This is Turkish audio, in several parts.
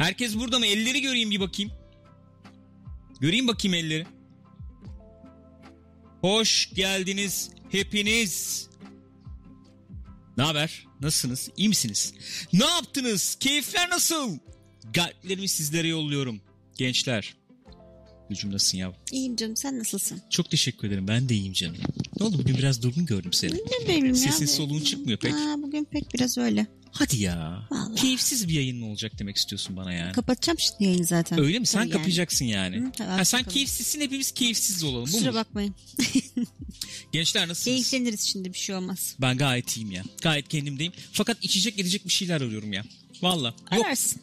Herkes burada mı? Elleri göreyim bir bakayım. Göreyim bakayım elleri. Hoş geldiniz hepiniz. Ne haber? Nasılsınız? İyi misiniz? Ne yaptınız? Keyifler nasıl? Kalplerimi sizlere yolluyorum. Gençler. Gücüm nasılsın ya? İyiyim canım sen nasılsın? Çok teşekkür ederim. Ben de iyiyim canım. Ne oldu bugün biraz durgun gördüm seni. Ne bileyim ya. Sesin soluğun çıkmıyor pek. Aa, bugün pek biraz öyle. Hadi ya. Vallahi. Keyifsiz bir yayın mı olacak demek istiyorsun bana yani? Kapatacağım şimdi yayını zaten. Öyle mi? Sen Tabii yani. kapayacaksın yani. Hı, tabii, ha, sen bakalım. keyifsizsin hepimiz keyifsiz olalım. Kusura bakmayın. Gençler nasılsınız? Keyifleniriz şimdi bir şey olmaz. Ben gayet iyiyim ya. Gayet kendimdeyim. Fakat içecek edecek bir şeyler arıyorum ya. Valla. Ararsın.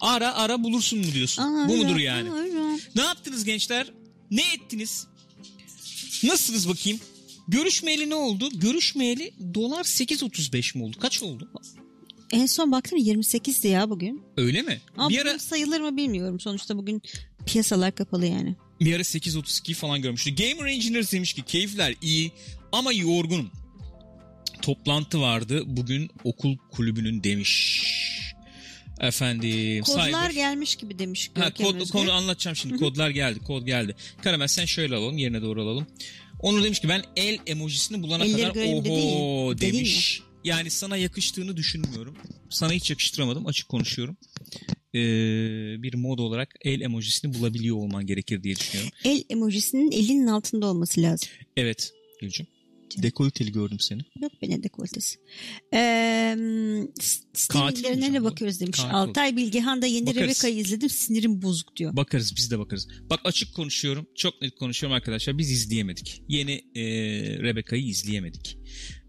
Ara ara bulursun mu diyorsun? Aa, Bu mudur yani? ara. Ne yaptınız gençler? Ne ettiniz? Nasılsınız bakayım? Görüşmeyeli ne oldu? Görüşmeyeli dolar 8.35 mi oldu? Kaç oldu? En son baktım 28'di ya bugün. Öyle mi? Ama bir ara sayılır mı bilmiyorum. Sonuçta bugün piyasalar kapalı yani. bir ara 8.32 falan görmüştü. Gamer Engineers demiş ki keyifler iyi ama yorgunum. Toplantı vardı bugün okul kulübünün demiş. Efendim. Kodlar Cyber- gelmiş gibi demiş Ha, kod, konu anlatacağım şimdi. Kodlar geldi. Kod geldi. Karamel sen şöyle alalım. Yerine doğru alalım. Onur demiş ki ben el emojisini bulana Elleri kadar oho dedin demiş. Yani sana yakıştığını düşünmüyorum. Sana hiç yakıştıramadım. Açık konuşuyorum. Ee, bir mod olarak el emojisini bulabiliyor olman gerekir diye düşünüyorum. El emojisinin elinin altında olması lazım. Evet Gülcüm. Dekolteli gördüm seni. Yok be ne dekoltesi. Ee, olacağım ne bakıyoruz demiş. Katil Altay Bilgehan da yeni Bakarız. Rebecca'yı izledim sinirim bozuk diyor. Bakarız biz de bakarız. Bak açık konuşuyorum. Çok net konuşuyorum arkadaşlar. Biz izleyemedik. Yeni e, Rebecca'yı izleyemedik.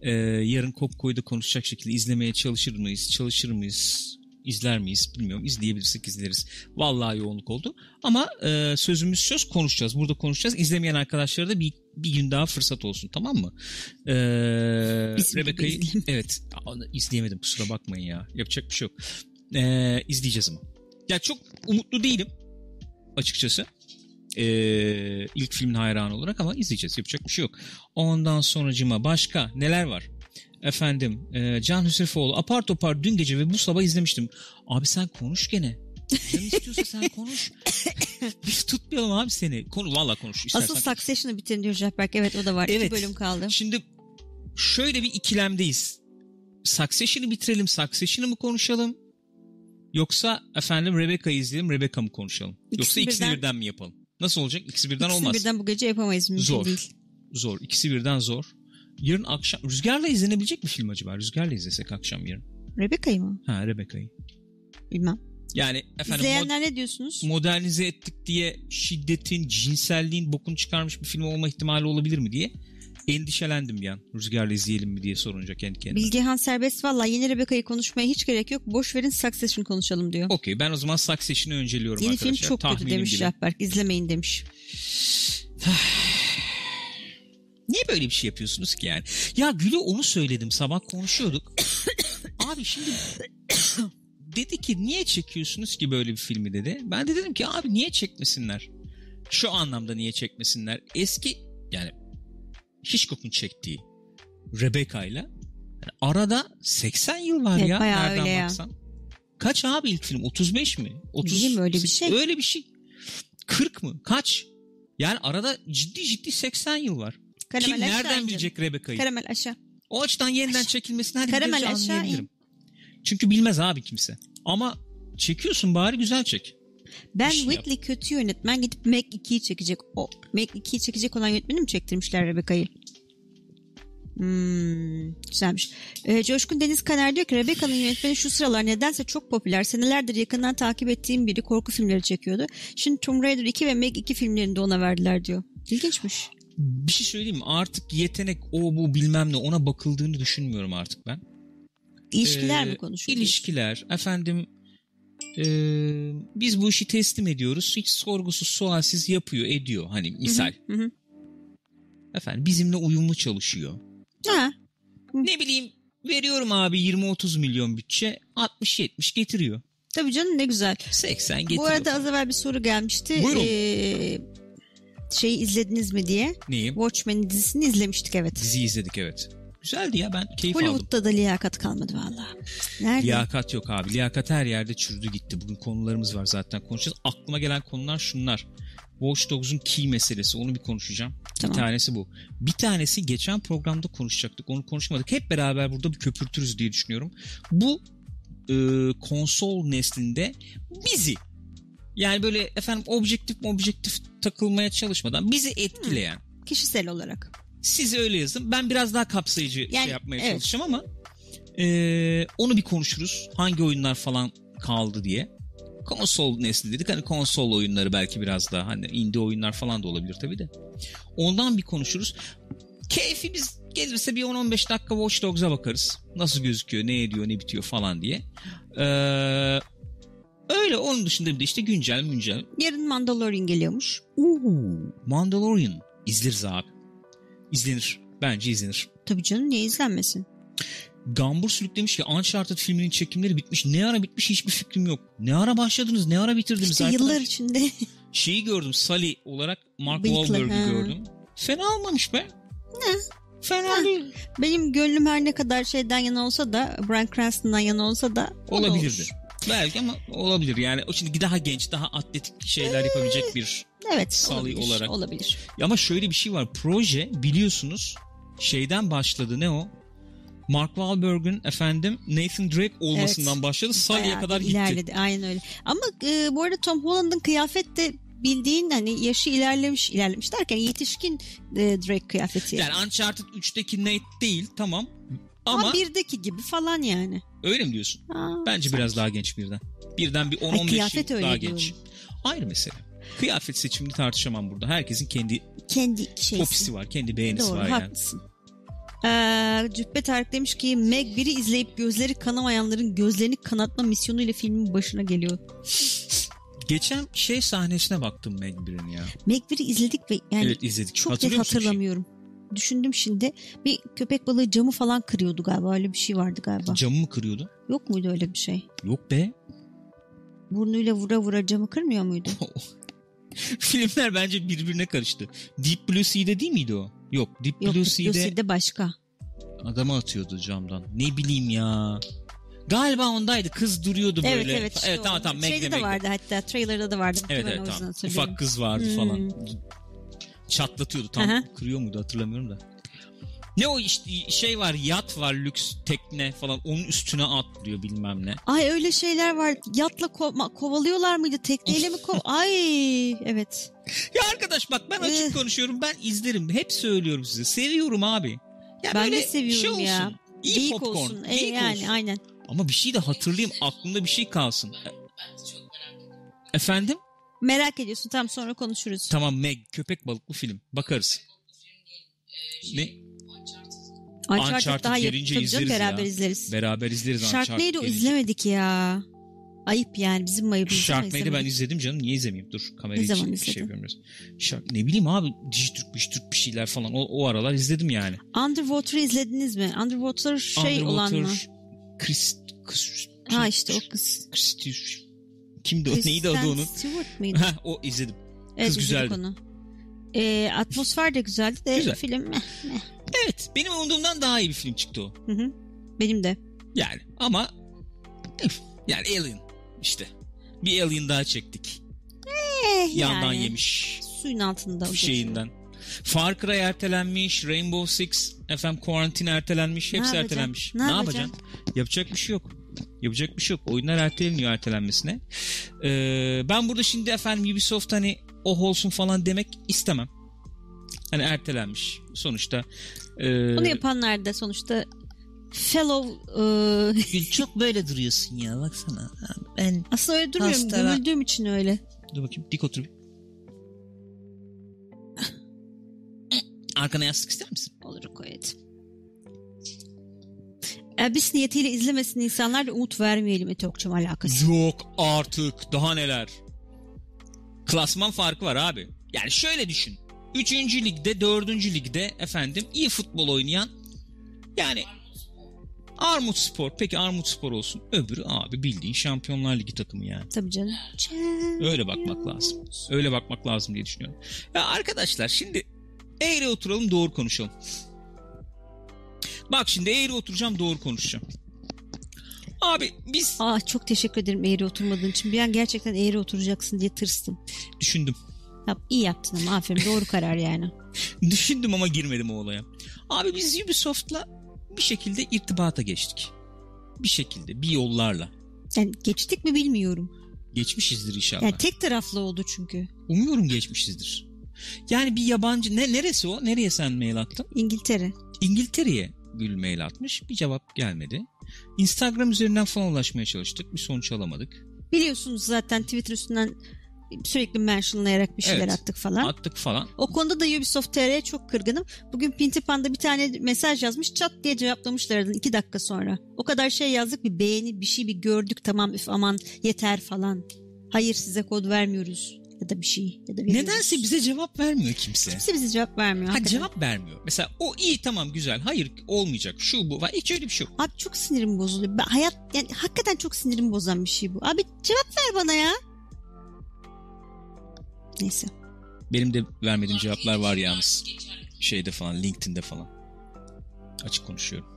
E, yarın Kopko'yu da konuşacak şekilde izlemeye çalışır mıyız? Çalışır mıyız? İzler miyiz? Bilmiyorum. İzleyebilirsek izleriz. Vallahi yoğunluk oldu. Ama e, sözümüz söz konuşacağız. Burada konuşacağız. İzlemeyen arkadaşlara da bir, bir gün daha fırsat olsun. Tamam mı? E, Rebecca'yı evet izleyemedim. Kusura bakmayın ya. Yapacak bir şey yok. E, izleyeceğiz ama. Ya çok umutlu değilim açıkçası. Ee, ilk filmin hayranı olarak ama izleyeceğiz. Yapacak bir şey yok. Ondan sonracıma başka neler var? Efendim e, Can Hüsrefoğlu apar topar dün gece ve bu sabah izlemiştim. Abi sen konuş gene. Sen istiyorsa sen konuş. Biz tutmayalım abi seni. Konu valla konuş. İstersen Asıl. Succession'ı bitirin diyor Jahberk. Evet o da var. Evet. İki bölüm kaldı. Şimdi şöyle bir ikilemdeyiz. Succession'ı bitirelim. Succession'ı mı konuşalım? Yoksa efendim Rebecca'yı izleyelim. Rebecca mı konuşalım? İkisi Yoksa ikisini birden- birden mi yapalım? Nasıl olacak? İkisi birden İkisini olmaz. birden bu gece yapamayız mümkün Zor. değil. Zor. İkisi birden zor. Yarın akşam Rüzgar'la izlenebilecek mi film acaba? Rüzgar'la izlesek akşam yarın. Rebecca'yı mı? Ha Rebecca'yı. Bilmem. Yani efendim mod- İzleyenler ne diyorsunuz? modernize ettik diye şiddetin, cinselliğin bokunu çıkarmış bir film olma ihtimali olabilir mi diye endişelendim bir an. Rüzgar'la izleyelim mi diye sorunca kendi kendime. Bilgehan serbest valla yeni Rebecca'yı konuşmaya hiç gerek yok. Boş verin Succession konuşalım diyor. Okey ben o zaman Succession'ı önceliyorum Yeni arkadaşlar. film çok kötü Tahminim demiş gibi. Jahberk. İzlemeyin demiş. Niye böyle bir şey yapıyorsunuz ki yani? Ya Gül'e onu söyledim sabah konuşuyorduk. abi şimdi dedi ki niye çekiyorsunuz ki böyle bir filmi dedi. Ben de dedim ki abi niye çekmesinler? Şu anlamda niye çekmesinler? Eski yani Hitchcock'un çektiği Rebecca ile yani arada 80 yıl var Evet, ya nereden ya. baksan. Kaç abi ilk film? 35 mi? 30 Bileyim, öyle bir şey. Öyle bir şey. 40 mı? Kaç? Yani arada ciddi ciddi 80 yıl var. Karamel Kim aşağı nereden in bilecek Rebecca'yı? Karamel aşağı. O açıdan yeniden çekilmesini hadi Karamel aşağı in. Çünkü bilmez abi kimse. Ama çekiyorsun bari güzel çek. Ben şey yap. Whitley kötü yönetmen gidip Meg 2'yi çekecek. O Meg 2'yi çekecek olan yönetmeni mi çektirmişler Rebecca'yı? Hmm, güzelmiş. Ee, Coşkun Deniz Kaner diyor ki Rebecca'nın yönetmeni şu sıralar nedense çok popüler. Senelerdir yakından takip ettiğim biri korku filmleri çekiyordu. Şimdi Tomb Raider 2 ve Meg 2 filmlerini de ona verdiler diyor. İlginçmiş. Bir şey söyleyeyim mi? Artık yetenek o bu bilmem ne ona bakıldığını düşünmüyorum artık ben. İlişkiler Ee, mi konuşuyor? İlişkiler. Efendim e, biz bu işi teslim ediyoruz. Hiç sorgusuz sualsiz yapıyor ediyor. Hani misal. Hı hı. Efendim bizimle uyumlu çalışıyor. Ha, Ne bileyim veriyorum abi 20-30 milyon bütçe 60-70 getiriyor. tabii canım ne güzel. 80 getiriyor. Bu arada az evvel bir soru gelmişti. Buyurun. Ee, şeyi izlediniz mi diye. Neyi? Watchmen dizisini izlemiştik evet. Dizi izledik evet. Güzeldi ya ben keyif aldım. Hollywood'da da liyakat kalmadı valla. Nerede? Liyakat yok abi. Liyakat her yerde çürüdü gitti. Bugün konularımız var zaten konuşacağız. Aklıma gelen konular şunlar. Watch Dogs'un key meselesi. Onu bir konuşacağım. Tamam. Bir tanesi bu. Bir tanesi geçen programda konuşacaktık. Onu konuşmadık. Hep beraber burada bir köpürtürüz diye düşünüyorum. Bu e, konsol neslinde bizi yani böyle efendim objektif objektif takılmaya çalışmadan bizi etkileyen Kişisel olarak. siz öyle yazın. Ben biraz daha kapsayıcı Yani, şey yapmaya evet. çalışacağım ama e, onu bir konuşuruz. Hangi oyunlar falan kaldı diye. Konsol nesli dedik. Hani konsol oyunları belki biraz daha hani indie oyunlar falan da olabilir tabii de. Ondan bir konuşuruz. Keyfimiz gelirse bir 10-15 dakika Watch Dogs'a bakarız. Nasıl gözüküyor, ne ediyor, ne bitiyor falan diye. Ee, öyle onun dışında bir de işte güncel güncel. Yarın Mandalorian geliyormuş. Mandalorian izleriz abi. İzlenir. Bence izlenir. Tabii canım niye izlenmesin? Gambur sürüklemiş ki Uncharted filminin çekimleri bitmiş. Ne ara bitmiş hiçbir fikrim yok. Ne ara başladınız ne ara bitirdiniz İşte arkadaş? yıllar içinde. Şeyi gördüm Sully olarak Mark Bıyıklı, ha. gördüm. Fena olmamış be. Ne? Fena Ha. değil. Benim gönlüm her ne kadar şeyden yana olsa da Bryan Cranston'dan yana olsa da Olabilirdi. olur. Belki ama olabilir yani. O şimdi daha genç, daha atletik şeyler yapabilecek bir. Evet olabilir. olarak. Olabilir. Ama şöyle bir şey var. Proje biliyorsunuz şeyden başladı ne o? Mark Wahlberg'ün efendim Nathan Drake olmasından Evet. başladı. Bayağı kadar gitti. ilerledi. Aynen öyle. Ama e, bu arada Tom Holland'ın kıyafet de bildiğin hani yaşı ilerlemiş ilerlemiş derken yetişkin e, Drake kıyafeti. Yani Uncharted 3'teki Nate değil tamam. Ama, Ama birdeki gibi falan yani. Öyle mi diyorsun? Ha, Bence sanki. biraz daha genç birden. Birden bir Ay, 10-15 kıyafet yıl daha diyorum. genç. Ayrı mesele. Kıyafet seçimini tartışamam burada. Herkesin kendi kendi şeysi. popisi var, kendi beğenisi Doğru var yani. haklısın. Ee, Cübbe Tarık demiş ki Meg 1'i izleyip gözleri kanamayanların gözlerini kanatma misyonuyla filmin başına geliyor. Geçen şey sahnesine baktım Meg 1'in ya. Meg 1'i izledik ve yani evet izledik. çok net hatırlamıyorum. Düşündüm şimdi. Bir köpek balığı camı falan kırıyordu galiba. Öyle bir şey vardı galiba. Camı mı kırıyordu? Yok muydu öyle bir şey? Yok be. Burnuyla vura vura camı kırmıyor muydu? Filmler bence birbirine karıştı. Deep Blue Sea'de değil miydi o? Yok Deep Yok Blue Sea'de Lucy'de başka. adamı atıyordu camdan. Ne bileyim ya. Galiba ondaydı. Kız duruyordu böyle. Evet evet. işte Evet tamam tamam. Şeyde de Meg'de. vardı hatta. Trailer'da da vardı. Evet evet tamam. Ufak kız vardı Hmm. falan. Çatlatıyordu tam. Aha. Kırıyor muydu hatırlamıyorum da. Ne o işte şey var yat var lüks tekne falan onun üstüne atlıyor bilmem ne. Ay öyle şeyler var. Yatla ko- kovalıyorlar mıydı? Tekneyle mi kov... Ay evet. Ya arkadaş bak ben açık Eh. konuşuyorum ben izlerim hep söylüyorum size seviyorum abi. Ya Ben de seviyorum şey olsun. ya. İyi Geyik popcorn. olsun. E, yani olsun. aynen. Ama bir şey de hatırlayayım aklımda bir şey kalsın. Efendim? Merak ediyorsun. Tam sonra konuşuruz. Tamam Meg köpek balıklı film bakarız. Ne? Uncharted, Uncharted daha gelince izleriz beraber ya. izleriz. Beraber izleriz Uncharted Sharknado'yu gelince. izlemedik ya. Ayıp yani bizim ayıbımız. Sharknado'yu ben izledim canım. Niye izlemeyeyim? Dur kamerayı Ne zaman şey, izledin? şey yapıyorum biraz. Shark, ne bileyim abi Dijitürk, Dijitürk bir şeyler falan. O, o aralar izledim yani. Underwater'ı izlediniz mi? Underwater şey olan mı? Chris, Chris, Ha işte o kız. Chris, kimdi o? Neydi adı onun? Stewart mıydı? Ha o izledim. evet kız güzeldi. onu. Ee, atmosfer de güzeldi de Güzel. film meh, meh. Evet benim umduğumdan daha iyi bir film çıktı o. Hı hı. Benim de. Yani ama yani Alien işte. Bir Alien daha çektik. Eh, Yandan yani. yemiş Suyun altında. şeyinden. Far Cry ertelenmiş, Rainbow Six, efendim Quarantine ertelenmiş, Ne hepsi yapacaksın? ertelenmiş. Ne Ne, yapacaksın? yapacaksın? Yapacak bir şey yok. Yapacak bir şey yok. Oyunlar erteleniyor ertelenmesine. Ee, ben burada şimdi efendim Ubisoft hani oh olsun falan demek istemem. Hani ertelenmiş. Sonuçta e, Onu yapanlar da sonuçta fellow e, çok böyle duruyorsun ya baksana. Ben aslında öyle durmuyorum. Hasta Gömüldüğüm için öyle. dur bakayım dik otur bir. Arkana yastık ister misin? Olur koyalım. Elbis niyetiyle izlemesin insanlar da umut vermeyelim Etokçum alakası. Yok artık daha neler. Klasman farkı var abi. Yani şöyle düşün. Üçüncü ligde, dördüncü ligde efendim iyi futbol oynayan yani Armut Spor. Peki Armut Spor olsun. Öbürü abi bildiğin Şampiyonlar Ligi takımı yani. Tabii canım. Öyle bakmak lazım. Öyle bakmak lazım diye düşünüyorum. Ya arkadaşlar şimdi eğri oturalım doğru konuşalım. Bak şimdi eğri oturacağım doğru konuşacağım. Abi biz Aa çok teşekkür ederim eğri oturmadığın için. Bir an gerçekten eğri oturacaksın diye tırstım. düşündüm. Yap, iyi yaptın ama aferin doğru karar yani. Düşündüm ama girmedim o olaya. Abi biz Ubisoft'la bir şekilde irtibata geçtik. Bir şekilde, bir yollarla. Yani geçtik mi bilmiyorum. Geçmişizdir inşallah. Yani tek taraflı oldu çünkü. Umuyorum geçmişizdir. Yani bir yabancı, ne neresi o? Nereye sen mail attın? İngiltere. İngiltere'ye Gül mail atmış. Bir cevap gelmedi. Instagram üzerinden falan ulaşmaya çalıştık. Bir sonuç alamadık. Biliyorsunuz zaten Twitter üstünden sürekli mentionlayarak bir şeyler Evet. attık falan. Attık falan. O konuda da Ubisoft TR'ye çok kırgınım. Bugün Pintipan'da bir tane mesaj yazmış. Çat diye cevaplamışlardı iki dakika sonra. O kadar şey yazdık bir beğeni bir şey bir gördük tamam üf aman yeter falan. Hayır size kod vermiyoruz ya da bir şey ya da. Nedense bize cevap vermiyor kimse. Kimse bize cevap vermiyor. Ha hakikaten. cevap vermiyor. Mesela o iyi tamam güzel. Hayır olmayacak. Şu bu. var. Hiç öyle bir şey yok. Abi çok sinirim bozuluyor. Ben, hayat yani hakikaten çok sinirim bozan bir şey bu. Abi cevap ver bana ya. Neyse. Benim de vermediğim cevaplar var yalnız. Şeyde falan LinkedIn'de falan. Açık konuşuyorum.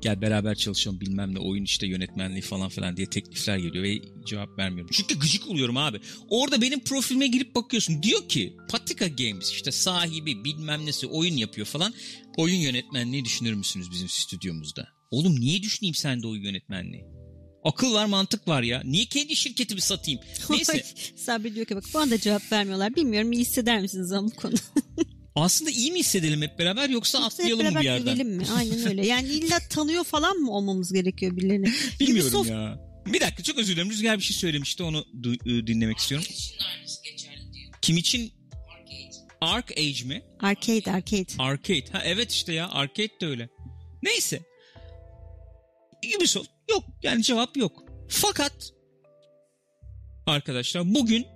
Gel beraber çalışalım bilmem ne oyun işte yönetmenliği falan filan diye teklifler geliyor ve cevap vermiyorum. Çünkü gıcık oluyorum abi. Orada benim profilime girip bakıyorsun. Diyor ki Patika Games işte sahibi bilmem nesi oyun yapıyor falan. Oyun yönetmenliği düşünür müsünüz bizim stüdyomuzda? Oğlum niye düşüneyim sende oyun yönetmenliği? Akıl var mantık var ya. Niye kendi şirketimi satayım? Neyse. Sabri diyor ki bak bana da cevap vermiyorlar. Bilmiyorum iyi hisseder misiniz ama bu konu? Aslında iyi mi hissedelim hep beraber yoksa Yoksa hep atlayalım mı bir beraber yerden? gülelim mi? Aynen öyle. Yani illa tanıyor falan mı olmamız gerekiyor birilerini? Bilmiyorum Ubisoft- ya. Bir dakika çok özür dilerim. Rüzgar bir şey söylemişti onu du- e, dinlemek istiyorum. için de aynısı geçerli diyor. Kim için Arcade. Arc Age mi? Arcade, arcade. Arcade. Ha evet işte ya Arcade de öyle. Neyse. Ubisoft yok yani cevap yok. Fakat arkadaşlar bugün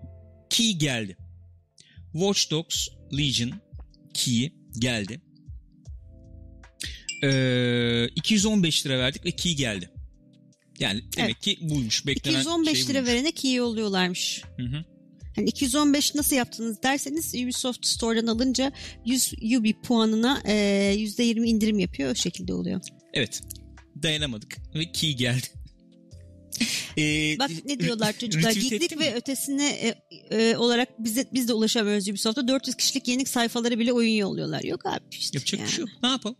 key geldi. Watch Dogs Legion key geldi. Ee, 215 lira verdik ve key geldi. Yani demek ki buymuş. Beklenen 215 şey lira buymuş. verene key yolluyorlarmış. Hı hı. Hani 215 nasıl yaptınız derseniz Ubisoft Store'dan alınca 100 Ubi puanına e, %20 indirim yapıyor. O şekilde oluyor. Evet. Dayanamadık ve key geldi. Ee, Bak ne diyorlar çocuklar ettin ve mi? ötesine e, e, olarak bize, biz de ulaşamıyoruz Ubisoft'a. 400 kişilik yenilik sayfaları bile oyun yolluyorlar. Yok abi işte Yapacak yani. bir şey yok. Ne yapalım?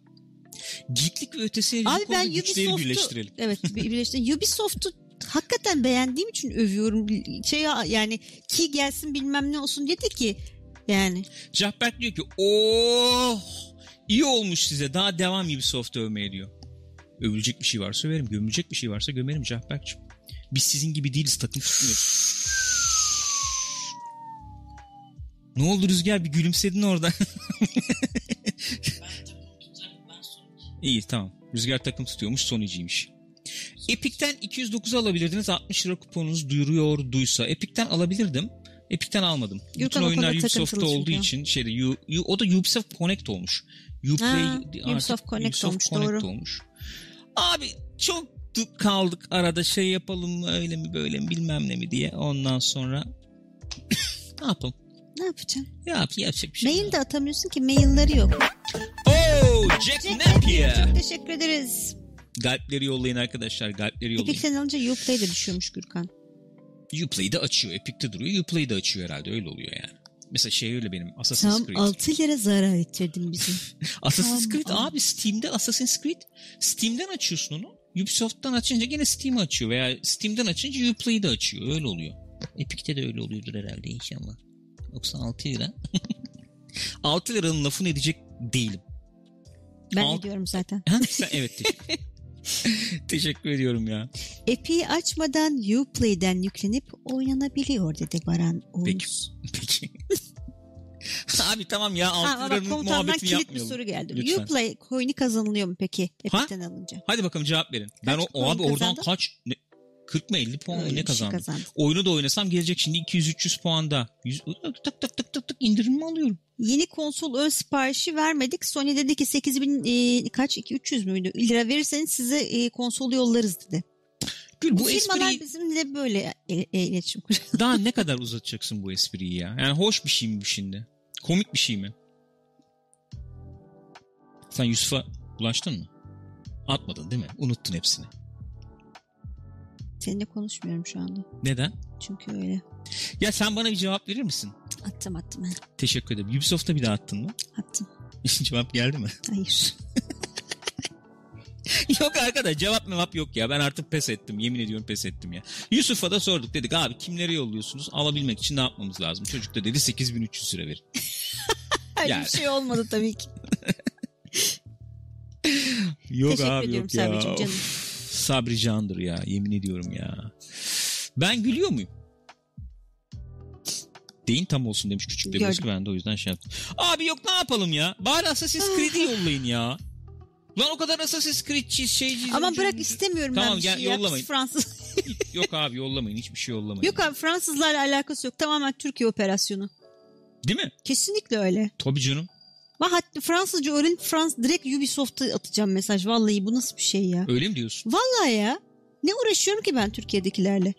Geeklik ve ötesi Abi ben Ubisoft'u birleştirelim. evet bir- birleştirelim. Ubisoft'u hakikaten beğendiğim için övüyorum. Şey yani ki gelsin bilmem ne olsun dedi ki yani Jahberk diyor ki oh iyi olmuş size daha devam Ubisoft övmeye diyor. Övülecek bir şey varsa överim. Gömülecek bir şey varsa gömerim Jahberk'cığım. Biz sizin gibi değiliz takım tutmuyoruz. Ne oldu Rüzgar bir gülümsedin orada. İyi tamam. Rüzgar takım tutuyormuş sonucuymuş. Epic'ten 209 alabilirdiniz 60 lira kuponunuz duyuruyor duysa. Epic'ten alabilirdim. Epic'ten almadım. Bütün oyunlar Ubisoft'ta olduğu çünkü. için şeyde, U- U- o da Ubisoft Connect olmuş. Uplay Ha, artık Ubisoft Connect olmuş, doğru. olmuş. Abi çok kaldık arada şey yapalım mı öyle mi böyle mi bilmem ne mi diye. Ondan sonra ne yapalım? ne yapacaksın? Ya yap, yapacak bir şey Mail de atamıyorsun ki mailleri yok. Oh Jack Jack Napier. Çok teşekkür ederiz. Galpleri yollayın arkadaşlar. Galpleri yollayın. Epic'ten alınca Uplay de düşüyormuş Gürkan. Uplay'de açıyor. Epic'te duruyor. Uplay'de açıyor herhalde. Öyle oluyor yani. Mesela şey öyle benim. Assassin's Tam Creed. 6 lira zarar ettirdin bizi. Assassin's Tam Creed abi Steam'de Assassin's Creed. Steam'den açıyorsun onu. Ubisoft'tan açınca gene Steam'i açıyor. Veya Steam'den açınca Uplay'i de açıyor. Öyle oluyor. Epic'te de öyle oluyordur herhalde inşallah. 96 lira. 6 liranın lafını edecek değilim. Ben Al- ne diyorum zaten. Ha, sen, evet. Teşekkür, ediyorum ya. Epic'i açmadan Uplay'den yüklenip oynanabiliyor dedi Baran Oğuz. Peki. Peki. Abi tamam ya 6 Ha, bak liranın muhabbetini kilit bir yapmayalım. soru geldi. Lütfen. Uplay coin'i kazanılıyor mu peki Epic'ten alınca? Hadi bakalım cevap verin. Ben Kaç o, o abi puan oradan kaç ne, 40 mı 50 puan mı ne bir şey kazandım? kazandı. Oyunu da oynasam gelecek şimdi 200-300 puanda. 100, tık tık tık tık tık tık indirim alıyorum? Yeni konsol ön siparişi vermedik. Sony dedi ki 8000 e, kaç 2 300 müydü lira verirseniz size e, konsolu yollarız dedi. Gül Bu, bu, firmalar espriyi bizimle böyle e, e, iletişim kuruyor. daha ne kadar uzatacaksın bu espriyi ya? Yani hoş bir şey mi bu şimdi? Komik bir şey mi? Sen Yusuf'a ulaştın mı? Atmadın değil mi? Unuttun hepsini. Seninle konuşmuyorum şu anda. Neden? Çünkü öyle. Ya sen bana bir cevap verir misin? Attım attım. Teşekkür ederim. Ubisoft'a bir daha attın mı? Attım. cevap geldi mi? Hayır. yok arkadaş cevap mevap yok ya. Ben artık pes ettim. Yemin ediyorum pes ettim ya. Yusuf'a da sorduk. Dedik abi kimleri yolluyorsunuz? Alabilmek için ne yapmamız lazım? Çocuk da dedi 8300 lira verin. Yani. bir şey olmadı tabii ki. Yok Teşekkür abi ediyorum yok ya. Canım. Sabri candır ya. Yemin ediyorum ya. Ben gülüyor muyum? Deyin tam olsun demiş küçük bir baskı ben de o yüzden şey yaptım. Abi yok ne yapalım ya? Bari Assassin's Creed'i yollayın ya. Lan o kadar Assassin's Creed'çiyiz şeyciyiz. Ama bırak istemiyorum Tamam, ben bir gel, şey yollamayın. Fransız. Yok abi yollamayın hiçbir şey yollamayın. Yok abi Fransızlarla alakası yok. Tamamen Türkiye operasyonu. Değil mi? Kesinlikle öyle. Tabii canım. Bak hatta Fransızca öğrenip Frans direkt Ubisoft'a atacağım mesaj. Vallahi bu nasıl bir şey ya? Öyle mi diyorsun? Vallahi ya. Ne uğraşıyorum ki ben Türkiye'dekilerle?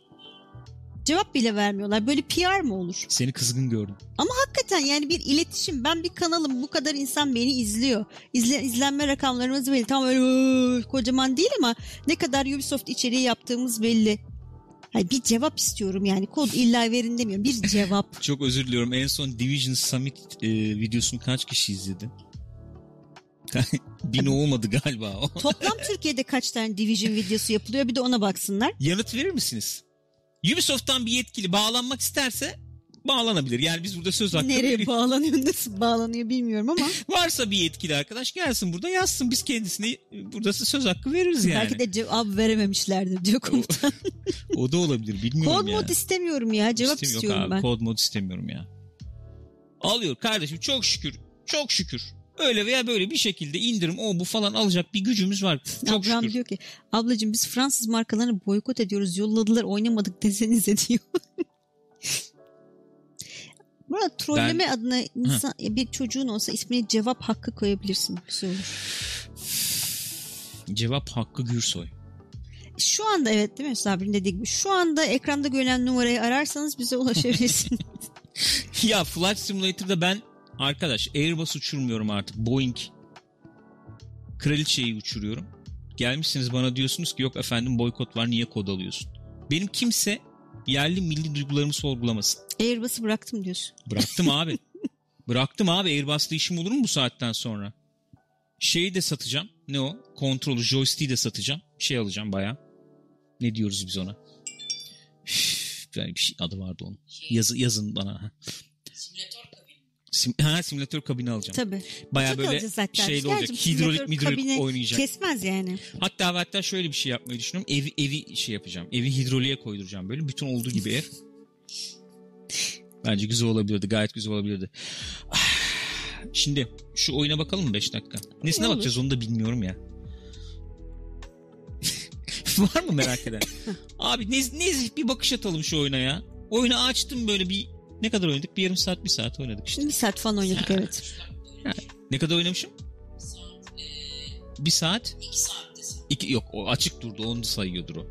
Cevap bile vermiyorlar. Böyle PR mı olur? Seni kızgın gördüm. Hakikaten yani bir iletişim. Ben bir kanalım. Bu kadar insan beni izliyor. İzle, izlenme rakamlarımız belli. Tam öyle kocaman değil ama ne kadar Ubisoft içeriği yaptığımız belli. Hayır, bir cevap istiyorum yani. Kod illa verin demiyorum. Bir cevap. Çok özür diliyorum. En son Division Summit e, videosunu kaç kişi izledi? Bin olmadı galiba o. Toplam Türkiye'de kaç tane Division videosu yapılıyor bir de ona baksınlar. Yanıt verir misiniz? Ubisoft'tan bir yetkili bağlanmak isterse bağlanabilir. Yani biz burada söz hakkı Nereye veriyoruz. bağlanıyor nasıl bağlanıyor bilmiyorum ama Varsa bir yetkili arkadaş gelsin burada yazsın. Biz kendisine burada söz hakkı veririz yani. belki de cevap verememişlerdir diyor komutan. O da olabilir bilmiyorum Kod ya. mod istemiyorum ya cevap İstem- istiyorum abi, ben. Kod mod istemiyorum ya. Alıyor kardeşim çok şükür. Çok şükür. Öyle veya böyle bir şekilde indirim o bu falan alacak bir gücümüz var. Çok Abraham şükür. diyor ki ablacığım biz Fransız markalarını boykot ediyoruz yolladılar oynamadık desenize diyor. Burada trolleme adına insan, bir çocuğun olsa ismine cevap hakkı koyabilirsin. Güzel olur. Cevap Hakkı Gürsoy. Şu anda evet değil mi Sabri'nin dediği gibi. Şu anda ekranda görünen numarayı ararsanız bize ulaşabilirsiniz. ya Flight Simulator'da ben arkadaş Airbus uçurmuyorum artık. Boeing kraliçeyi uçuruyorum. Gelmişsiniz bana diyorsunuz ki yok efendim boykot var niye kod alıyorsun? Benim kimse yerli milli duygularımı sorgulamasın. Airbus'u bıraktım diyorsun. Bıraktım abi. Bıraktım abi. Airbus'ta işim olur mu bu saatten sonra? Şeyi de satacağım. Ne o? Kontrolü, joystick'i de satacağım. Şey alacağım baya. Ne diyoruz biz ona? Üf, Yani bir şey adı vardı onun. Şey, Yazı, yazın bana. Sim, ha, simülatör kabini alacağım. Tabii. Baya Çok böyle zaten. şeyli olacak. Hidrolik midrolik oynayacak. Kesmez yani. Hatta hatta şöyle bir şey yapmayı düşünüyorum. Evi, evi şey yapacağım. Evi hidroliğe koyduracağım böyle. Bütün olduğu gibi ev. Bence güzel olabilirdi. Gayet güzel olabilirdi. Şimdi şu oyuna bakalım mı 5 dakika? Nesine Olur. bakacağız onu da bilmiyorum ya. Var mı merak eden? Abi nez, nezih bir bakış atalım şu oyuna ya. Oyunu açtım böyle bir ne kadar oynadık? Bir yarım saat bir saat oynadık işte. Bir saat falan oynadık evet. Ne kadar oynamışım? Saat, Bir saat. iki sen. İki, yok o açık durdu onu sayıyordur o.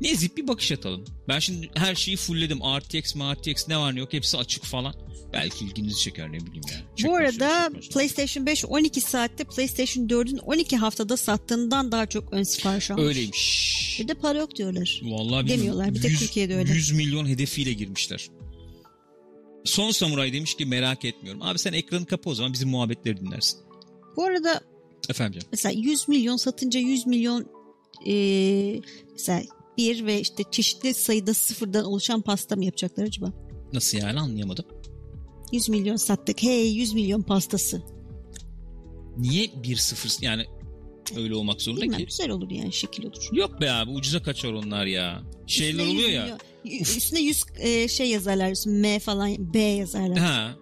Nezih bir bakış atalım. Ben şimdi her şeyi fullledim. RTX, RTX ne var ne yok hepsi açık falan. Belki ilginizi çeker ne bileyim ya. Bu Çekmez, arada çekmez. PlayStation 5 12 saatte PlayStation 4'ün 12 haftada sattığından daha çok ön sipariş almış. Öyleymiş. Bir de para yok diyorlar. Vallahi. Demiyorlar, bir tek 100 Türkiye'de öyle. 100 milyon hedefiyle girmişler. Son Samuray demiş ki merak etmiyorum. Abi sen ekranı kapa o zaman bizim muhabbetleri dinlersin. Bu arada Efendim canım. mesela 100 milyon satınca 100 milyon eee, mesela bir ve işte çeşitli sayıda sıfırdan oluşan pasta mı yapacaklar acaba? Nasıl yani anlayamadım. 100 milyon sattık. Hey 100 milyon pastası. Niye 1-0 yani öyle olmak zorunda Bilmem ki? güzel olur yani şekil olur. Yok be abi ucuza kaçar onlar ya. Şeyler Üstüne 100 oluyor ya. milyon- y- Üstüne 100 e, şey yazarlar. M falan B yazarlar. Ha.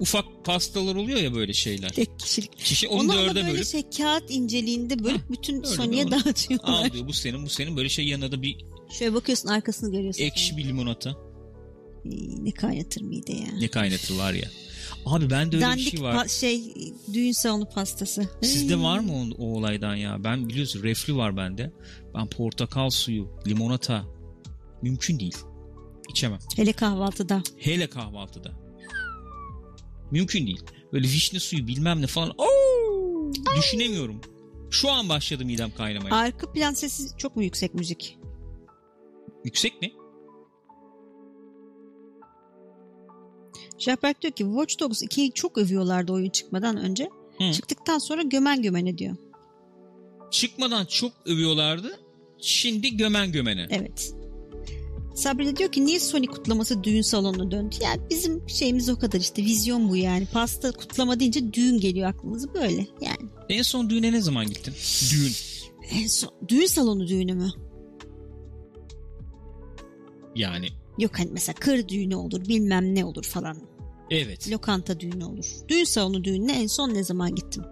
Ufak pastalar oluyor ya böyle şeyler. Tek kişilik. Kişi onu Onu dörde böyle bölüp şey kağıt inceliğinde bölüp bütün öyle Sony'ye doğru. dağıtıyorlar. al diyor bu senin bu senin böyle şey yanına da bir Şöyle bakıyorsun arkasını görüyorsun. ekşi bir limonata. Ne kaynatır mide ya. Ne kaynatır var ya. Abi bende öyle Dandik bir şey var. şey düğün salonu pastası. Sizde var mı o, o olaydan ya? Ben biliyorsun reflü var bende. Ben portakal suyu, limonata mümkün değil. İçemem. Hele kahvaltıda. Hele kahvaltıda. Mümkün değil. Böyle vişne suyu bilmem ne falan. Oo! Düşünemiyorum. Şu an başladı midem kaynamaya. Arka plan sesi çok mu yüksek müzik? Yüksek mi? Şahberk diyor ki Watch Dogs 2'yi çok övüyorlardı oyun çıkmadan önce. Hı. Çıktıktan sonra gömen gömene diyor. Çıkmadan çok övüyorlardı. Şimdi gömen gömene. Evet. Sabri de diyor ki niye Sony kutlaması düğün salonuna döndü? Yani bizim şeyimiz o kadar işte vizyon bu yani. Pasta kutlama deyince düğün geliyor aklımıza böyle yani. En son düğüne ne zaman gittin? Düğün. En son düğün salonu düğünü mü? Yani Yok hani mesela kır düğünü olur bilmem ne olur falan. evet. Lokanta düğünü olur. Düğün salonu düğününe en son ne zaman gittim?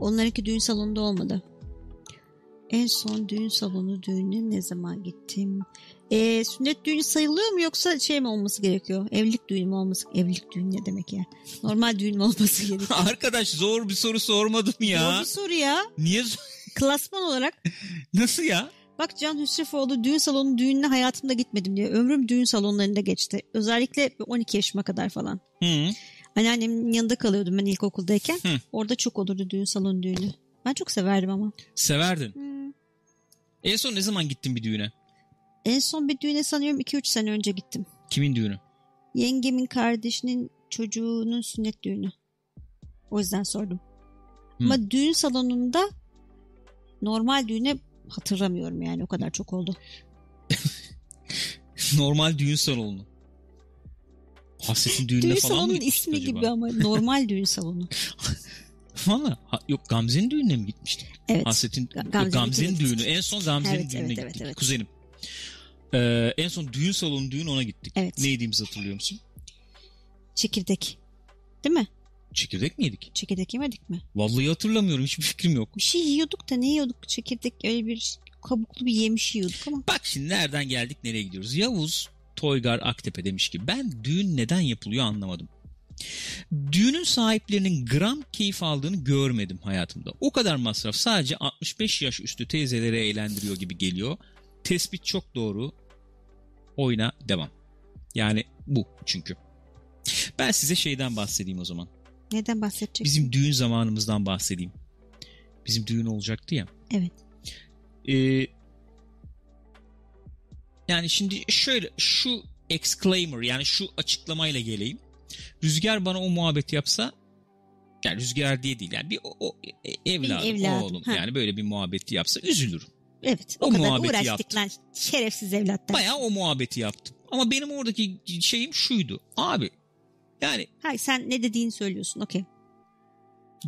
Onlarınki düğün salonunda olmadı. En son düğün salonu düğününe ne zaman gittim? Ee, sünnet düğünü sayılıyor mu yoksa şey mi olması gerekiyor? Evlilik düğünü mü olması? Evlilik düğünü ne demek ya? Normal düğün mü olması gerekiyor? Arkadaş zor bir soru sormadım Zor ya. bir soru ya. Niye zor- Klasman olarak Nasıl ya? bak Can Hüsrefoğlu düğün salonu düğününe hayatımda gitmedim diyor. Ömrüm düğün salonlarında geçti. Özellikle 12 yaşıma kadar falan. Hı. Anneannemin yanında kalıyordum ben ilkokuldayken. Hı. Orada çok olurdu düğün salonu düğünü. Ben çok severdim ama. Severdin. Hmm. En son ne zaman gittin bir düğüne? En son bir düğüne sanıyorum 2-3 sene önce gittim. Kimin düğünü? Yengemin kardeşinin çocuğunun sünnet düğünü. O yüzden sordum. Hı. Ama düğün salonunda normal düğüne hatırlamıyorum yani o kadar çok oldu. Normal düğün salonu. Hasret'in düğününe Düğün falan mı salonunun gitmiştin ismi acaba? gibi ama normal düğün salonu. Valla. Yok Gamze'nin düğününe mi gitmiştin? Evet. Hasret'in Ga- Gamze'nin Gamze'nin düğünü. gittik. En son Gamze'nin Evet, düğününe evet, gittik. evet, evet. Kuzenim. Ee, en son düğün salonu düğün ona gittik. Evet. Ne yediğimizi hatırlıyor musun? Çekirdek. Değil mi? Çekirdek mi yedik? Çekirdek yemedik mi? Vallahi hatırlamıyorum. Hiçbir fikrim yok. Bir şey yiyorduk da ne yiyorduk? Çekirdek öyle bir kabuklu bir yemiş yiyorduk ama. Bak şimdi nereden geldik nereye gidiyoruz. Yavuz Toygar Aktepe demiş ki ben düğün neden yapılıyor anlamadım. Düğünün sahiplerinin gram keyif aldığını görmedim hayatımda. O kadar masraf sadece 65 yaş üstü teyzeleri eğlendiriyor gibi geliyor. Tespit çok doğru. Oyna devam. Yani bu çünkü. Ben size şeyden bahsedeyim o zaman. Neden bahsedecek? Bizim düğün zamanımızdan bahsedeyim. Bizim düğün olacaktı ya. Evet. Ee, yani şimdi şöyle şu exclaimer yani şu açıklamayla geleyim. Rüzgar bana o muhabbeti yapsa yani Rüzgar diye değil yani bir o, o evladım, Benim evladım, oğlum ha. yani böyle bir muhabbeti yapsa üzülürüm. Evet. O, O kadar uğraştık yaptım. lan şerefsiz evlatlar. Bayağı o muhabbeti yaptım. Ama benim oradaki şeyim şuydu. Abi yani Hayır sen ne dediğini söylüyorsun. Okey.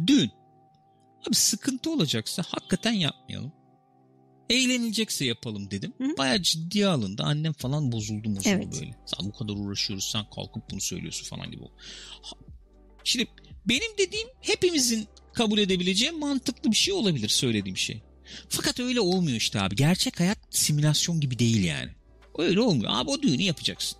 düğün. Abi sıkıntı olacaksa hakikaten yapmayalım. Eğlenilecekse yapalım dedim. Hı hı. Bayağı ciddiye alındı. Annem falan bozuldu bozuldu Evet. böyle. Sen bu kadar uğraşıyoruz sen kalkıp bunu söylüyorsun falan gibi. oldu. Şimdi benim dediğim hepimizin kabul edebileceği mantıklı bir şey olabilir söylediğim şey. Fakat öyle olmuyor işte abi. Gerçek hayat simülasyon gibi değil yani. Öyle olmuyor. Abi o düğünü yapacaksın.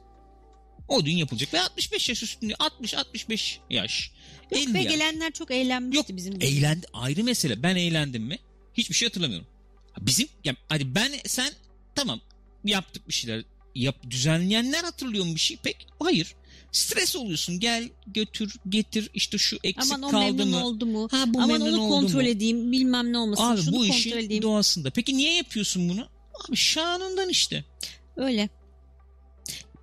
O düğün yapılacak ve 65 yaş üstünde 60-65 yaş. 50 Ve yaş. gelenler çok eğlenmişti Yok bizim. eğlendi ayrı mesele. Ben eğlendim mi? Hiçbir şey hatırlamıyorum. Bizim ya hadi ben sen tamam yaptık bir şeyler. Yap, düzenleyenler hatırlıyor mu bir şey? Pek hayır. Stres oluyorsun. Gel götür getir işte şu eksik Aman kaldı mı? oldu mu? Ha bu Aman onu kontrol mu? edeyim bilmem ne olmasın. Abi Şunu bu kontrol işin edeyim. doğasında. Peki niye yapıyorsun bunu? Abi şanından işte. Öyle.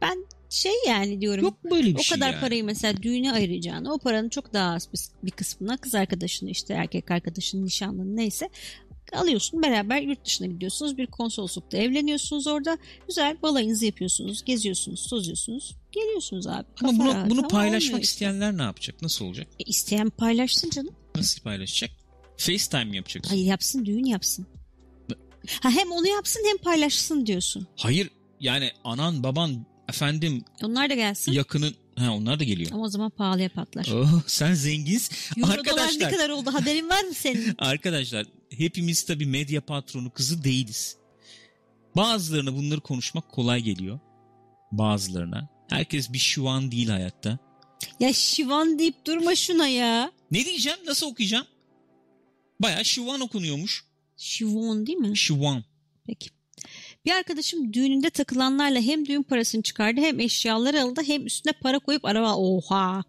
Ben şey yani diyorum. Yok böyle bir o şey kadar yani. parayı mesela düğüne ayıracağını o paranın çok daha az bir, bir kısmına kız arkadaşını işte erkek arkadaşını nişanlını neyse alıyorsun beraber yurt dışına gidiyorsunuz bir konsoloslukta evleniyorsunuz orada güzel balayınızı yapıyorsunuz geziyorsunuz tozuyorsunuz geliyorsunuz abi Ama bunu, rahat bunu paylaşmak olmuyor işte. isteyenler ne yapacak? Nasıl olacak? E, isteyen paylaşsın canım Nasıl paylaşacak? FaceTime mi yapacaksın? hayır yapsın düğün yapsın ha, hem onu yapsın hem paylaşsın diyorsun Hayır yani anan baban efendim onlar da gelsin yakının ha onlar da geliyor. ama o zaman pahalıya patlar Oh, sen zenginsin. Euro dolar ne Arkadaşlar, kadar oldu haberin var mı senin arkadaşlar hepimiz tabii medya patronu kızı değiliz. Bazılarına bunları konuşmak kolay geliyor. Bazılarına. Herkes bir şuvan değil hayatta. ya şivan deyip durma şuna ya Ne diyeceğim? Nasıl okuyacağım? Baya şuvan okunuyormuş. şivan değil mi Şuvan. Peki. Bir arkadaşım düğününde takılanlarla hem düğün parasını çıkardı hem eşyaları aldı hem üstüne para koyup araba oha.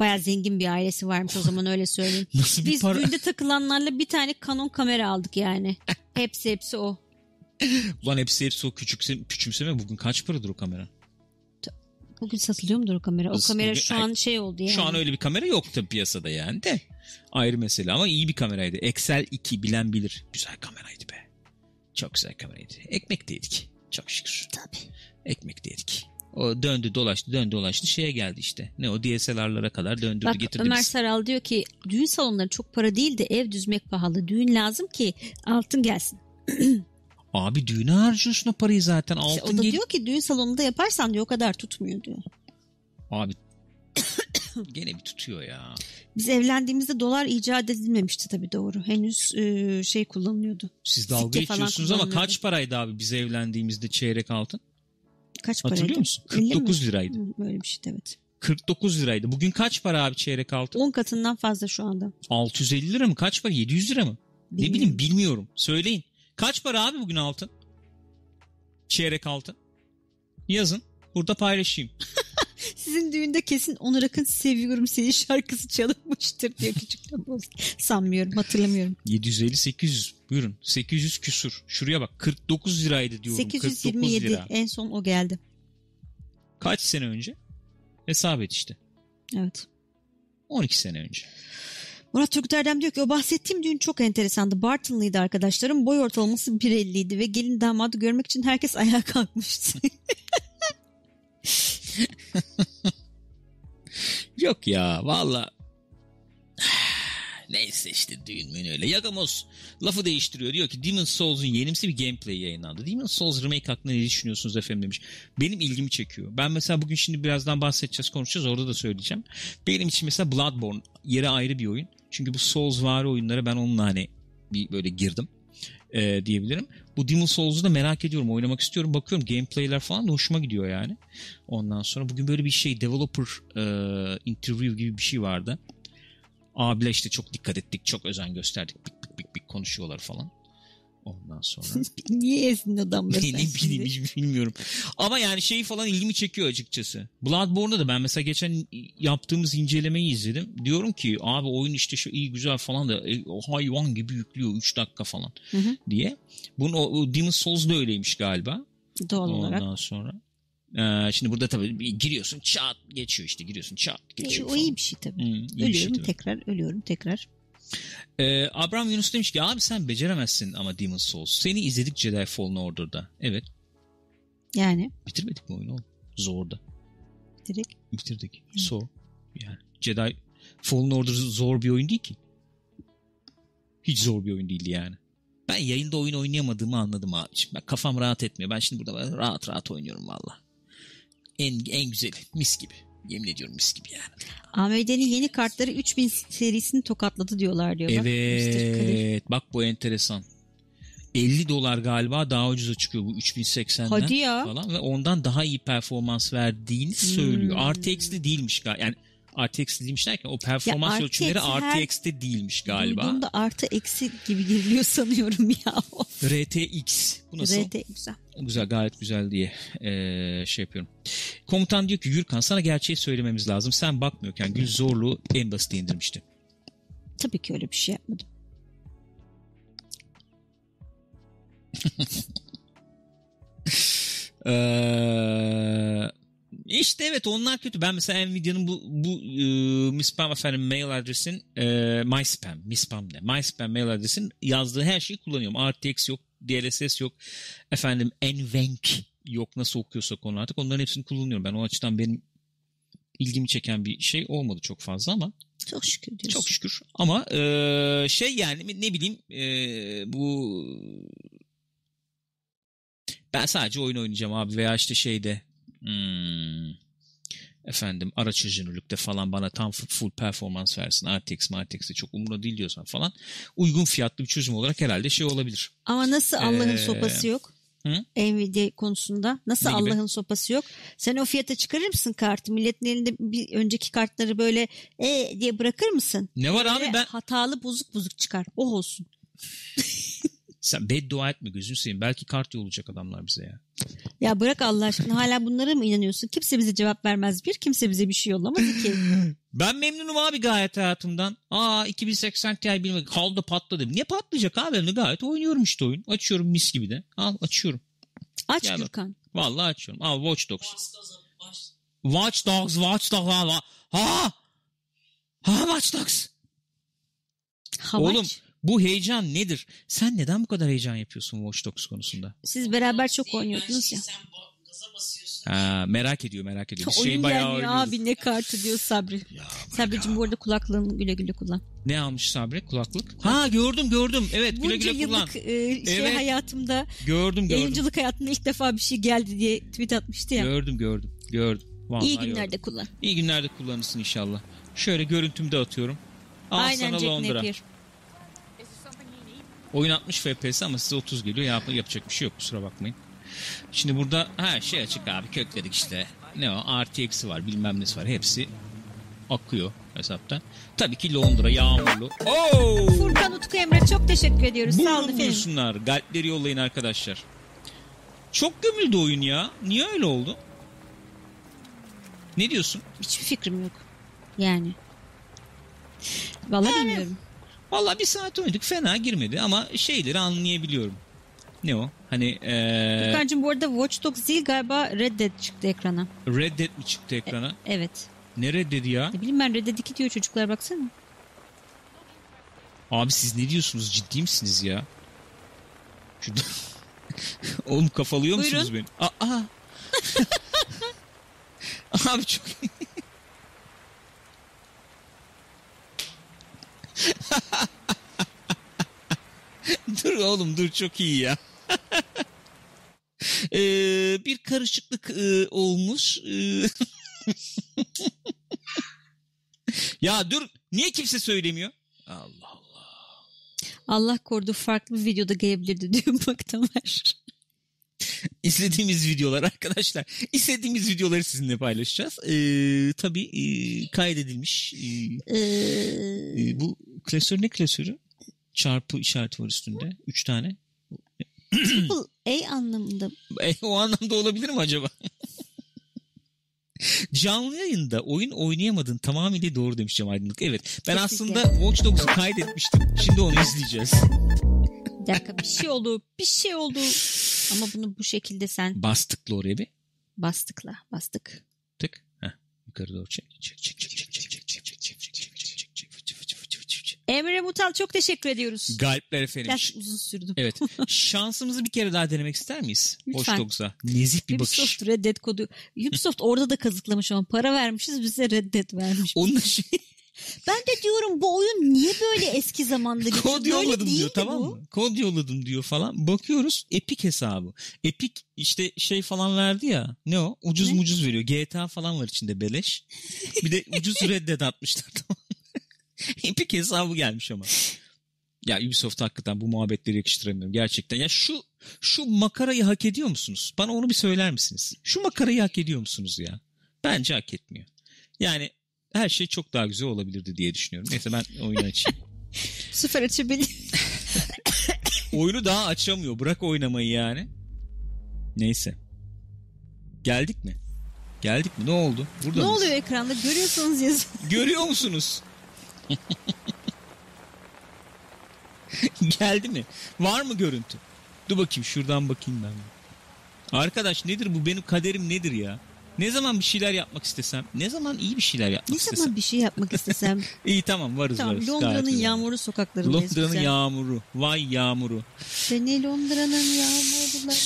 Bayağı zengin bir ailesi varmış o zaman öyle söyleyeyim. Nasıl bir Biz para? düğünde takılanlarla bir tane Canon kamera aldık yani. Hepsi hepsi o. Lan hepsi hepsi o küçükse, küçümseme bugün kaç paradır o kamera? Bugün satılıyor mudur o kamera? O Nasıl kamera bugün- şu an şey oldu yani. Şu an öyle bir kamera yok tabii piyasada yani de. Ayrı mesele ama iyi bir kameraydı. Excel 2 bilen bilir. Güzel kameraydı be. Çok güzel kameraydı. Ekmek de yedik. Çok şükür. Tabii. Ekmek de yedik. O döndü dolaştı döndü dolaştı şeye geldi işte. Ne o DSLR'lara kadar döndürdü Bak getirdi Ömer bizi. Saral diyor ki düğün salonları çok para değil de ev düzmek pahalı. Düğün lazım ki altın gelsin. Abi düğüne harcıyorsun o parayı zaten. İşte Altın o da gel- diyor ki düğün salonunda yaparsan diyor o kadar tutmuyor diyor. Abi gene bir tutuyor ya. Biz evlendiğimizde dolar icat edilmemişti tabii doğru. Henüz e, şey kullanılıyordu. Siz dalga Sikke geçiyorsunuz ama kaç paraydı abi biz evlendiğimizde çeyrek altın? Kaç paraydı? Hatırlıyor musun? 50 mi? 49 liraydı. Hı, Böyle bir şeydi evet. 49 liraydı. Bugün kaç para abi çeyrek altın? 10 katından fazla şu anda. 650 lira mı? Kaç para? 700 lira mı? Ne Bilmiyorum. bileyim bilmiyorum. Söyleyin. Kaç para abi bugün altın? Çeyrek altın. Yazın. Burada paylaşayım. Sizin düğünde kesin Onur Akın Seviyorum Seni şarkısı çalınmıştır diyor küçükten boz. Sanmıyorum hatırlamıyorum. 750-800. Buyurun. 800 küsur. Şuraya bak. 49 liraydı diyorum. 49 827 lira. en son o geldi. Kaç sene önce? Hesap et işte. Evet. 12 sene önce. Murat Turgut Erdem diyor ki o bahsettiğim düğün çok enteresandı. Bartınlıydı arkadaşlarım. Boy ortalaması 1.50 idi ve gelin damadı görmek için herkes ayağa kalkmıştı. Yok ya valla. Neyse işte düğün mü öyle. Yagamoz lafı değiştiriyor. Diyor ki Demon's Souls'un yenimsi bir gameplay yayınlandı. Demon's Souls remake hakkında ne düşünüyorsunuz efendim demiş. Benim ilgimi çekiyor. Ben mesela bugün şimdi birazdan bahsedeceğiz konuşacağız orada da söyleyeceğim. Benim için mesela Bloodborne yere ayrı bir oyun. Çünkü bu Souls vari oyunlara ben onunla hani bir böyle girdim e, diyebilirim. Bu Demon's Souls'u da merak ediyorum. Oynamak istiyorum. Bakıyorum gameplayler falan da hoşuma gidiyor yani. Ondan sonra bugün böyle bir şey developer e, interview gibi bir şey vardı. Abiler işte çok dikkat ettik, çok özen gösterdik. Bik bik bik bik konuşuyorlar falan. Ondan sonra Niye ezdin adamları ne, ne bileyim hiç bilmiyorum. Ama yani şeyi falan ilgimi çekiyor açıkçası. Bloodborne'da da ben mesela geçen yaptığımız incelemeyi izledim. Diyorum ki abi oyun işte şu iyi güzel falan da e, o hayvan gibi yüklüyor 3 dakika falan Hı hı. diye. Bunun o, o Demon's Souls da öyleymiş galiba. Doğal olarak. Ondan sonra. Ee, şimdi burada tabii giriyorsun çat geçiyor işte giriyorsun çat E, geçiyor o falan. iyi bir şey tabii. Hı, bir ölüyorum şey tabii. tekrar, ölüyorum tekrar. Ee, Abraham Yunus demiş ki abi sen beceremezsin ama Demon's Souls. Seni izledik Jedi Fallen Order'da. Evet Yani bitirmedik mi oyunu oğlum? Zorda. direkt. Bitirdik. So. Yani Jedi Fallen Order zor bir oyun değil ki. Hiç zor bir oyun değildi yani. Ben yayında oyun oynayamadığımı anladım abiciğim. Ben kafam rahat etmiyor. Ben şimdi burada rahat rahat oynuyorum valla. En, en güzeli. Mis gibi. Yemin ediyorum mis gibi yani. AMD'nin yeni kartları 3000 serisini tokatladı diyorlar diyor. Bak. Evet. Bak bu enteresan. 50 dolar galiba daha ucuza çıkıyor bu 3080'den Hadi ya. falan ve ondan daha iyi performans verdiğini söylüyor. Hmm. RTX'li değilmiş galiba. Yani RTX'li değilmiş derken o performans Ya ölçümleri RTX her- RTX'te değilmiş galiba. Duyduğumda artı eksi gibi giriliyor sanıyorum ya. RTX. Bu nasıl? RT güzel. Güzel gayet güzel diye eee, şey yapıyorum. Komutan diyor ki Gürkan sana gerçeği söylememiz lazım. Sen bakmıyorken Gül Zorlu en basit indirmişti. Tabii ki öyle bir şey yapmadım. Ee, işte evet onlar kötü. Ben mesela Nvidia'nın bu bu e, MySpam efendim mail adresin e, MySpam, MySpam ne? MySpam mail adresin yazdığı her şeyi kullanıyorum. RTX yok, DLSS yok. Efendim NVENC yok nasıl okuyorsak onu artık. Onların hepsini kullanıyorum. Ben o açıdan benim ilgimi çeken bir şey olmadı çok fazla ama Çok şükür diyorsun. çok şükür. Ama e, şey yani ne bileyim e, bu ben sadece oyun oynayacağım abi veya işte şeyde hmm, efendim araç çözünürlükte falan bana tam full, performans versin. RTX RTX'de çok umurumda değil diyorsan falan uygun fiyatlı bir çözüm olarak herhalde şey olabilir. Ama nasıl Allah'ın Ee, sopası yok? hı? Nvidia konusunda nasıl Ne? Allah'ın sopası yok? Sen o fiyata çıkarır mısın kartı? Milletin elinde bir önceki kartları böyle e diye bırakır mısın? Ne var abi ben hatalı bozuk bozuk çıkar. O olsun. sen beddua etme gözünü seveyim. Belki kart yollayacak adamlar bize ya. Ya bırak Allah aşkına hala bunlara mı inanıyorsun? Kimse bize cevap vermez bir. Kimse bize bir şey yollamaz iki. Ben memnunum abi gayet hayatımdan. Aa 2080 Ti bilmem kaldı patladı. Niye patlayacak abi? Ben de gayet oynuyorum işte oyun. Açıyorum mis gibi de. Al açıyorum. Aç Gel bak. Gürkan. Vallahi açıyorum. Al Watch Dogs. Watch Dogs, Watch Dogs. Ha! Ha! Ha Watch Dogs. Havaç. Oğlum bu heyecan nedir? Sen neden bu kadar heyecan yapıyorsun Watch Dogs konusunda? Siz beraber çok oynuyordunuz ya. Sen bo- gaza basıyorsun. Ha, merak ediyor merak ediyor. Biz Oyun şeyi bayağı gelmiyor oynuyoruz. abi ne kartı diyor Sabri. Sabri'cim bu arada kulaklığını güle güle kullan. Ne almış Sabri? Kulaklık. Ha gördüm gördüm. Evet güle Bunca güle kullan. yıllık e, şey Evet. hayatımda Gördüm gördüm. yayıncılık hayatımda ilk defa bir şey geldi diye tweet atmıştı ya. Gördüm gördüm. Gördüm. Vallahi İyi gördüm. günlerde kullan. İyi günlerde kullanırsın inşallah. Şöyle görüntümü de atıyorum. Al Aynen sana Jack Londra. Napier. Oyun 60 FPS ama size 30 geliyor. Yap yapacak bir şey yok kusura bakmayın. Şimdi burada ha şey açık abi kökledik işte. Ne o RTX'i var bilmem nesi var. Hepsi akıyor hesaptan. Tabii ki Londra yağmurlu. Oo! Furkan Utku Emre çok teşekkür ediyoruz. Sağ olun efendim. Galpleri yollayın arkadaşlar. Çok gömüldü oyun ya. Niye öyle oldu? Ne diyorsun? Hiçbir fikrim yok. Yani. Vallahi bilmiyorum. Vallahi bir saat oynadık fena girmedi ama şeyleri anlayabiliyorum. Ne o? Hani eee Furkan'cığım bu arada Watch Dogs değil galiba Red Dead çıktı ekrana. Red Dead mi çıktı ekrana? Evet. Ne Red Dead ya? Ne bileyim ben Red Dead 2 diyor çocuklar baksana. Abi siz ne diyorsunuz? Ciddi misiniz ya? Şurada... Oğlum kafalıyor musunuz beni? Aa! Abi çok... dur oğlum dur çok iyi ya. Ee, bir karışıklık e, olmuş. Ee, ya dur niye kimse söylemiyor? Allah Allah. Allah korudu farklı bir videoda gelebilirdi diyor bak Tamer. İzlediğimiz videolar arkadaşlar. İzlediğimiz videoları sizinle paylaşacağız. Ee, tabii e, kaydedilmiş. Ee, Ee, e, bu klasör ne klasörü? Çarpı işareti var üstünde. Üç tane. Triple A anlamında. E, o anlamda olabilir mi acaba? Canlı yayında oyun oynayamadın tamamıyla doğru demiş Cem Aydınlık. Evet. Ben Kesinlikle. aslında Watch Dogs'u kaydetmiştim. Şimdi onu izleyeceğiz. bir dakika bir şey oldu. Bir şey oldu. Ama bunu bu şekilde sen... Bastıkla oraya bir. Bastıkla. Bastık. Tık. Heh, yukarı doğru çek. Çek çek çek çek. çek. Emre Mutal çok teşekkür ediyoruz. Galpler efendim. Biraz uzun sürdü. Evet. Şansımızı bir kere daha denemek ister miyiz? Lütfen. Dogs'a. Nezih bir bakış. Ubisoft Red Dead kodu. Ubisoft orada da kazıklamış ama para vermişiz bize Red Dead vermiş. Onun şey Ben de diyorum bu oyun niye böyle eski zamanda geçiyor? kod Böyle yolladım diyor değildi tamam bu. mı? Kod yolladım diyor falan. Bakıyoruz Epic hesabı. Epic işte şey falan verdi ya. Ne o? Ucuz Ne? mucuz veriyor. GTA falan var içinde beleş. Bir de ucuz Red Dead atmışlar tamam? Epic hesabı gelmiş ama. Ya Ubisoft hakikaten bu muhabbetleri yakıştıramıyorum gerçekten. Ya şu şu makarayı hak ediyor musunuz? Bana onu bir söyler misiniz? Şu makarayı hak ediyor musunuz ya? Bence hak etmiyor. Yani her şey çok daha güzel olabilirdi diye düşünüyorum. Neyse ben oyunu açayım. Sefer açabilir. Oyunu daha açamıyor. Bırak oynamayı yani. Neyse. Geldik mi? Geldik mi? Ne oldu? Burada ne mıyız? oluyor ekranda? Görüyorsanız yazın. Görüyor musunuz? Geldi mi? Var mı görüntü? Dur bakayım şuradan bakayım ben. Arkadaş nedir bu? Benim kaderim nedir ya? Ne zaman bir şeyler yapmak istesem, ne zaman iyi bir şeyler yapmak Ne istesem. zaman bir şey yapmak istesem. İyi tamam varız tamam varız. Londra'nın yağmurlu sokaklarındayız. Londra'nın güzel. yağmuru. Vay yağmuru. Seni Londra'nın yağmurları.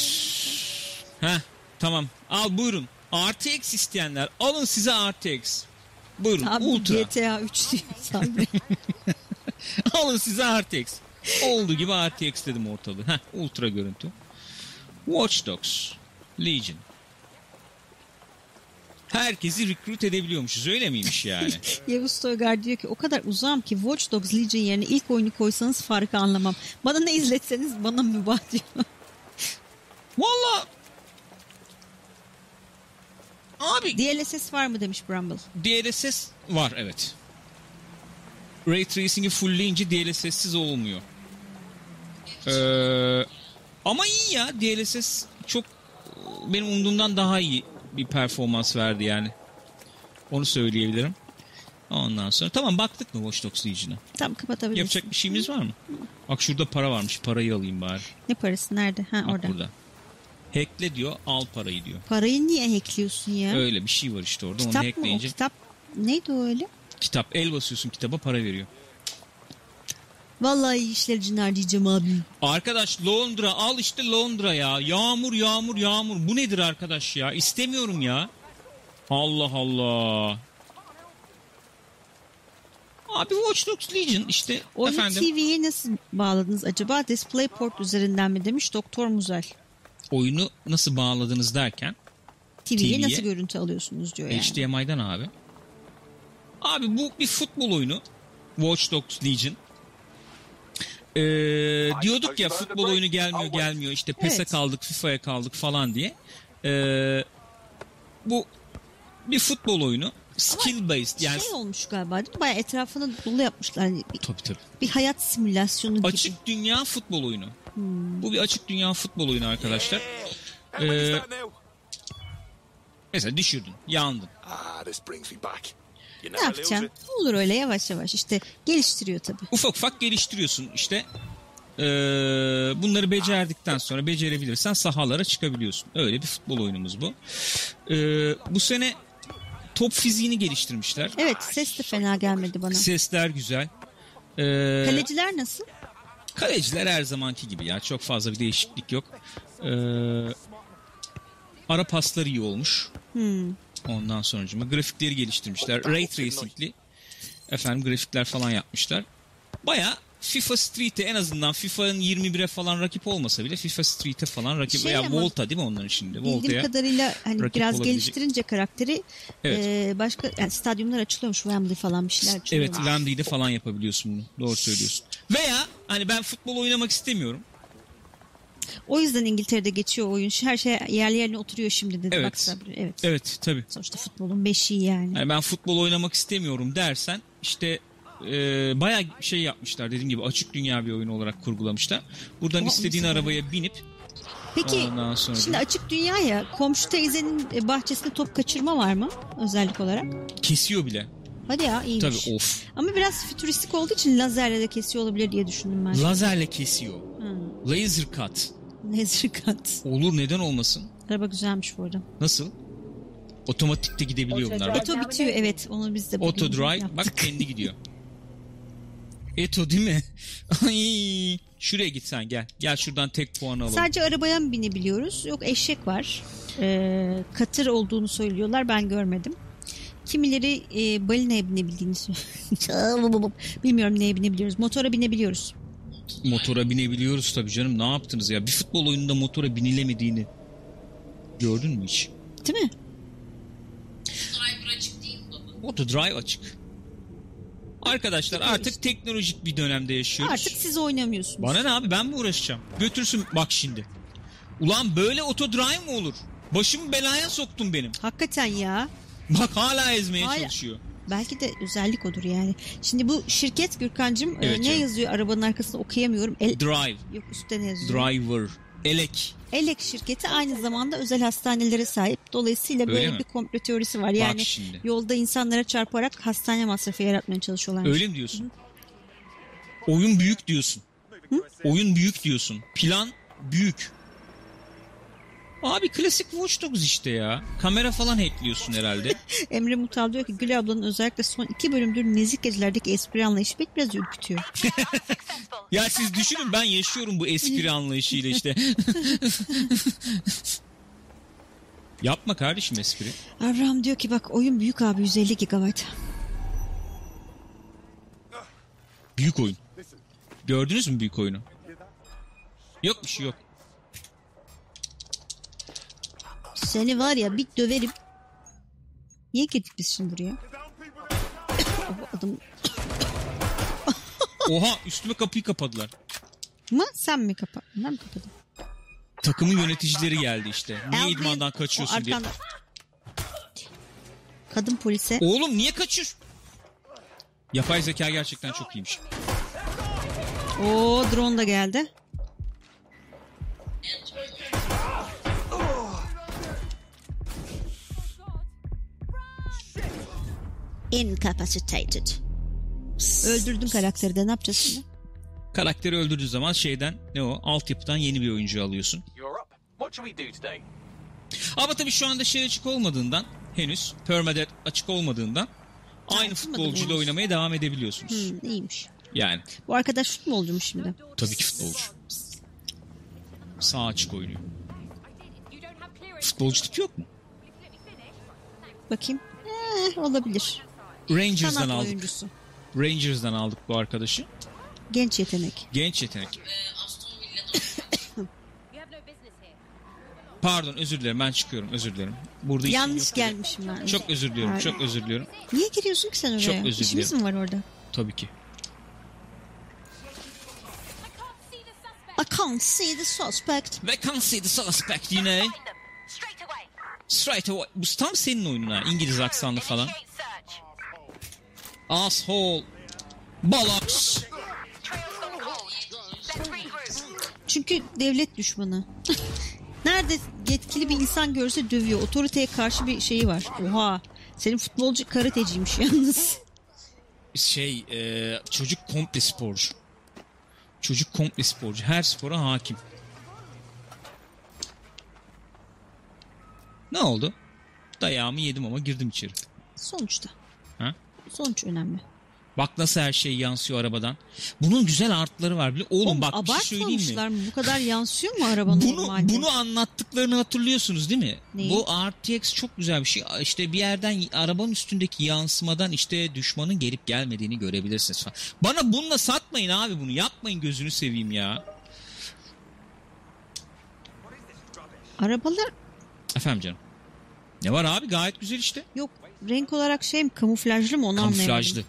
Heh tamam. Al buyurun. RTX isteyenler alın size RTX. Buyurun Abi Ultra. GTA 3 diyor alın size RTX. Olduğu gibi RTX dedim ortalığı. Heh Ultra görüntü. Watch Dogs. Legion. Herkesi recruit edebiliyormuşuz öyle miymiş yani? Yavuz Toygar diyor ki o kadar uzağım ki Watch Dogs Legion yerine ilk oyunu koysanız farkı anlamam. Bana ne izletseniz bana mübah diyor. Valla Abi DLSS var mı demiş Bramble. DLSS var evet. Ray Tracing'i fullleyince DLSS'siz olmuyor. Ee, ama iyi ya DLSS çok benim umduğumdan daha iyi bir performans verdi yani. Onu söyleyebilirim. Ondan sonra tamam baktık mı Watch Dogs Legion'a? Tamam kapatabiliriz. Yapacak bir şeyimiz var mı? Bak şurada para varmış. Parayı alayım bari. Ne parası nerede? Ha Bak orada. burada. Hackle diyor al parayı diyor. Parayı niye hackliyorsun ya? Öyle bir şey var işte orada. Onu Kitap mı o? hackleyince Kitap neydi o öyle? kitap el basıyorsun kitaba para veriyor. Vallahi işler cinler diyeceğim abi. Arkadaş Londra al işte Londra ya. Yağmur yağmur yağmur. Bu nedir arkadaş ya? İstemiyorum ya. Allah Allah. Abi Watch Dogs Legion işte Oyunu efendim TV'ye nasıl bağladınız acaba? DisplayPort üzerinden mi demiş Doktor Muzel. Oyunu nasıl bağladınız derken TV'ye, nasıl görüntü alıyorsunuz diyor yani. HDMI'den abi. Abi bu bir futbol oyunu. Watch Dogs Legion. Ee, diyorduk ya futbol oyunu gelmiyor gelmiyor işte PES'e Evet. kaldık FIFA'ya kaldık falan diye. Ee, bu bir futbol oyunu. Skill based yani Şey olmuş galiba değil mi? Bayağı etrafını dolu yapmışlar. Hani bir, tabii tabii. bir hayat simülasyonu gibi. Açık dünya futbol oyunu. Hmm. Bu bir açık dünya futbol oyunu arkadaşlar. Ee, mesela düşürdün, yandın. Ah, this brings me back. You Ne yapacaksın? Olur öyle yavaş yavaş. İşte geliştiriyor tabii. ufak ufak geliştiriyorsun işte. Ee, bunları becerdikten sonra becerebilirsen sahalara çıkabiliyorsun. Öyle bir futbol oyunumuz bu. Ee, bu sene top fiziğini geliştirmişler. Evet ses de fena gelmedi bana. Sesler güzel. Ee, Kaleciler nasıl? Kaleciler her zamanki gibi ya. Çok fazla bir değişiklik yok. Ee, ara pasları iyi olmuş. Hmm. Ondan sonucuma grafikleri geliştirmişler. Ray tracing'li efendim grafikler falan yapmışlar. Baya FIFA Street'e en azından FIFA'nın 21'e falan rakip olmasa bile FIFA Street'e falan rakip Şey veya Volta değil mi onların şimdi? Bildiğim Volta'ya kadarıyla hani biraz olabilecek. geliştirince karakteri Evet. e, başka yani stadyumlar açılıyormuş Wembley falan bir şeyler açılıyor. Evet Wembley'de falan yapabiliyorsun bunu. Doğru söylüyorsun. Veya hani ben futbol oynamak istemiyorum. O yüzden İngiltere'de geçiyor oyun. Her şey yerli yerine oturuyor şimdi dedi. Evet. Bak Sabri. Evet. Evet tabii. Sonuçta futbolun beşiği yani. Yani ben futbol oynamak istemiyorum dersen işte e, bayağı şey yapmışlar dediğim gibi açık dünya bir oyun olarak kurgulamışlar. Buradan Ama istediğin arabaya binip Peki ondan sonra şimdi açık dünya ya komşu teyzenin e, bahçesinde top kaçırma var mı özellik olarak? kesiyor bile. Hadi ya iyiymiş. Tabii of. Ama biraz fütüristik olduğu için lazerle de kesiyor olabilir diye düşündüm ben. Lazerle kesiyor. Hmm. Laser cut. Laser cut. Olur neden olmasın? Araba güzelmiş bu arada. Nasıl? Otomatikte gidebiliyor bunlar. Bak, Oto bitiyor evet onu biz de Auto drive yaptık. bak kendi gidiyor. Eto değil mi? Ay, şuraya git sen gel. Gel şuradan tek puanı alalım. Sadece arabaya mı binebiliyoruz? Yok eşek var. Ee, katır olduğunu söylüyorlar ben görmedim. Kimileri e, balinaya binebildiğini söylüyor. Bilmiyorum neye binebiliyoruz. Motora binebiliyoruz. Motora binebiliyoruz tabii canım. Ne yaptınız ya? Bir futbol oyununda motora binilemediğini gördün mü hiç? Değil mi? Driver açık değil mi baba? Auto drive açık. Arkadaşlar artık teknolojik bir dönemde yaşıyoruz. Artık siz oynamıyorsunuz. Bana ne abi ben mi uğraşacağım? Götürsün bak şimdi. Ulan böyle auto drive mi olur? Başımı belaya soktun benim. Hakikaten ya. Bak hala ezmeye Hala. çalışıyor. Belki de özellik odur yani. Şimdi bu şirket Gürkan'cığım e, Evet ne canım. yazıyor arabanın arkasında okuyamıyorum. El, Drive, yok üstte ne yazıyor? driver, elek. Elek şirketi aynı zamanda özel hastanelere sahip. Dolayısıyla Öyle böyle mi? bir komplo teorisi var. Yani yolda insanlara çarparak hastane masrafı yaratmaya çalışıyorlar. Öyle mi diyorsun? Oyun büyük diyorsun. Oyun büyük diyorsun. Plan büyük. Abi klasik Watch Dogs işte ya. Kamera falan hackliyorsun herhalde. Emre Mutal diyor ki Gül ablanın özellikle son iki bölümdür Nezik Gecelerdeki espri anlayışı beni biraz ürkütüyor. ya siz düşünün ben yaşıyorum bu espri anlayışıyla işte. Yapma kardeşim espri. Abraham diyor ki bak oyun büyük abi 150 GB. Büyük oyun. Gördünüz mü büyük oyunu? Yok bir şey yok. Seni var ya bir döverim. Niye geldik biz şimdi buraya? Bu adam Oha üstüme kapıyı kapadılar. mı sen mi kapa? Ben mi kapadım? Takımın yöneticileri geldi işte. Niye idmandan kaçıyorsun diye. arkanda- Kadın polise Oğlum niye kaçıyorsun? Yapay zeka gerçekten çok iyiymiş. o drone da geldi. Incapacitated. Öldürdün karakteri de ne yapacağız şimdi? Karakteri öldürdüğü zaman şeyden ne o altyapıdan yeni bir oyuncu alıyorsun. You're up. What shall we do today? Ama tabii şu anda şey açık olmadığından henüz permadeath açık olmadığından aynı futbolcuyla henüz. oynamaya devam edebiliyorsunuz. Hmm, iyiymiş. Yani Bu arkadaş futbolcu mu şimdi? tabii ki futbolcu. Sağ açık oynuyor. Futbolcu tipi yok mu? Bakayım. Eh, olabilir. Rangers'dan Kanat aldık. oyuncusu. Rangers'dan aldık bu arkadaşı. Genç yetenek. Genç yetenek. Pardon özür dilerim ben çıkıyorum özür dilerim. Burada işim Yanlış yok gelmişim ben. Çok özür diliyorum çok özür diliyorum. Niye giriyorsun ki sen oraya? Çok özür İşimiz mi var orada? Tabii ki. I can't see the suspect. They can't see the suspect you know. Straight away. Straight away. Bu tam senin oyunun ha. İngiliz aksanlı falan. Asshole. Bollocks. Çünkü devlet düşmanı. Nerede yetkili bir insan görse dövüyor. Otoriteye karşı bir şeyi var. Oha. Senin futbolcu karateciymiş yalnız. Şey e, çocuk komple sporcu. Çocuk komple sporcu. Her spora hakim. Ne oldu? Dayağımı yedim ama girdim içeri. Sonuçta. Sonuç önemli. Bak nasıl her şey yansıyor arabadan. Bunun güzel artıları var. Bile. Oğlum Oğlum, bak bir şey söyleyeyim mi? mı? Bu kadar yansıyor mu araba Bunu normalde? bunu anlattıklarını hatırlıyorsunuz değil mi? Neyi? Bu RTX çok güzel bir şey. İşte bir yerden arabanın üstündeki yansımadan işte düşmanın gelip gelmediğini görebilirsiniz falan. Bana bununla satmayın abi bunu. Yapmayın gözünü seveyim ya. Arabalar Efendim canım. Ne var abi gayet güzel işte. yok renk olarak şey mi kamuflajlı mı onu Kamuflajlı. anlayamadım.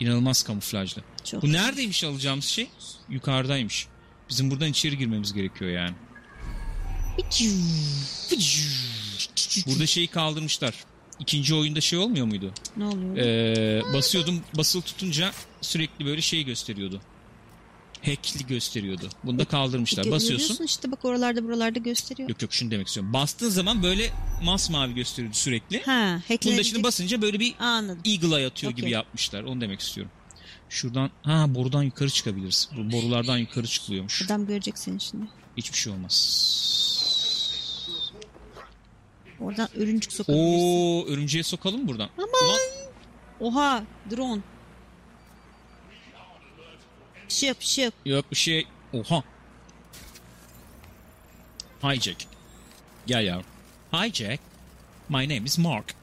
İnanılmaz kamuflajlı. Çok. Bu neredeymiş alacağımız şey? Yukarıdaymış. Bizim buradan içeri girmemiz gerekiyor yani. Burada şeyi kaldırmışlar. İkinci oyunda şey olmuyor muydu? Ne oluyor? Ee, basıyordum basılı tutunca sürekli böyle şey gösteriyordu. Hackli gösteriyordu. Bunu da kaldırmışlar. Gö- Basıyorsun. işte bak oralarda buralarda gösteriyor. Yok yok şunu demek istiyorum. Bastığın zaman böyle masmavi gösteriyordu sürekli. Ha, Bunda hacklenecek. şimdi basınca böyle bir Anladım. Eagle Eye atıyor gibi Okey. yapmışlar. Onu demek istiyorum. Şuradan ha borudan yukarı çıkabiliriz. Bu borulardan yukarı çıkılıyormuş. Adam görecek seni şimdi. Hiçbir şey olmaz. Oradan örümcük sokabilirsin. Oo örümceğe sokalım buradan. Aman. Ulan, Oha drone. Bir şey yap bir şey yap. yok bir şey. Oha. Hi Jack. Gel yavrum. Hi Jack. My name is Mark.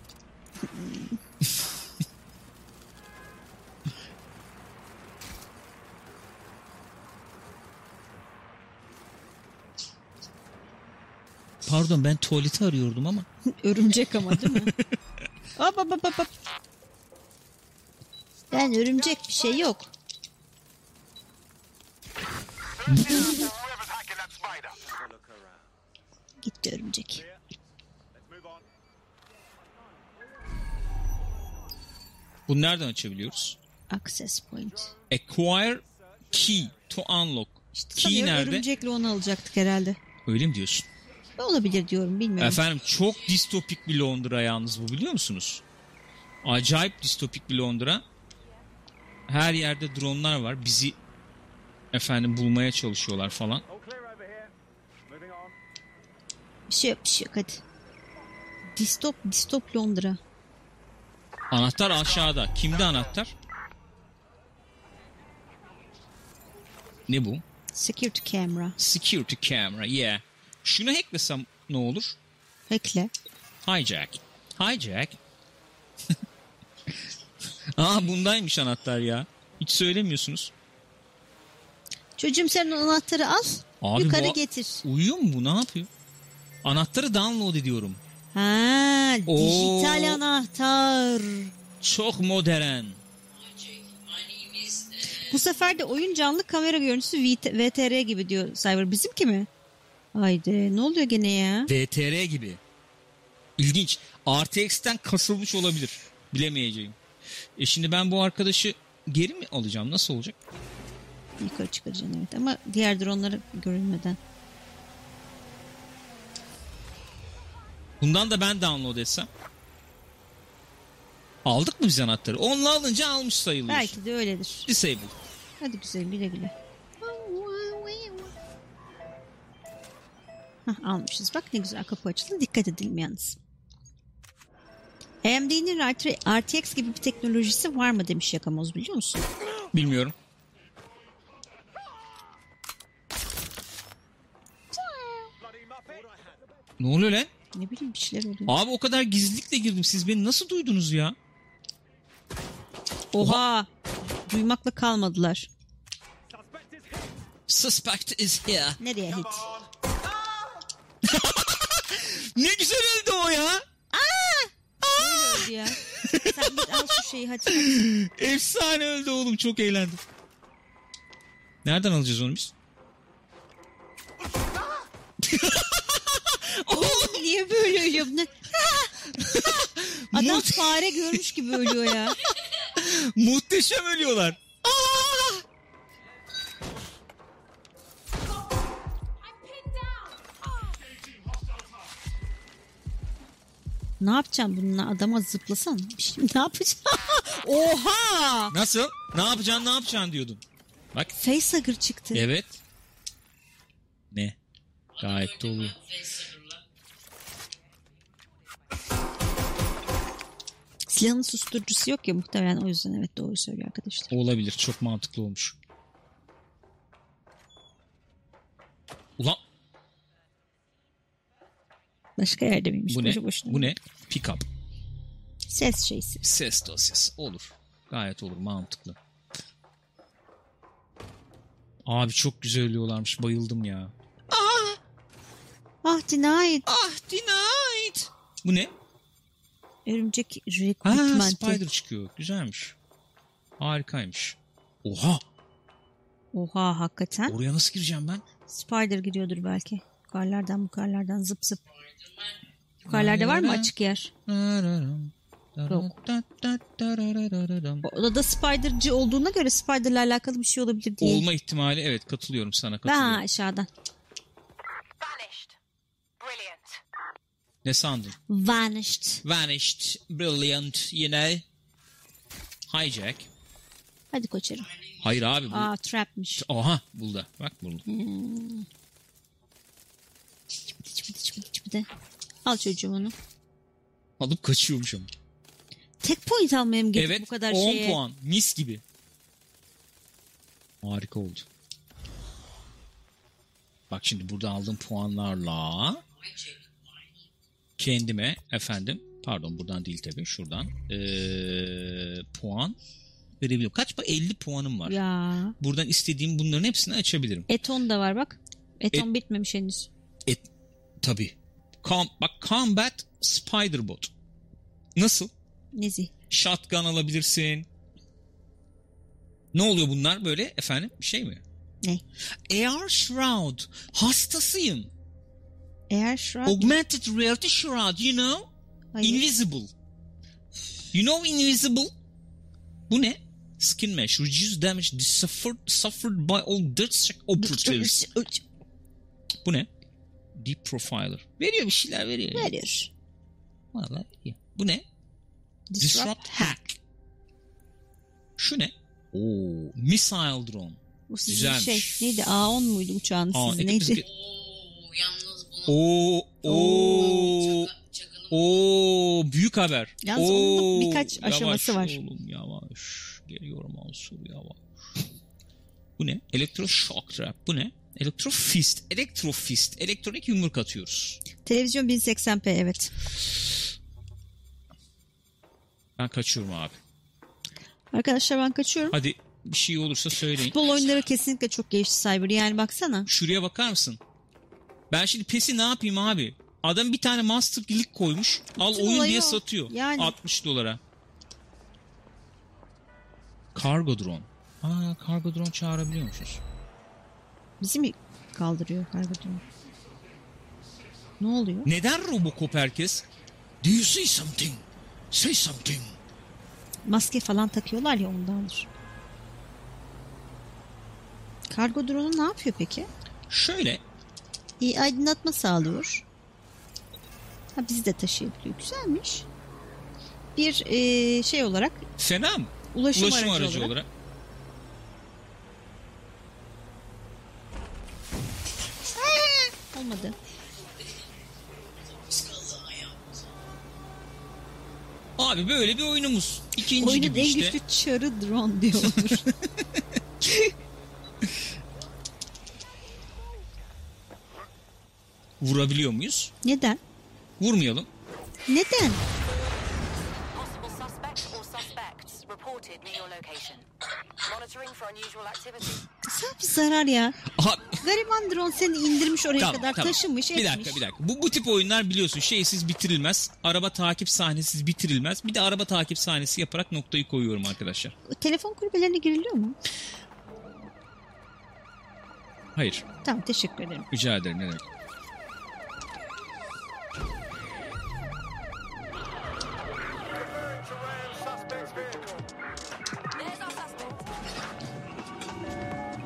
Pardon ben tuvaleti arıyordum ama. Örümcek ama değil mi? hop hop hop, hop. Ben örümcek bir şey yok. Gitti örümcek. Bunu nereden açabiliyoruz? Access point. Acquire key to unlock. İşte key nerede? örümcekle onu alacaktık herhalde. Öyle mi diyorsun? Olabilir diyorum bilmiyorum. Efendim çok distopik bir Londra yalnız bu biliyor musunuz? Acayip distopik bir Londra. Her yerde dronlar var. Bizi efendim bulmaya çalışıyorlar falan. Bir şey yok bir şey yok hadi. Distop distop Londra. Anahtar aşağıda. Kimde anahtar? Ne bu? Security camera. Security camera. Yeah. Şunu hacklesem ne olur? Hackle. Hijack. Hijack. Aa bundaymış anahtar ya. Hiç söylemiyorsunuz. Çocuğum sen anahtarı al. Abi yukarı bu- getir. Uyuyor mu bu? Ne yapıyor? Anahtarı download ediyorum. Ha, Oo. dijital anahtar. Çok modern. Bu sefer de oyun canlı kamera görüntüsü VT VTR gibi diyor Cyber. Bizimki mi? Haydi ne oluyor gene ya? VTR gibi. İlginç. RTX'ten kasılmış olabilir. Bilemeyeceğim. E şimdi ben bu arkadaşı geri mi alacağım? Nasıl olacak? Yukarı çıkaracaksın evet ama diğer dronları görünmeden. Bundan da ben download etsem. Aldık mı biz anahtarı? Onunla alınca almış sayılıyor. Belki de öyledir. Disable. Hadi güzel güle güle. Hah, almışız. Bak ne güzel kapı açıldı. Dikkat edelim yalnız. AMD'nin RTX gibi bir teknolojisi var mı demiş Yakamoz biliyor musun? Bilmiyorum. Ne oluyor lan? Ne bileyim bir şeyler oluyor. Abi o kadar gizlilikle girdim. Siz beni nasıl duydunuz ya? Oha! Duymakla kalmadılar. Suspect is here. Nereye hit? Ne güzel öldü o ya. Böyle öldü ya. Sen git al şu şeyi hadi. hadi. Efsane öldü oğlum. Çok eğlendim. Nereden alacağız onu biz? Niye böyle ölüyor? Ne? Adam Muht- fare görmüş gibi ölüyor ya. Muhteşem ölüyorlar. Ne yapacağım bununla? Adama zıplasan. Şimdi ne yapacağım? Oha! Nasıl? Ne yapacaksın ne yapacaksın diyordun. Bak. Facehugger çıktı. Evet. Ne? Gayet de oluyor. Silahın susturucusu yok ya muhtemelen o yüzden evet doğru söylüyor arkadaşlar. Olabilir. Çok mantıklı olmuş. Ulan Başka yerde miymiş? bu ne? Boşu boşuna. Bu ne? Pick up. Ses şeysi. Ses dosyası. Olur. Gayet olur. Mantıklı. Abi çok güzel ölüyorlarmış. Bayıldım ya. Ah denied. Ah denied. Bu ne? Örümcek Ha rekrutmenti. Spider çıkıyor. Güzelmiş. Harikaymış. Oha. Oha hakikaten. Oraya nasıl gireceğim ben? Spider giriyordur belki. Yukarılardan yukarılardan zıp zıp. Yukarılarda var mı açık yer? Yok. O odada Spider'cı olduğuna göre Spider'la alakalı bir şey olabilir diye. Olma ihtimali evet katılıyorum sana Ben katılıyorum. aşağıdan. Vanished. Brilliant. Ne sandın? Vanished. Vanished, brilliant, you know. Hijack. Hadi koçarım. Hayır abi bu. Aa trapmiş. Aha buldu. Bak buldu. Çıpıdı çıpıdı çıpıdı çıpıdı. Al çocuğum onu. Alıp kaçıyormuş ama. Tek point almaya mı Evet bu kadar 10 şeye? puan. Mis gibi. Harika oldu. Bak şimdi burada aldığım puanlarla kendime efendim pardon buradan değil tabii şuradan ee, puan verebiliyorum. Kaç pa 50 puanım var. Ya. Buradan istediğim bunların hepsini açabilirim. Eton da var bak. Eton Et- bitmemiş henüz. Et, tabii. Com, bak Combat Spider-Bot. Nasıl? Nezi. Shotgun alabilirsin. Ne oluyor bunlar böyle efendim? Şey mi? Ne? AR Shroud. Hastasıyım. Eğer an... Augmented Reality Shroud, you know? Hayır. Invisible. You know Invisible? Bu ne? Skin Mesh. Reduce damage suffered, suffered by all DeathSec operatives. Bu ne? Deep Profiler. Veriyor bir şeyler veriyor. Veriyor. Vallahi veriyor. Bu ne? Disrupt. Disrupt Hack. Şu ne? Oo, Missile Drone. Bu sizin Güzelmiş. şey neydi? A10 muydu uçağınız Aa, sizin? Neydi? Oo, yalnız Oo, oo, oo, büyük haber. Yalnız onun da birkaç yavaş aşaması var. oğlum yavaş. Geliyorum Mansur yavaş. Bu ne? Elektro Shock Trap. Bu ne? Elektro Fist. Elektro Fist. Elektronik yumruk atıyoruz. Televizyon 1080p evet. Ben kaçıyorum abi. Arkadaşlar ben kaçıyorum. Hadi bir şey olursa söyleyin. Futbol oyunları kesinlikle çok gelişti Cyber. Yani baksana. Şuraya bakar mısın? Ben şimdi PES'i ne yapayım abi? Adam bir tane Master League koymuş. Al Bütün oyun diye o. satıyor. Yani. 60 dolara. Kargo drone. Aa kargo drone çağırabiliyormuşuz. Bizi mi kaldırıyor kargocuğum? Ne oluyor? Neden Robocop herkes? Do you see something? Say something. Maske falan takıyorlar ya ondandır. Kargo drone'u ne yapıyor peki? Şöyle İyi aydınlatma sağlıyor. Ha bizi de taşıyabiliyor. Güzelmiş. bir e, şey olarak Fena mı? ulaşım, Ulaşım aracı, aracı olarak. olarak. olmadı. Abi böyle bir oyunumuz. İkinci Oyunun gibi en işte. güçlü çarı drone diyor Vurabiliyor muyuz? Neden? Vurmayalım. Neden? Sen bir zarar ya. Aha, Gariban drone seni indirmiş oraya tamam, kadar tamam. taşımış Bir etmiş. dakika bir dakika. Bu, bu tip oyunlar biliyorsun şeysiz bitirilmez. Araba takip sahnesiz bitirilmez. Bir de araba takip sahnesi yaparak noktayı koyuyorum arkadaşlar. Telefon kulübelerine giriliyor mu? Hayır. Tamam teşekkür ederim. Rica ederim. Ne demek.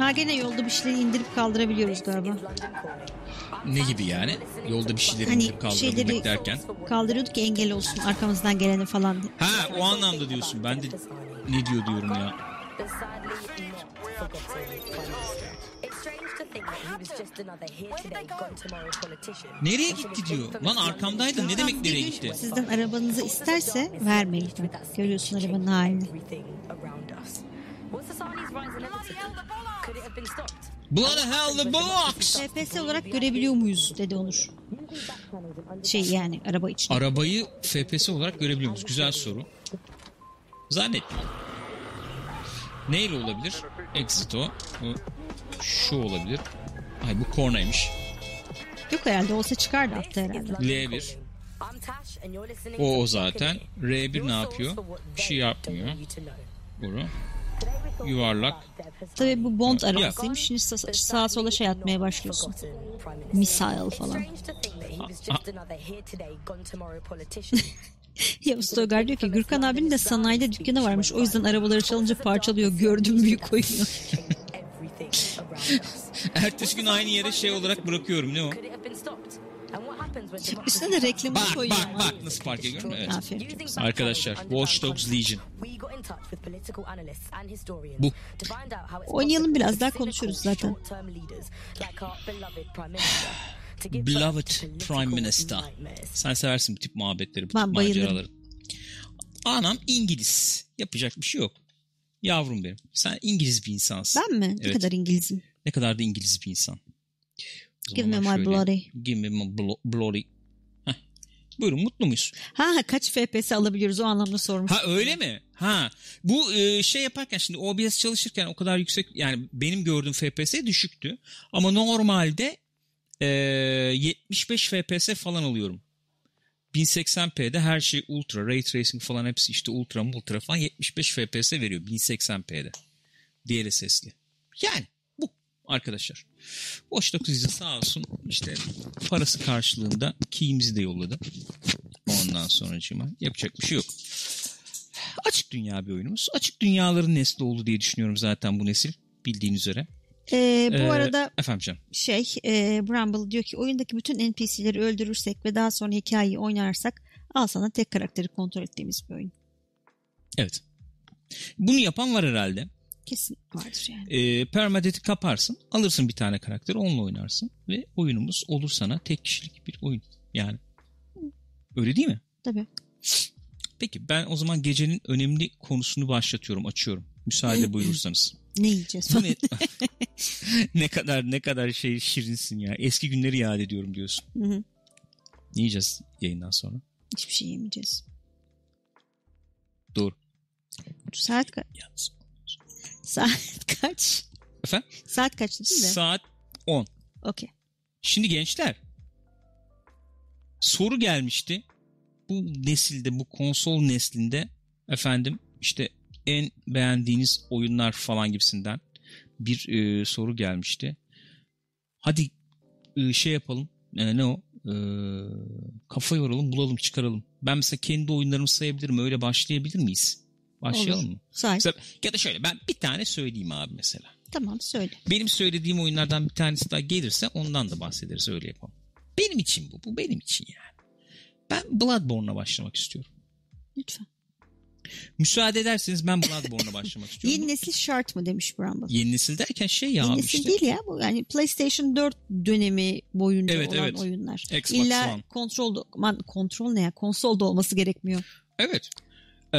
Ha gene yolda bir şeyleri indirip kaldırabiliyoruz galiba. Ne gibi yani? Yolda bir şeyleri Hani indirip kaldırmak şeyleri- derken. Kaldırıyorduk ki engel olsun arkamızdan geleni falan diye. Ha o anlamda diyorsun. Ben de ne diyor diyorum ya. Nereye gitti diyor. Lan arkamdaydın. Ne demek nereye gitti? Sizden arabanızı isterse vermeyin. Görüyorsun arabanın halini. Bloody hell the box! FPS olarak görebiliyor muyuz dedi Onur. Şey yani araba için. Arabayı FPS olarak görebiliyor muyuz? Güzel soru. Zannetmiyorum. Neyle olabilir? Exit o. Bu Şu olabilir. Ay bu kornaymış. Yok herhalde olsa çıkardı attı herhalde. L1. I'm Tash and you're listening O o to zaten. Balcony. R1 Your ne yapıyor? Bir şey yapmıyor. don't Yuvarlak. Tabii bu Bond arabasıymış. Şimdi sa- sağa sola şey atmaya başlıyorsun. It's falan. strange to think that he was just another here today, gone tomorrow politician. Ya Stogar diyor ki Gürkan abinin de sanayide dükkanı varmış. O yüzden arabaları çalınca parçalıyor. Gördüm büyük us. Ertesi gün aynı yere şey olarak bırakıyorum. Ne o? Üstüne de reklamını Bak koyuyor. bak bak nasıl fark ediyorum. Evet. Aferin. Arkadaşlar, Watch Dogs Legion. Bu. Oynayalım biraz, daha konuşuruz zaten. beloved Prime Minister. Sen seversin bu tip muhabbetleri, bu Ben tip bayılırım. maceraları. Anam İngiliz. Yapacak bir şey yok. Yavrum benim. Sen İngiliz bir insansın. Ben mi? Ne Evet. kadar İngilizim. Ne kadar da İngiliz bir insan. Give me my şöyle- bloody. Give me my blo- bloody. Heh. Buyurun mutlu muyuz? Ha ha kaç FPS alabiliyoruz o anlamda sormuş. Ha öyle mi? Ha bu e, şey yaparken şimdi OBS çalışırken o kadar yüksek yani benim gördüğüm FPS düşüktü. Ama normalde e, 75 FPS falan alıyorum. 1080p'de her şey ultra, ray tracing falan hepsi işte ultra, ultra falan 75 FPS veriyor 1080p'de. DLSS'li. Yani arkadaşlar. Watch Dogs Legion sağ olsun işte parası karşılığında key'imizi de yolladı. Ondan sonracığıma yapacak bir şey yok. Açık dünya bir oyunumuz. Açık dünyaların nesli oldu diye düşünüyorum zaten bu nesil. Bildiğin üzere. Ee, bu Ee, arada Efendim canım. şey e, Bramble diyor ki oyundaki bütün NPC'leri öldürürsek ve daha sonra hikayeyi oynarsak al sana tek karakteri kontrol ettiğimiz bir oyun. Evet. Bunu yapan var herhalde. Kesin vardır yani. Ee, permadeath'i kaparsın. Alırsın bir tane karakteri. Onunla oynarsın. Ve oyunumuz olur sana tek kişilik bir oyun. Yani. Öyle değil mi? Tabii. Peki ben o zaman gecenin önemli konusunu başlatıyorum. Açıyorum. Müsaade buyurursanız. Ne yiyeceğiz ne, ne kadar ne kadar şey şirinsin ya. Eski günleri yad ediyorum diyorsun. Hı hı. Ne yiyeceğiz yayından sonra? Hiçbir şey yemeyeceğiz. Doğru. Saat kaç? Yalnız. Saat kaç? Efendim? Saat kaç değil mi? Saat 10. Okey. Şimdi gençler soru gelmişti. Bu nesilde, bu konsol neslinde efendim işte en beğendiğiniz oyunlar falan gibisinden bir e, soru gelmişti. Hadi e, şey yapalım. E, ne o? E, kafa yoralım, bulalım, çıkaralım. Ben mesela kendi oyunlarımı sayabilirim. Öyle başlayabilir miyiz? Başlayalım Olur. mı? Say. Mesela, ya da şöyle ben bir tane söyleyeyim abi mesela. Tamam söyle. Benim söylediğim oyunlardan bir tanesi daha gelirse ondan da bahsederiz öyle yapalım. Benim için bu. Bu benim için yani. Ben Bloodborne'la başlamak istiyorum. Lütfen. Müsaade ederseniz ben Bloodborne'a başlamak istiyorum. Yeni nesil şart mı demiş Bramble. Yeni nesil derken şey ya Yeni nesil işte. değil ya bu yani PlayStation 4 dönemi boyunca Evet, olan evet. oyunlar. Xbox İlla One. kontrol man, kontrol ne ya konsolda olması gerekmiyor. Evet. Ee,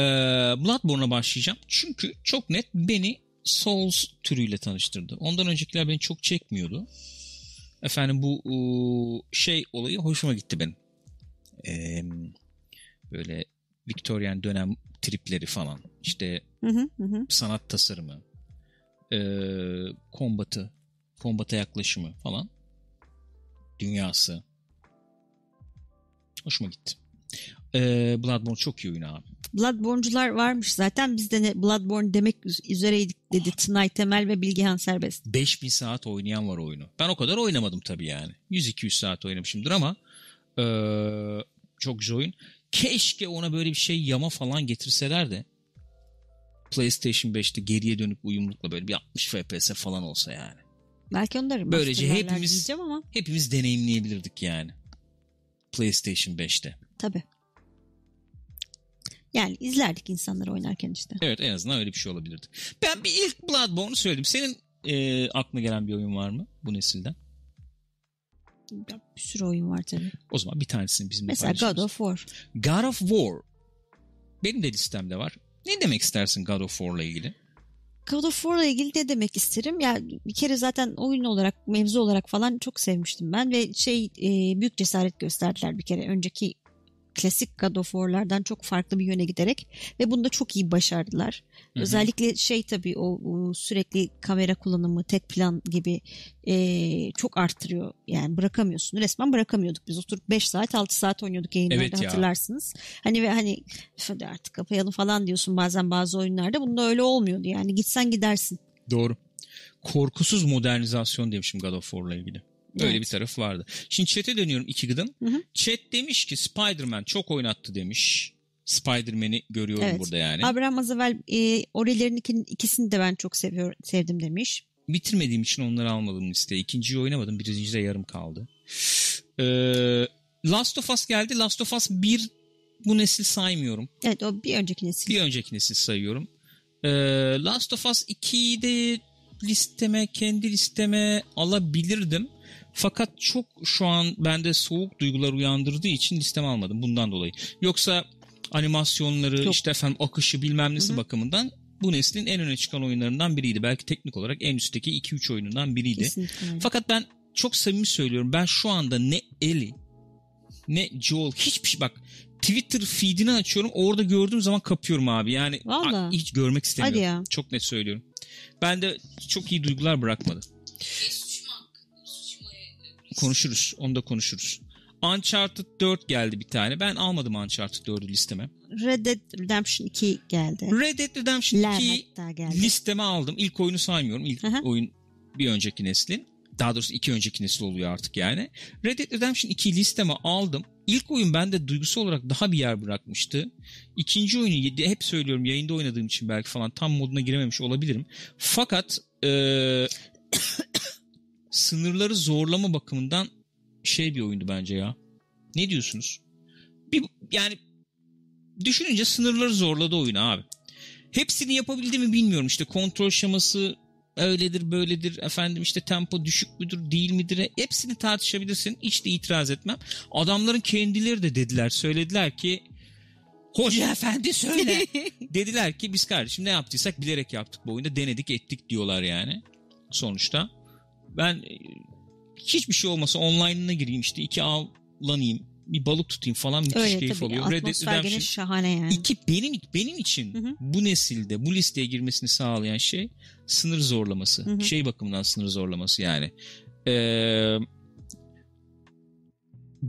Bloodborne'a başlayacağım. Çünkü çok net beni Souls türüyle tanıştırdı. Ondan öncekiler beni çok çekmiyordu. Efendim bu şey olayı hoşuma gitti benim. Ee, böyle Victorian dönem tripleri falan. İşte Hı hı hı. hı. sanat tasarımı, e, kombatı, kombata yaklaşımı falan. Dünyası. Hoşuma gitti. E, Bloodborne çok iyi oyun abi. Bloodborne'cular varmış zaten biz de ne Bloodborne demek üzereydik dedi Tınay Temel ve Bilgehan Serbest. 5000 saat oynayan var oyunu. Ben o kadar oynamadım tabii yani. 100-200 saat oynamışımdır ama e, çok güzel oyun. Keşke ona böyle bir şey yama falan getirseler de PlayStation 5'te geriye dönüp uyumlukla böyle bir 60 FPS falan olsa yani. Belki onları Böylece hepimiz- ama Hepimiz deneyimleyebilirdik yani. PlayStation 5'te. tabii. Yani izlerdik insanları oynarken işte. Evet en azından öyle bir şey olabilirdi. Ben bir ilk Bloodborne'u söyledim. Senin e, aklına gelen bir oyun var mı bu nesilden? Bir sürü oyun var tabii. O zaman bir tanesini bizimle Mesela God of War. God of War. Benim de listemde var. Ne demek istersin God of War'la ilgili? God of War'la ilgili ne demek isterim? Ya bir kere zaten oyun olarak, mevzu olarak falan çok sevmiştim ben ve şey e, büyük cesaret gösterdiler bir kere önceki klasik God of War'lardan çok farklı bir yöne giderek ve bunu da çok iyi başardılar. Hı hı. Özellikle şey tabii o, o sürekli kamera kullanımı, tek plan gibi e, çok arttırıyor. Yani bırakamıyorsun. Resmen bırakamıyorduk biz. Oturup 5 saat 6 saat oynuyorduk yayınlarda Evet ya. hatırlarsınız. Hani ve hani "Üf, hadi artık kapayalım falan diyorsun bazen bazı oyunlarda. Bunda öyle olmuyordu yani. Gitsen gidersin. Doğru. Korkusuz modernizasyon demişim God of War'la ilgili. Öyle Evet. bir taraf vardı. Şimdi chat'e dönüyorum iki gıdım. Hı hı. Chat demiş ki Spider-Man çok oynattı demiş. Spider-Man'i görüyorum Evet. burada yani. Abraham Azavel e, Ori'lerin iki- ikisini de ben çok seviyor, sevdim demiş. Bitirmediğim için onları almadım listeye. İkinciyi oynamadım. Birincide yarım kaldı. Ee, Last of Us geldi. Last of Us 1 bu nesil saymıyorum. Evet o bir önceki nesil. Bir önceki nesil sayıyorum. Ee, Last of Us 2'yi de listeme, kendi listeme alabilirdim. Fakat çok şu an bende soğuk duygular uyandırdığı için listeme almadım bundan dolayı. Yoksa animasyonları, Yok. işte efendim akışı bilmem nesi Hı hı. bakımından bu neslin en öne çıkan oyunlarından biriydi. Belki teknik olarak en üstteki 2-3 oyunundan biriydi. Kesinlikle. Fakat ben çok samimi söylüyorum. Ben şu anda ne Ellie ne Joel hiçbir şey bak Twitter feedini açıyorum. Orada gördüğüm zaman kapıyorum abi. Yani Vallahi. hiç görmek istemiyorum. Çok net söylüyorum. Ben de çok iyi duygular bırakmadı. Konuşuruz. Onu da konuşuruz. Uncharted 4 geldi bir tane. Ben almadım Uncharted 4'ü listeme. Red Dead Redemption 2 geldi. Red Dead Redemption Ler 2'yi hatta geldi. listeme aldım. İlk oyunu saymıyorum. İlk hı. oyun bir önceki neslin. Daha doğrusu iki önceki nesil oluyor artık yani. Red Dead Redemption 2 listeme aldım. İlk oyun bende duygusal olarak daha bir yer bırakmıştı. İkinci oyunu hep söylüyorum yayında oynadığım için belki falan tam moduna girememiş olabilirim. Fakat eee, sınırları zorlama bakımından şey bir oyundu bence ya. Ne diyorsunuz? Bir, yani düşününce sınırları zorladı oyunu abi. Hepsini yapabildi mi bilmiyorum. İşte kontrol şeması öyledir böyledir efendim işte tempo düşük müdür değil midir hepsini tartışabilirsin hiç de itiraz etmem adamların kendileri de dediler söylediler ki hoca efendi söyle dediler ki biz kardeşim ne yaptıysak bilerek yaptık bu oyunda denedik ettik diyorlar yani sonuçta ben e, hiçbir şey olmasa online'ına gireyim işte iki avlanayım bir balık tutayım falan müthiş Öyle keyif tabii. oluyor. Red Dead Redemption şahane yani. İki benim benim için Hı hı. bu nesilde bu listeye girmesini sağlayan şey sınır zorlaması. Hı hı. Şey bakımından sınır zorlaması yani. Ee,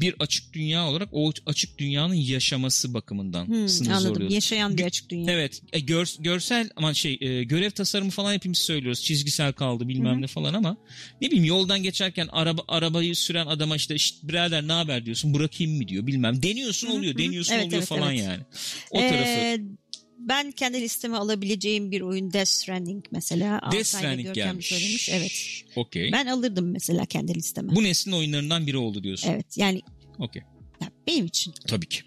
bir açık dünya olarak o açık dünyanın yaşaması bakımından Hmm, sınır anladım. zorluyordu. Yaşayan bir açık dünya. Evet, e, gör- görsel aman şey e, görev tasarımı falan hepimiz söylüyoruz. Çizgisel kaldı bilmem Hı hı. ne falan ama ne bileyim yoldan geçerken araba arabayı süren adama işte "Şşt, birader ne haber diyorsun bırakayım mı diyor bilmem. Deniyorsun oluyor, hı. deniyorsun Evet, oluyor evet, falan evet. yani. O Ee, tarafı ben kendi listeme alabileceğim bir oyun Death Stranding mesela. Death Stranding gelmiş. söylemiş. Evet. Okey. Ben alırdım mesela kendi listeme. Bu neslin oyunlarından biri oldu diyorsun. Evet yani Okey. ya benim için Tabii ki.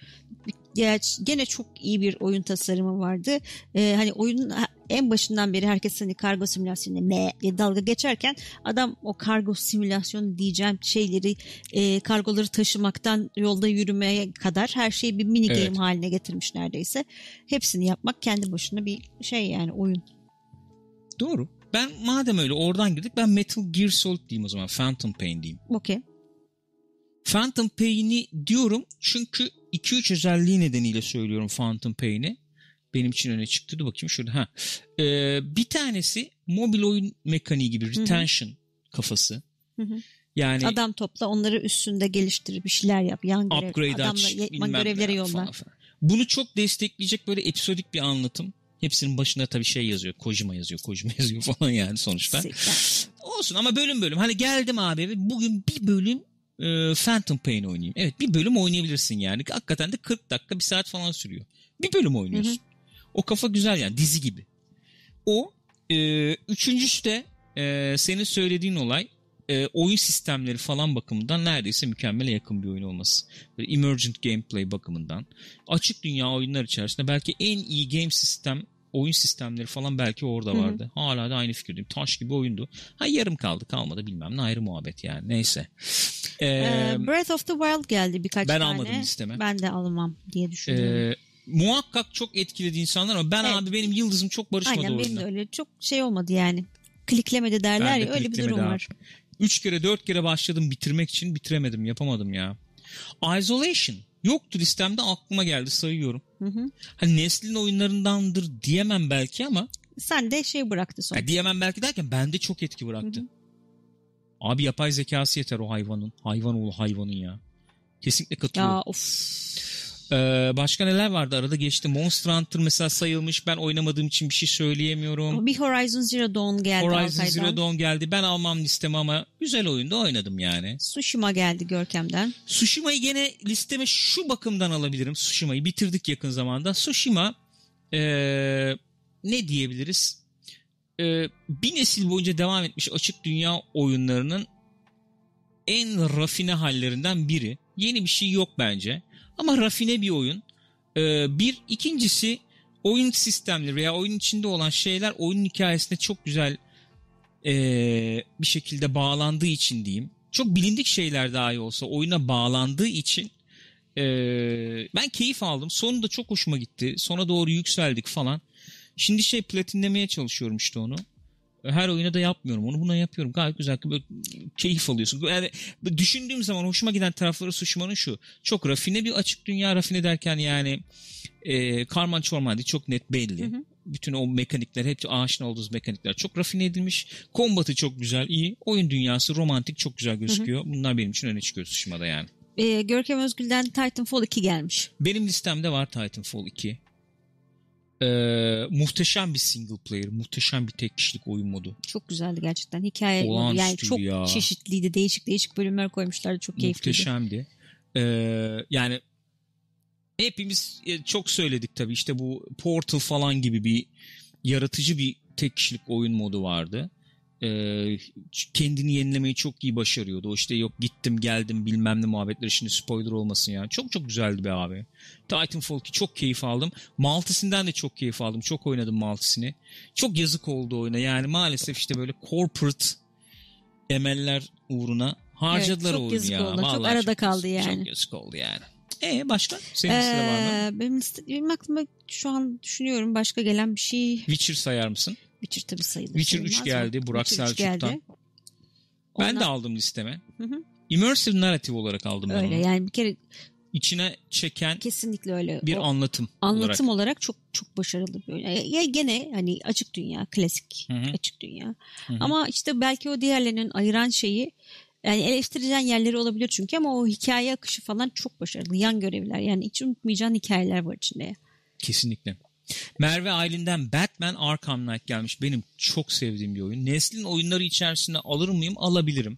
Ya, gene çok iyi bir oyun tasarımı vardı. Ee, hani oyunun en başından beri herkes hani kargo simülasyonu ne diye dalga geçerken adam o kargo simülasyonu diyeceğim şeyleri e, kargoları taşımaktan yolda yürümeye kadar her şeyi bir mini game Evet. haline getirmiş neredeyse. Hepsini yapmak kendi başına bir şey yani oyun. Doğru. Ben madem öyle oradan girdik ben Metal Gear Solid diyeyim o zaman. Phantom Pain diyeyim. Okey. Phantom Pain'i diyorum çünkü 2-3 özelliği nedeniyle söylüyorum Phantom Pain'i. Benim için öne çıktı. Dur bakayım şurada. Ha. Ee, bir tanesi mobil oyun mekaniği gibi retention kafası. Hı hı. Yani Adam topla onları üstünde geliştir bir şeyler yap. Yan görev. upgrade Adamla aç, bilmem görevlere yolla. falan. Bunu çok destekleyecek böyle episodik bir anlatım. Hepsinin başında tabii şey yazıyor. Kojima yazıyor. Kojima yazıyor falan yani sonuçta. Olsun ama bölüm bölüm. Hani geldim abi eve bugün bir bölüm e, Phantom Pain oynayayım. Evet bir bölüm oynayabilirsin yani. Hakikaten de 40 dakika bir saat falan sürüyor. Bir bölüm oynuyorsun. O kafa güzel yani dizi gibi. O e, üçüncüsü de e, senin söylediğin olay e, oyun sistemleri falan bakımından neredeyse mükemmele yakın bir oyun olması. Böyle emergent gameplay bakımından. Açık dünya oyunlar içerisinde belki en iyi game sistem oyun sistemleri falan belki orada vardı. Hala da aynı fikirdeyim. Taş gibi oyundu. Ha yarım kaldı kalmadı bilmem ne ayrı muhabbet yani. Neyse. Ee, Ee, Breath of the Wild geldi birkaç ben tane. almadım listeme. Ben de almam diye düşünüyorum. e, muhakkak çok etkiledi insanlar ama ben Evet. abi benim yıldızım çok barışmadı Aynen benim de öyle çok şey olmadı yani. Kliklemedi derler Ben de ya öyle bir durum abi. var. Üç kere dört kere başladım bitirmek için bitiremedim yapamadım ya. Isolation yoktu listemde aklıma geldi sayıyorum. Hı hı. Hani neslin oyunlarındandır diyemem belki ama Sen de şey bıraktı sonra. diyemem belki derken bende çok etki bıraktı. Abi yapay zekası yeter o hayvanın. Hayvan oğlu hayvanın ya. Kesinlikle katılıyorum. Ya of. Ee, başka neler vardı arada geçti. Monster Hunter mesela sayılmış. Ben oynamadığım için bir şey söyleyemiyorum. Bir Horizon Zero Dawn geldi Horizon Altay'dan. Zero Dawn geldi. Ben almam listeme ama güzel oyunda oynadım yani. Tsushima geldi Görkem'den. Tsushima'yı gene listeme şu bakımdan alabilirim. Tsushima'yı bitirdik yakın zamanda. Tsushima ee, ne diyebiliriz? Ee, bir nesil boyunca devam etmiş açık dünya oyunlarının en rafine hallerinden biri. Yeni bir şey yok bence. Ama rafine bir oyun. Ee, bir ikincisi oyun sistemleri veya oyun içinde olan şeyler oyunun hikayesine çok güzel ee, bir şekilde bağlandığı için diyeyim. Çok bilindik şeyler dahi olsa oyuna bağlandığı için ee, ben keyif aldım. Sonu da çok hoşuma gitti. Sona doğru yükseldik falan. Şimdi şey platinlemeye çalışıyorum işte onu. Her oyuna da yapmıyorum. Onu buna yapıyorum. Gayet güzel. Böyle keyif alıyorsun. Yani düşündüğüm zaman hoşuma giden tarafları Tsushima'nın şu. Çok rafine bir açık dünya. Rafine derken yani e, karman çorman değil. Çok net belli. Bütün o mekanikler, hep aşina olduğumuz mekanikler çok rafine edilmiş. Kombatı çok güzel, iyi. Oyun dünyası romantik, çok güzel gözüküyor. Bunlar benim için öne çıkıyor Tsushima'da yani. Ee, Görkem Özgül'den Titanfall 2 gelmiş. Benim listemde var Titanfall 2. Ee, muhteşem bir single player, muhteşem bir tek kişilik oyun modu. Çok güzeldi gerçekten. Hikaye modu. Olağanüstüydü yani çok ya. çeşitliydi. Değişik değişik bölümler koymuşlardı. Çok keyifliydi. Muhteşemdi. Ee, yani hepimiz e, çok söyledik tabii işte bu Portal falan gibi bir yaratıcı bir tek kişilik oyun modu vardı. Ee, kendini yenilemeyi çok iyi başarıyordu. O işte yok gittim geldim bilmem ne muhabbetleri şimdi spoiler olmasın ya. Çok çok güzeldi be abi. Titanfall 2 çok keyif aldım. Multisinden de çok keyif aldım. Çok oynadım Multisini. Çok yazık oldu oyuna. Yani maalesef işte böyle corporate emeller uğruna harcadılar çok oyunu yazık ya. oldu. Çok Vallahi arada kaldı yazık- yani. Çok yazık oldu yani. E başka? Senin listede var mı? Ee, benim, benim aklıma şu an düşünüyorum başka gelen bir şey. Witcher sayar mısın? Witcher tabii sayılır. Witcher 3 sayılmaz mı? geldi, Burak Witcher Selçuk'tan. geldi. Ben Ondan- de aldım listeme. Hı hı. Immersive narrative olarak aldım ben Öyle yani bir kere İçine çeken kesinlikle öyle. bir O anlatım, anlatım olarak. olarak. çok çok başarılı bir oyun. Ya, gene hani açık dünya, klasik Hı hı. açık dünya. Hı hı. Ama işte belki o diğerlerinin ayıran şeyi yani eleştirilen yerleri olabilir çünkü ama o hikaye akışı falan çok başarılı. Yan görevler yani hiç unutmayacağın hikayeler var içinde. Kesinlikle. Merve Aylin'den Batman Arkham Knight gelmiş. Benim çok sevdiğim bir oyun. Neslin oyunları içerisinde alır mıyım? Alabilirim.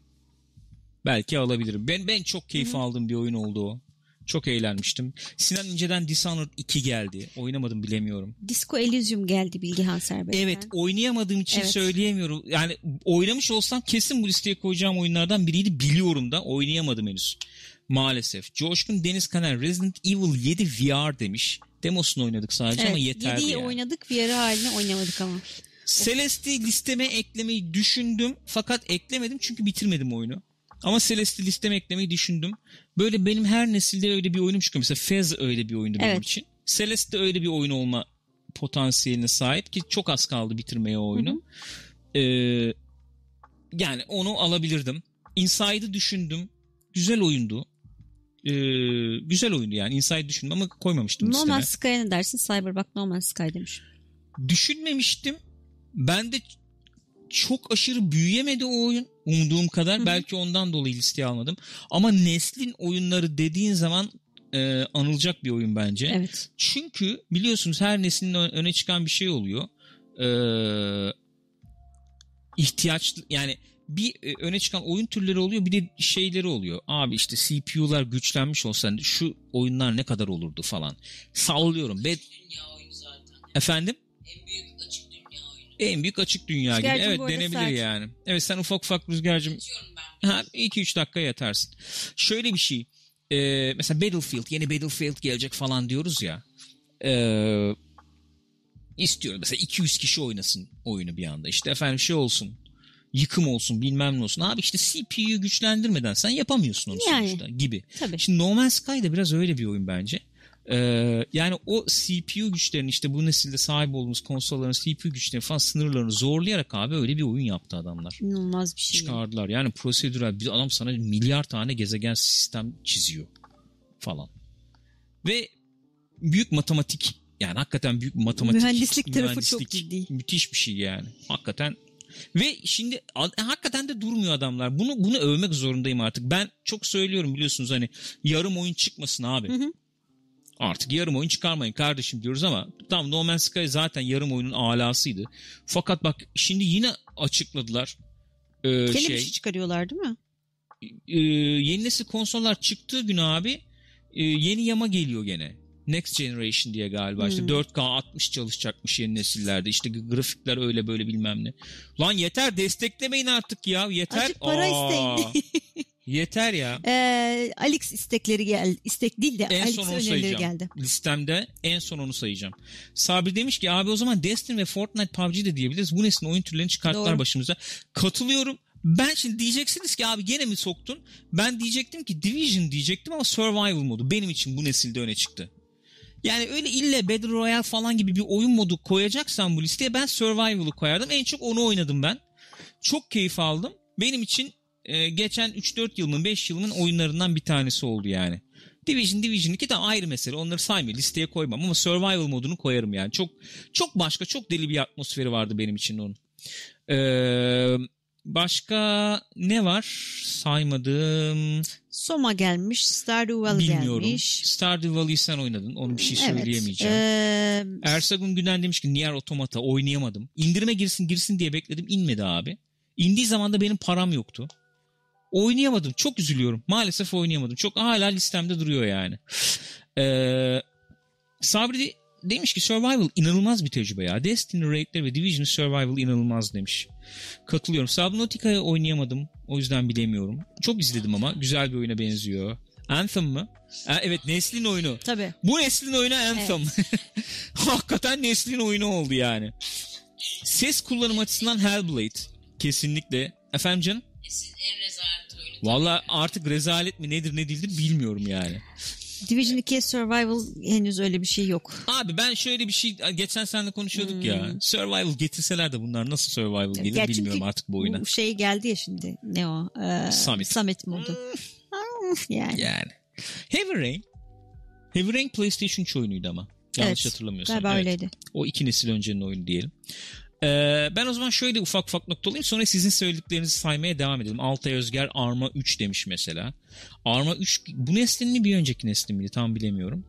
Belki alabilirim. Ben ben çok keyif aldığım bir oyun oldu o. Çok eğlenmiştim. Sinan İnce'den Dishonored 2 geldi. Oynamadım bilemiyorum. Disco Elysium geldi Bilgehan Serbest'ten. Evet oynayamadığım için Evet. söyleyemiyorum. Yani oynamış olsam kesin bu listeye koyacağım oyunlardan biriydi. Biliyorum da oynayamadım henüz. Maalesef. Coşkun Deniz Kaner Resident Evil 7 VR demiş. Demosunu oynadık sadece ama Evet, yeterli 7'yi yani. oynadık bir yere haline oynamadık ama. Celeste'i listeme eklemeyi düşündüm fakat eklemedim çünkü bitirmedim oyunu. Ama Celeste'i listeme eklemeyi düşündüm. Böyle benim her nesilde öyle bir oyunum çıkıyor. Mesela Fez öyle bir oyundu benim Evet. için. Celeste de öyle bir oyun olma potansiyeline sahip ki çok az kaldı bitirmeye o oyunu. Ee, yani onu alabilirdim. Inside'ı düşündüm. Güzel oyundu. Ee, güzel oyundu yani. Inside düşündüm ama koymamıştım No listeme. Man's Sky'a ne dersin? Cyberpunk No Man's Sky demiş. düşünmemiştim. Ben de çok aşırı büyüyemedi o oyun umduğum kadar. Belki ondan dolayı listeye almadım. Ama neslin oyunları dediğin zaman e, anılacak bir oyun bence. Evet. Çünkü biliyorsunuz her neslin öne çıkan bir şey oluyor. Ee, ihtiyaç yani bir e, öne çıkan oyun türleri oluyor bir de şeyleri oluyor. Abi işte CPU'lar güçlenmiş olsa şu oyunlar ne kadar olurdu falan. Sallıyorum. Be- Dünya oyunu zaten. Efendim? En büyük açık dünya oyunu. En büyük açık dünya gibi. Rüzgarcığım Evet bu arada denebilir saat. yani. Evet sen ufak ufak rüzgarcım ha 2-3 dakika yatarsın. Şöyle bir şey. Ee, mesela Battlefield yeni Battlefield gelecek falan diyoruz ya. Ee, istiyorum mesela 200 kişi oynasın oyunu bir anda. İşte efendim şey olsun. Yıkım olsun bilmem ne olsun. Abi işte CPU'yu güçlendirmeden sen yapamıyorsun onu Yani. sonuçta gibi. Tabii. Şimdi No Man's Sky da biraz öyle bir oyun bence. Ee, yani o CPU güçlerini işte bu nesilde sahip olduğumuz konsolların CPU güçlerini falan sınırlarını zorlayarak abi öyle bir oyun yaptı adamlar. İnanılmaz bir şey. Çıkardılar. Yani prosedürel bir adam sana milyar tane gezegen sistem çiziyor falan. Ve büyük matematik yani hakikaten büyük matematik. Mühendislik tarafı çok mühendislik. ciddi. Müthiş bir şey yani. Hakikaten ve şimdi a- hakikaten de durmuyor adamlar. Bunu bunu övmek zorundayım artık. Ben çok söylüyorum biliyorsunuz hani yarım oyun çıkmasın abi. Artık yarım oyun çıkarmayın kardeşim diyoruz ama tam No Man's Sky zaten yarım oyunun alasıydı. Fakat bak şimdi yine açıkladılar. Ee, Yeni şey, bir şey çıkarıyorlar değil mi? e, yeni nesil konsollar çıktığı gün abi e, yeni yama geliyor gene. Next Generation diye galiba. İşte Hmm. 4K 60 çalışacakmış yeni nesillerde. İşte grafikler öyle böyle bilmem ne. Lan yeter desteklemeyin artık ya. Yeter. Azıcık para Aa, isteyin. yeter ya. Ee, Alex istekleri geldi. İstek değil de En Alex son onu önerileri sayacağım. geldi. Listemde en son onu sayacağım. Sabri demiş ki abi o zaman Destiny ve Fortnite PUBG de diyebiliriz. Bu neslin oyun türlerini çıkarttılar Doğru. başımıza. Katılıyorum. Ben şimdi diyeceksiniz ki abi gene mi soktun? Ben diyecektim ki Division diyecektim ama Survival modu benim için bu nesilde öne çıktı. Yani öyle ille Battle Royale falan gibi bir oyun modu koyacaksan bu listeye ben Survival'ı koyardım. En çok onu oynadım ben. Çok keyif aldım. Benim için e, geçen 3-4 yılımın 5 yılımın oyunlarından bir tanesi oldu yani. Division Division 2 de ayrı mesele. Onları saymıyor. Listeye koymam ama Survival modunu koyarım yani. Çok çok başka, çok deli bir atmosferi vardı benim için onun. Ee, başka ne var? Saymadım. Soma gelmiş. Stardew Valley Bilmiyorum. gelmiş. Stardew Valley'i sen oynadın. Onu bir şey Evet. söyleyemeyeceğim. Ee, Ersagun Günen demiş ki Nier Automata oynayamadım. İndirime girsin girsin diye bekledim. İnmedi abi. İndiği zaman da benim param yoktu. Oynayamadım. Çok üzülüyorum. Maalesef oynayamadım. Çok hala listemde duruyor yani. Ee, Sabri demiş ki Survival inanılmaz bir tecrübe ya. Destiny Raid'ler ve Division Survival inanılmaz demiş. Katılıyorum. Subnautica'yı oynayamadım. O yüzden bilemiyorum. Çok izledim ama. Güzel bir oyuna benziyor. Anthem mı? Ha, evet Neslin oyunu. tabii. Bu neslin oyunu Anthem. Hakikaten neslin oyunu oldu yani. Ses kullanım açısından Hellblade. Kesinlikle. Efendim canım? Esin en rezalet oyunu. Valla artık rezalet mi nedir ne değildir bilmiyorum yani. Division 2'ye Survival henüz öyle bir şey yok. Abi ben şöyle bir şey geçen seninle konuşuyorduk ya. Survival getirseler de bunlar nasıl survival gelir Gerçi bilmiyorum artık bu oyuna. Bu şey geldi ya şimdi. Ne o? Ee, Summit. Summit modu. Ah, yani. Yani. Heavy Rain. Heavy Rain PlayStation 3 oyunuydu ama. Yanlış Evet, hatırlamıyorsam. Galiba Evet. öyleydi. O iki nesil öncenin oyunu diyelim. Ee, ben o zaman şöyle ufak ufak noktalayayım. Sonra sizin söylediklerinizi saymaya devam edelim. Altay Özger Arma 3 demiş mesela. Arma 3 bu neslin mi bir önceki neslin miydi tam bilemiyorum.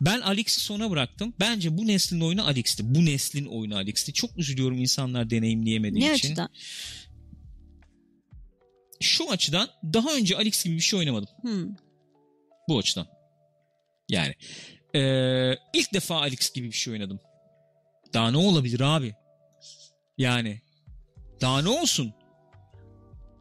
Ben Alex'i sona bıraktım. Bence bu neslin oyunu Alex'ti. Bu neslin oyunu Alex'ti. Çok üzülüyorum insanlar deneyimleyemediği Ne için. açıdan? Şu açıdan daha önce Alex gibi bir şey oynamadım. Hmm. Bu açıdan. Yani ee, ilk defa Alex gibi bir şey oynadım. Daha ne olabilir abi? Yani daha ne olsun?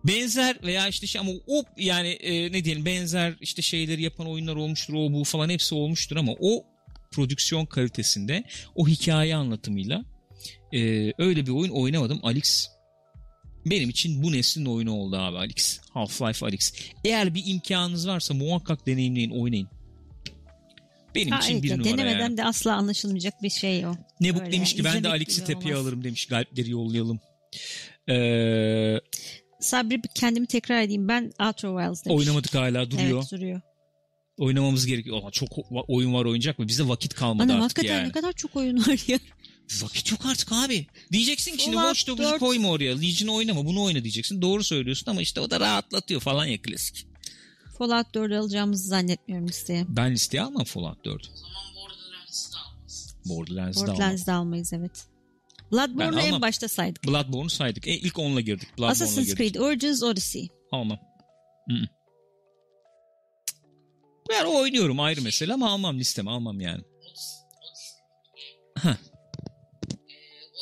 benzer veya işte şey ama o yani e, ne diyelim benzer işte şeyleri yapan oyunlar olmuştur o bu falan hepsi olmuştur ama o prodüksiyon kalitesinde o hikaye anlatımıyla e, öyle bir oyun oynamadım. Alex benim için bu neslin oyunu oldu abi Alex. Half-Life Alex. Eğer bir imkanınız varsa muhakkak deneyimleyin, oynayın. Benim Ha, için evet, bir numara denemeden yani. de asla anlaşılmayacak bir şey o. Nebuk Öyle demiş ki ben de Alex'i tepeye olmaz. alırım demiş. Galpleri yollayalım. Ee, Sabri kendimi tekrar edeyim. Ben Outer Wilds demiş. oynamadık hala duruyor. Evet duruyor. Oynamamız gerekiyor. Ulan çok oyun var oynayacak mı? Bizde vakit kalmadı Ana artık hakikaten yani. ne kadar çok oyun var ya. Vakit yok artık abi. Diyeceksin ki şimdi Watch Dogs'u 4. koyma oraya. Legion oynama bunu oyna diyeceksin. Doğru söylüyorsun ama işte o da rahatlatıyor falan ya klasik. Fallout 4'ü alacağımızı zannetmiyorum listeye. Ben listeye almam Fallout 4. O zaman Borderlands'ı da almasın. Borderlands'ı da. Borderlands'ı da almayız evet. Bloodborne'u en başta saydık. Bloodborne'u saydık. E, ilk onunla girdik. Bloodborne'la Assassin's girdik. Creed Origins Odyssey. Almam. Hı-hı. Ben oynuyorum ayrı mesele ama almam listeme almam yani. Heh. Ee,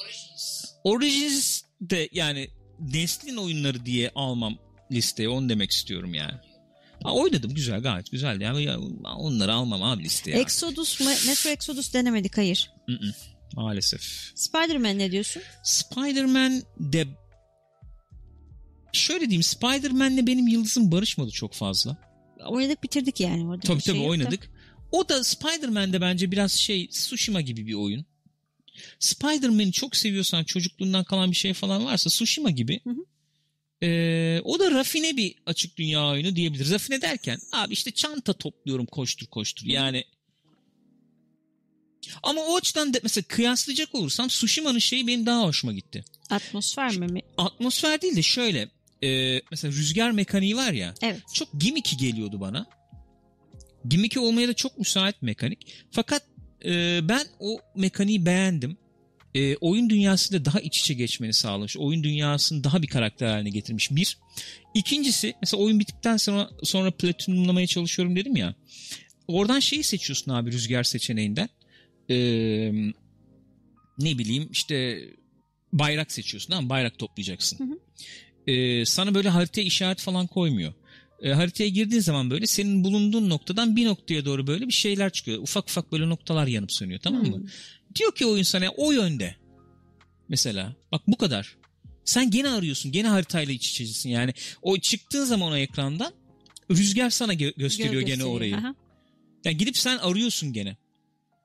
Origins. Origins de yani neslin oyunları diye almam listeye onu demek istiyorum yani. Ha, oynadım güzel gayet güzeldi yani ya, onları almam abi listeye. Exodus? Metro Exodus denemedik hayır. Maalesef. Spider-Man ne diyorsun? Spider-Man de şöyle diyeyim Spider-Man'le benim yıldızım barışmadı çok fazla. Oynadık bitirdik yani. Orada Tabii şey tabii da. oynadık. O da Spider-Man'de bence biraz şey Tsushima gibi bir oyun. Spider-Man'i çok seviyorsan çocukluğundan kalan bir şey falan varsa Tsushima gibi. Hı hı. Ee, o da rafine bir açık dünya oyunu diyebiliriz. Rafine derken abi işte çanta topluyorum koştur koştur. Yani ama o açıdan da mesela kıyaslayacak olursam Tsushima'nın şeyi benim daha hoşuma gitti. Atmosfer mi? mi? Atmosfer değil de şöyle e, mesela rüzgar mekaniği var ya Evet. çok gimmicky geliyordu bana. Gimmicky olmaya da çok müsait mekanik. Fakat e, ben o mekaniği beğendim. E, oyun dünyasıyla daha iç içe geçmeni sağlamış. Oyun dünyasını daha bir karakter haline getirmiş. Bir. İkincisi mesela oyun bittikten sonra sonra platinumlamaya çalışıyorum dedim ya. Oradan şeyi seçiyorsun abi rüzgar seçeneğinden. E, ne bileyim işte bayrak seçiyorsun mı? Bayrak toplayacaksın. Hı hı. E, sana böyle haritaya işaret falan koymuyor. E, haritaya girdiğin zaman böyle senin bulunduğun noktadan bir noktaya doğru böyle bir şeyler çıkıyor. Ufak ufak böyle noktalar yanıp sönüyor tamam mı? Hmm. Diyor ki oyun sana o yönde. Mesela bak bu kadar. Sen gene arıyorsun. Gene haritayla iç içesin. Yani o çıktığın zaman o ekrandan rüzgar sana gö- gösteriyor Gö- gene orayı. Aha. Yani gidip sen arıyorsun gene.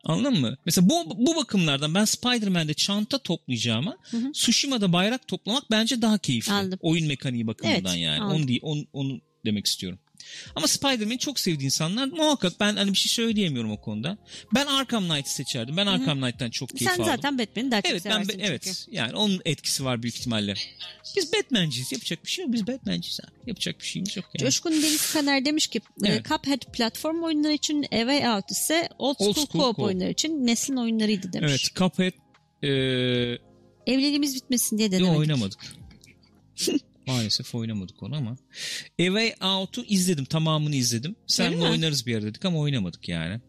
Anladın mı? Mesela bu, bu bakımlardan ben Spider-Man'de çanta toplayacağıma Hı hı. Tsushima'da bayrak toplamak bence daha keyifli. Anladım. Oyun mekaniği bakımından Evet, yani. anladım. Onu, değil, onu, onu demek istiyorum. Ama Spider-Man'i çok sevdiği insanlar muhakkak ben hani bir şey söyleyemiyorum o konuda. Ben Arkham Knight'ı seçerdim. Ben Arkham Knight'tan çok keyif Sen aldım. zaten Batman'i daha çok Evet ben seversin be- çünkü. evet yani onun etkisi var büyük ihtimalle. Biz Batman'ciyiz. Yapacak bir şey yok. Biz Batman'ciyiz abi. Yapacak bir şeyimiz yok yani. Coşkun Deniz Kaner demiş ki Evet. e, Cuphead platform oyunları için A Way Out ise Old School, Old School Co-op Co-op. oyunları için neslin oyunlarıydı demiş. Evet Cuphead eee Evliliğimiz bitmesin diye denemedik. oynamadık. Maalesef oynamadık onu ama. A Way Out'u izledim. Tamamını izledim. Seninle oynarız bir ara dedik ama oynamadık yani.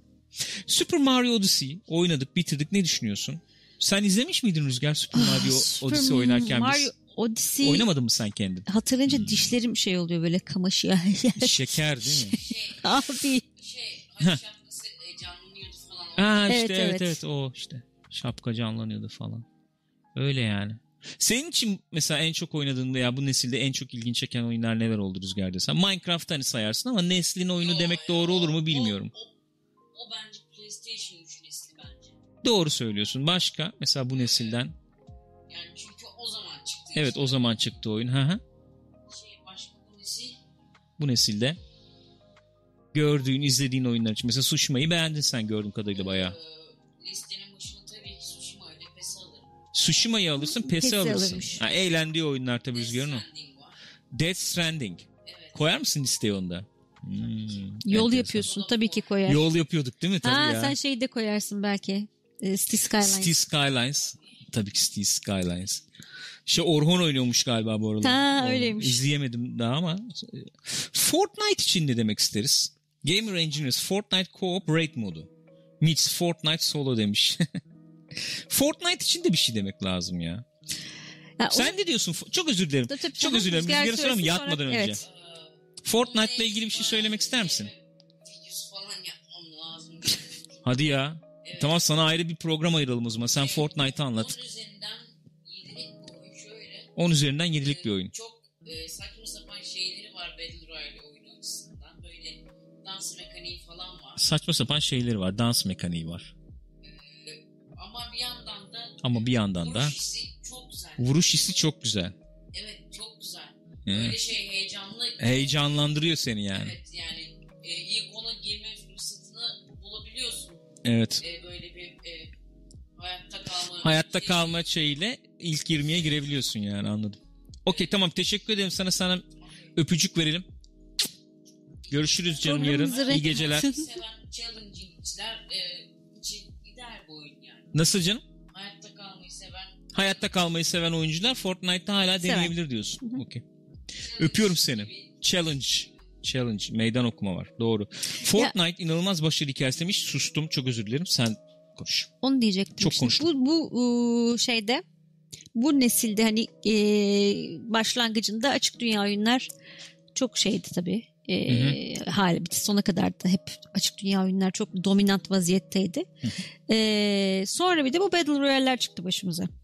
Super Mario Odyssey oynadık bitirdik. Ne düşünüyorsun? Sen izlemiş miydin Rüzgar Super Mario Ah, Super Odyssey oynarken Mario biz? Odyssey Oynamadın mı sen kendin? hatırlayınca dişlerim şey oluyor böyle kamaşıyor. Şeker değil mi? Abi Şey, şapkası e, canlanıyordu falan. Ha işte Evet, evet, evet. evet o işte. Şapka canlanıyordu falan. Öyle yani. Senin için mesela en çok oynadığında ya bu nesilde en çok ilgin çeken oyunlar neler oldu Rüzgar desen? Minecraft hani sayarsın ama neslin oyunu Yo, demek yo, doğru olur mu bilmiyorum. O, o, o bence PlayStation 3 nesli bence. Doğru söylüyorsun. Başka mesela bu nesilden. Yani çünkü o zaman çıktı. Evet işte. o zaman çıktı oyun. Hı hı. Şey başka bu nesil. Bu nesilde gördüğün, izlediğin oyunlar için. Mesela Tsushima'yı beğendin sen gördüğüm kadarıyla bayağı. E, Tsushima'yı alırsın, PES'i PES'i alırsın. Ha, eğlendiği oyunlar tabii Rüzgar'ın o. Death Stranding. Evet. Koyar mısın listeye onda? Hmm, yol enteresan. yapıyorsun tabii ki koyar. Yol yapıyorduk değil mi? Tabii ha ya. sen şeyi de koyarsın belki. E, City Skylines. City Skylines. Tabii ki City Skylines. Şey Orhon oynuyormuş galiba bu aralar. Ha, O- öyleymiş. İzleyemedim daha ama. Fortnite için ne demek isteriz? Gamer Engineers Fortnite Co-op Raid modu. Meets Fortnite Solo demiş. Fortnite için de bir şey demek lazım ya. Ha, Sen ne diyorsun? Çok özür dilerim. Tabii, tabii, Çok özür dilerim. Rüzgar Rüzgar'a soralım yatmadan sonra- önce. Evet. Fortnite'la ilgili bir şey söylemek ister misin? Falan yapmam lazım. Hadi ya. Tamam sana ayrı bir program ayıralım o zaman. Sen Fortnite'ı anlat. Onun üzerinden 7'lik bir oyun şöyle. 10 üzerinden 7'lik bir oyun. Çok e, saçma sapan şeyleri var Battle Royale oyunu açısından. Böyle dans mekaniği falan var. Saçma sapan şeyleri var. Dans mekaniği var. Ama bir yandan da vuruş hissi çok güzel. vuruş hissi çok güzel. Evet çok güzel. Evet. Böyle şey heyecanlı. Heyecanlandırıyor seni yani. Evet yani e, ilk ona girme fırsatını bulabiliyorsun. Evet. E, böyle bir e, hayatta kalma. Hayatta kalma şeyiyle ilk 20'ye girebiliyorsun yani anladım. Okey tamam teşekkür ederim sana sana öpücük verelim. Görüşürüz canım yarın. İyi geceler. seven challenging'çiler e, için gider bu oyun yani. Nasıl canım? Hayatta kalmayı seven oyuncular Fortnite'ta hala deneyebilir diyorsun. Okey. Öpüyorum seni. Challenge. Challenge. Meydan okuma var. Doğru. Fortnite inanılmaz başarılı hikayesi demiş. Sustum. Çok özür dilerim. Sen konuş. Onu diyecektim. Çok işte. konuştum. Bu, bu ıı, şeyde bu nesilde hani e, başlangıcında açık dünya oyunlar çok şeydi tabii. E, hala bitti sona kadar da hep açık dünya oyunlar çok dominant vaziyetteydi. E, sonra bir de bu Battle Royale'ler çıktı başımıza.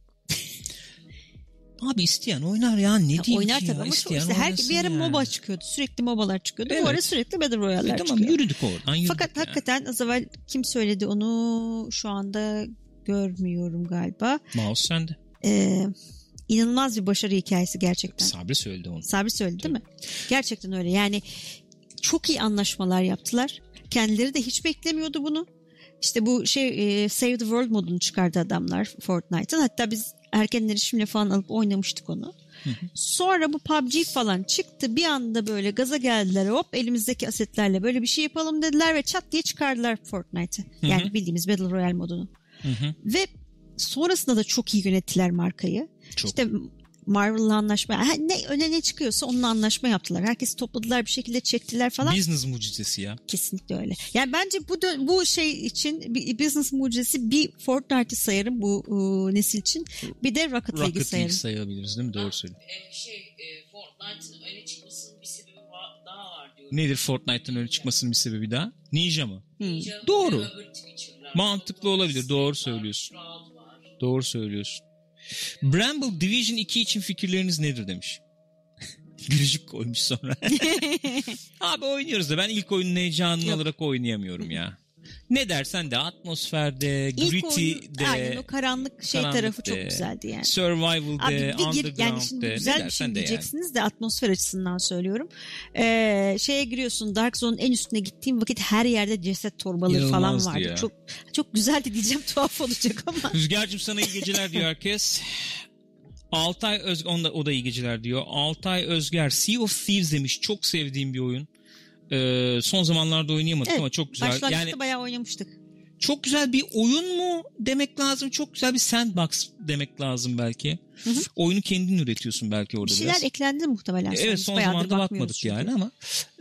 Abi isteyen oynar ya. Ne Ya diyeyim oynar ki tabii ya? ama İsteyen işte her bir ara yani. MOBA çıkıyordu. Sürekli MOBA'lar çıkıyordu. Evet. Bu ara sürekli Battle Royale'ler E, tamam çıkıyor. yürüdük oradan. Yürüdük Fakat ya. hakikaten az evvel kim söyledi onu şu anda görmüyorum galiba. Mouse sende. Ee, inanılmaz bir başarı hikayesi gerçekten. Sabri söyledi onu. Sabri söyledi değil mi? Gerçekten öyle. Yani çok iyi anlaşmalar yaptılar. Kendileri de hiç beklemiyordu bunu. İşte bu şey e, Save the World modunu çıkardı adamlar Fortnite'ın. Hatta biz erken erişimle falan alıp oynamıştık onu. Sonra bu PUBG falan çıktı. Bir anda böyle gaza geldiler. Hop elimizdeki asetlerle böyle bir şey yapalım dediler ve çat diye çıkardılar Fortnite'ı. Yani bildiğimiz Battle Royale modunu. Ve sonrasında da çok iyi yönettiler markayı. Çok. İşte Marvel'la anlaşma ha, ne öne ne çıkıyorsa onunla anlaşma yaptılar. Herkesi topladılar bir şekilde çektiler falan. Business mucizesi ya. Kesinlikle öyle. Yani bence bu bu şey için bir business mucizesi bir Fortnite'ı sayarım bu e, nesil için. Bir de Rocket League'i Rocket League sayabiliriz değil mi? Doğru söylüyorsun. e, şey e, Fortnite'ın öne çıkmasının bir sebebi daha var diyorum. Nedir Fortnite'ın öyle çıkmasının bir sebebi daha? Ninja mı? Ninja Doğru. Mantıklı olabilir, doğru söylüyorsun. Doğru söylüyorsun. Bramble Division 2 için fikirleriniz nedir demiş. Gülücük koymuş sonra. Abi oynuyoruz da ben ilk oyunun heyecanını Yok. alarak oynayamıyorum ya. Ne dersen de atmosferde, İlk gritty oyun, de, aynen o karanlık şey karanlık tarafı çok de, güzeldi yani. survival'de, Abi bir gir, yani şimdi ne güzel bir şey de yani. de atmosfer açısından söylüyorum. Ee, şeye giriyorsun Dark Zone'un en üstüne gittiğim vakit her yerde ceset torbaları falan İnanılmazdı vardı. ya. Çok çok güzeldi diyeceğim tuhaf olacak ama. Rüzgar'cığım sana iyi geceler diyor herkes. Altay Öz onda, o da iyi geceler diyor. Altay Özger Sea of Thieves demiş. Çok sevdiğim bir oyun. Ee, son zamanlarda oynayamadık Evet, ama çok güzel. Başlangıçta Yani bayağı oynamıştık. çok güzel bir oyun mu demek lazım. Çok güzel bir sandbox demek lazım belki. Hı hı. Oyunu kendin üretiyorsun belki orada Bir şeyler biraz. eklendi muhtemelen. sonra. Evet son zamanda bakmadık çünkü. yani ama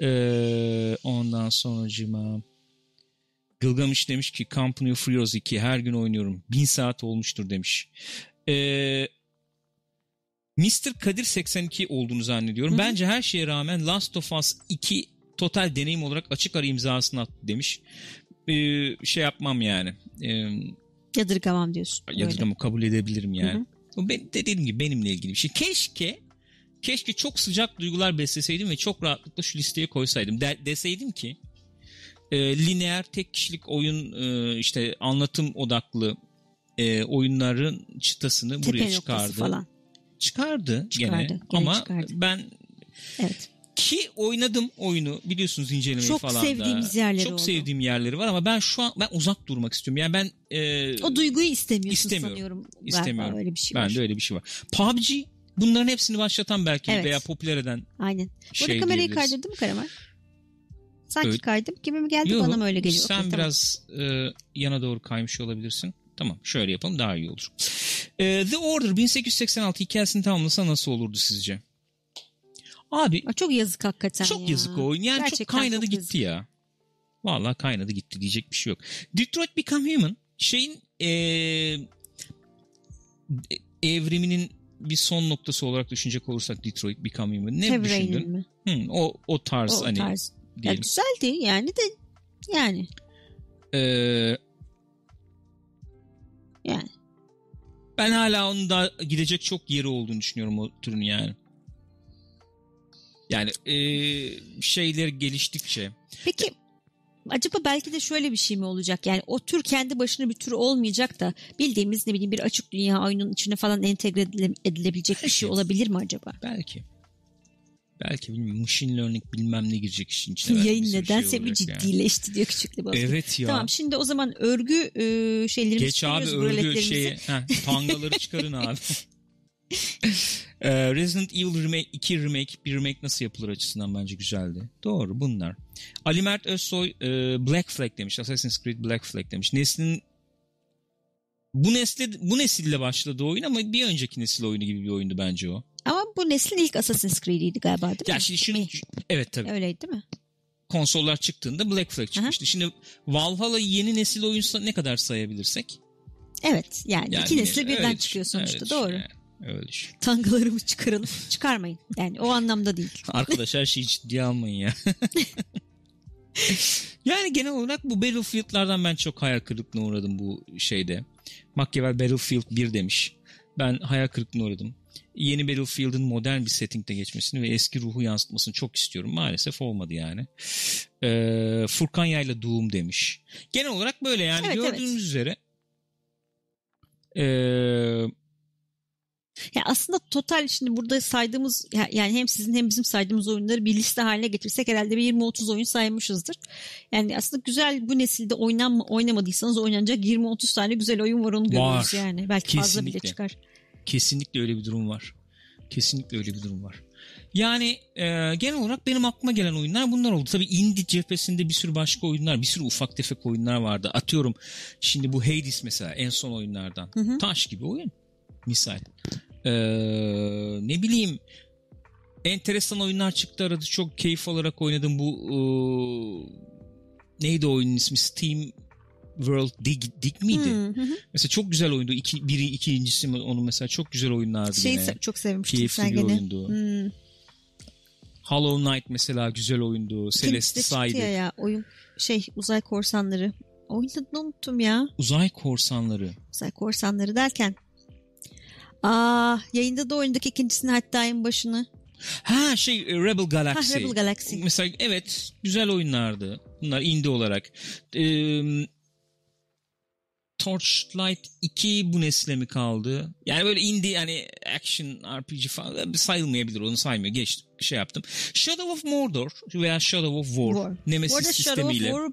ee, ondan sonracıma Gılgamış demiş ki Company of Heroes 2 her gün oynuyorum. Bin saat olmuştur demiş. Ee, Mr. Kadir 82 olduğunu zannediyorum. Hı hı. Bence her şeye rağmen Last of Us 2 total deneyim olarak açık ara imzasını attı demiş. Ee, şey yapmam yani. Ee, Yadırgamam diyorsun. Yadırgamı kabul edebilirim yani. Hı hı. Ben, dediğim gibi benimle ilgili bir şey. Keşke keşke çok sıcak duygular besleseydim ve çok rahatlıkla şu listeye koysaydım. De- deseydim ki e, lineer tek kişilik oyun e, işte anlatım odaklı e, oyunların çıtasını Tepe buraya çıkardı. falan. Çıkardı, Çıkardı, gene gene ama çıkardı. ben Evet. Ki oynadım oyunu biliyorsunuz incelemeyi Çok falan da. sevdiğimiz yerleri Çok oldu. sevdiğim yerleri var ama ben şu an ben uzak durmak istiyorum. Yani ben e, O duyguyu istemiyorsun İstemiyorum. sanıyorum. İstemiyorum. Öyle bir şey Ben var. de öyle bir şey var. PUBG bunların hepsini başlatan belki Evet. veya popüler eden Aynen. şey Burada kamerayı diyebiliriz. kaydırdı mı Karaman? Sanki Evet. kaydım. Gibi mi geldi Yo, bana mı öyle geliyor? Sen tamam. biraz e, yana doğru kaymış olabilirsin. Tamam şöyle yapalım daha iyi olur. E, The Order 1886 hikayesini tamamlasa nasıl olurdu sizce? Abi Çok yazık hakikaten çok ya. yazık o oyun. Yani Gerçekten çok kaynadı çok gitti yazık. ya. Vallahi kaynadı gitti diyecek bir şey yok. Detroit Become Human şeyin e, evriminin bir son noktası olarak düşünecek olursak Detroit Become Human ne Heavy düşündün? Mi? Hı, o o tarz O hani tarz. Ya diyelim. güzeldi yani de yani Ee, yani. ben hala onun da gidecek çok yeri olduğunu düşünüyorum o türün yani. Yani ee, şeyler geliştikçe. Peki acaba belki de şöyle bir şey mi olacak? Yani o tür kendi başına bir tür olmayacak da bildiğimiz ne bileyim bir açık dünya oyunun içine falan entegre edile- edilebilecek bir şey Belki. olabilir mi acaba? Belki. Belki bilmiyorum. Machine learning bilmem ne girecek işin içine. Belki Yayın sürü nedense şey bir olacak yani. ciddileşti diyor küçük Lebowski. Evet ya. Tamam şimdi o zaman örgü e, şeylerimizi Geç abi örgü şeyi. Heh, tangaları çıkarın abi. Ee, Resident Evil remake, 2 remake, bir remake nasıl yapılır açısından bence güzeldi. Doğru bunlar. Ali Mert Özsoy e, Black Flag demiş. Assassin's Creed Black Flag demiş. Neslin bu nesle bu nesille başladı oyun ama bir önceki nesil oyunu gibi bir oyundu bence o. Ama bu neslin ilk Assassin's Creed'iydi galiba değil Ya mi? şimdi şunu evet tabii. Öyleydi değil mi? Konsollar çıktığında Black Flag çıkmıştı. Şimdi Valhalla yeni nesil oyun ne kadar sayabilirsek. Evet yani, Yani iki nesli öyle birden düşün, çıkıyor sonuçta düşün doğru. yani, öyle düşün. Tangalarımı çıkaralım. Çıkarmayın. Yani o anlamda değil. Arkadaş her şeyi ciddiye almayın ya. yani genel olarak bu Battlefield'lardan ben çok hayal kırıklığına uğradım bu şeyde. Machiavelli Battlefield 1 demiş. Ben hayal kırıklığına uğradım. Yeni Battlefield'ın modern bir settingde geçmesini ve eski ruhu yansıtmasını çok istiyorum. Maalesef olmadı yani. Ee, Furkan Yayla Doom demiş. Genel olarak böyle yani Evet, gördüğünüz evet. üzere. Ee, Ya aslında total şimdi burada saydığımız ya- yani hem sizin hem bizim saydığımız oyunları bir liste haline getirsek herhalde bir 20-30 oyun saymışızdır. Yani aslında güzel bu nesilde oynan oynamadıysanız oynanacak 20-30 tane güzel oyun var onu görüyoruz yani. Belki fazla bile Kesinlikle. çıkar. Kesinlikle öyle bir durum var. Kesinlikle öyle bir durum var. Yani e, genel olarak benim aklıma gelen oyunlar bunlar oldu. Tabii indie cephesinde bir sürü başka oyunlar, bir sürü ufak tefek oyunlar vardı. Atıyorum şimdi bu Hades mesela en son oyunlardan. Hı hı. Taş gibi oyun. Misal. E, ne bileyim enteresan oyunlar çıktı aradı. Çok keyif alarak oynadım bu e, neydi oyunun ismi? Steam World Dig, Dig miydi? Hı, hı hı. Mesela çok güzel oyundu. İki, biri ikincisi mi onun mesela çok güzel oyunlardı Şeyi gene. çok sevmiştim Keyifli sen bir gene. oyundu. Hmm. Hollow Knight mesela güzel oyundu. Çıktı ya, Side. ya oyun şey uzay korsanları. Oyunun unuttum ya. Uzay Korsanları. Uzay korsanları derken. Aa yayında da oynadık ikincisini hatta en başını. Ha şey e, Rebel Ha Galaxy. Rebel Galaxy. Mesela evet güzel oyunlardı. Bunlar indie olarak. Ee, Torchlight 2 bu nesle mi kaldı? Yani böyle indie yani action RPG falan sayılmayabilir onu saymıyor. Geç şey yaptım. Shadow of Mordor veya Shadow of War. War. Nemesis arada Shadow of sistemiyle. War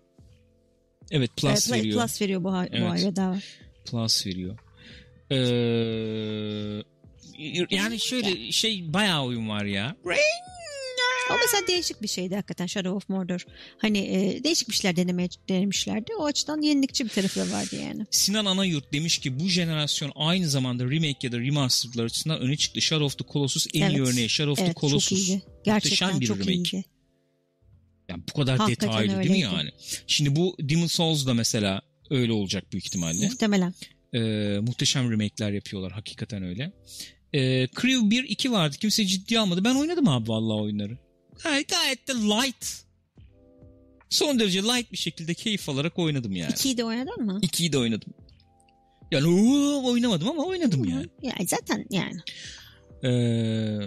Evet plus Plus, veriyor. Plus veriyor bu, ay- bu Evet. ay bedava. Plus veriyor. Ee, yani şöyle şey bayağı oyun var ya. O mesela değişik bir şeydi hakikaten Shadow of Mordor. Hani e, değişik bir şeyler denemeye denemişlerdi. O açıdan yenilikçi bir tarafı da vardı yani. Sinan Anayurt demiş ki bu jenerasyon aynı zamanda remake ya da remastered'lar açısından öne çıktı. Shadow of the Colossus en iyi Evet. örneği. Shadow of Evet the Colossus. çok iyiydi. Gerçekten Muhteşem bir çok remake. iyiydi. Yani bu kadar Hakikaten detaylı değil mi öyleydi. yani? Şimdi bu Demon Souls da mesela öyle olacak büyük ihtimalle. Muhtemelen. Ee, muhteşem remake'ler yapıyorlar. Hakikaten öyle. Ee, Crew 1, 2 vardı. Kimse ciddiye almadı. Ben oynadım abi vallahi oyunları. Gayet, gayet de light. Son derece light bir şekilde keyif alarak oynadım yani. İkiyi de oynadın mı? 2'yi de oynadım. Yani ooo, oynamadım ama oynadım yani. Ya zaten yani. Ee,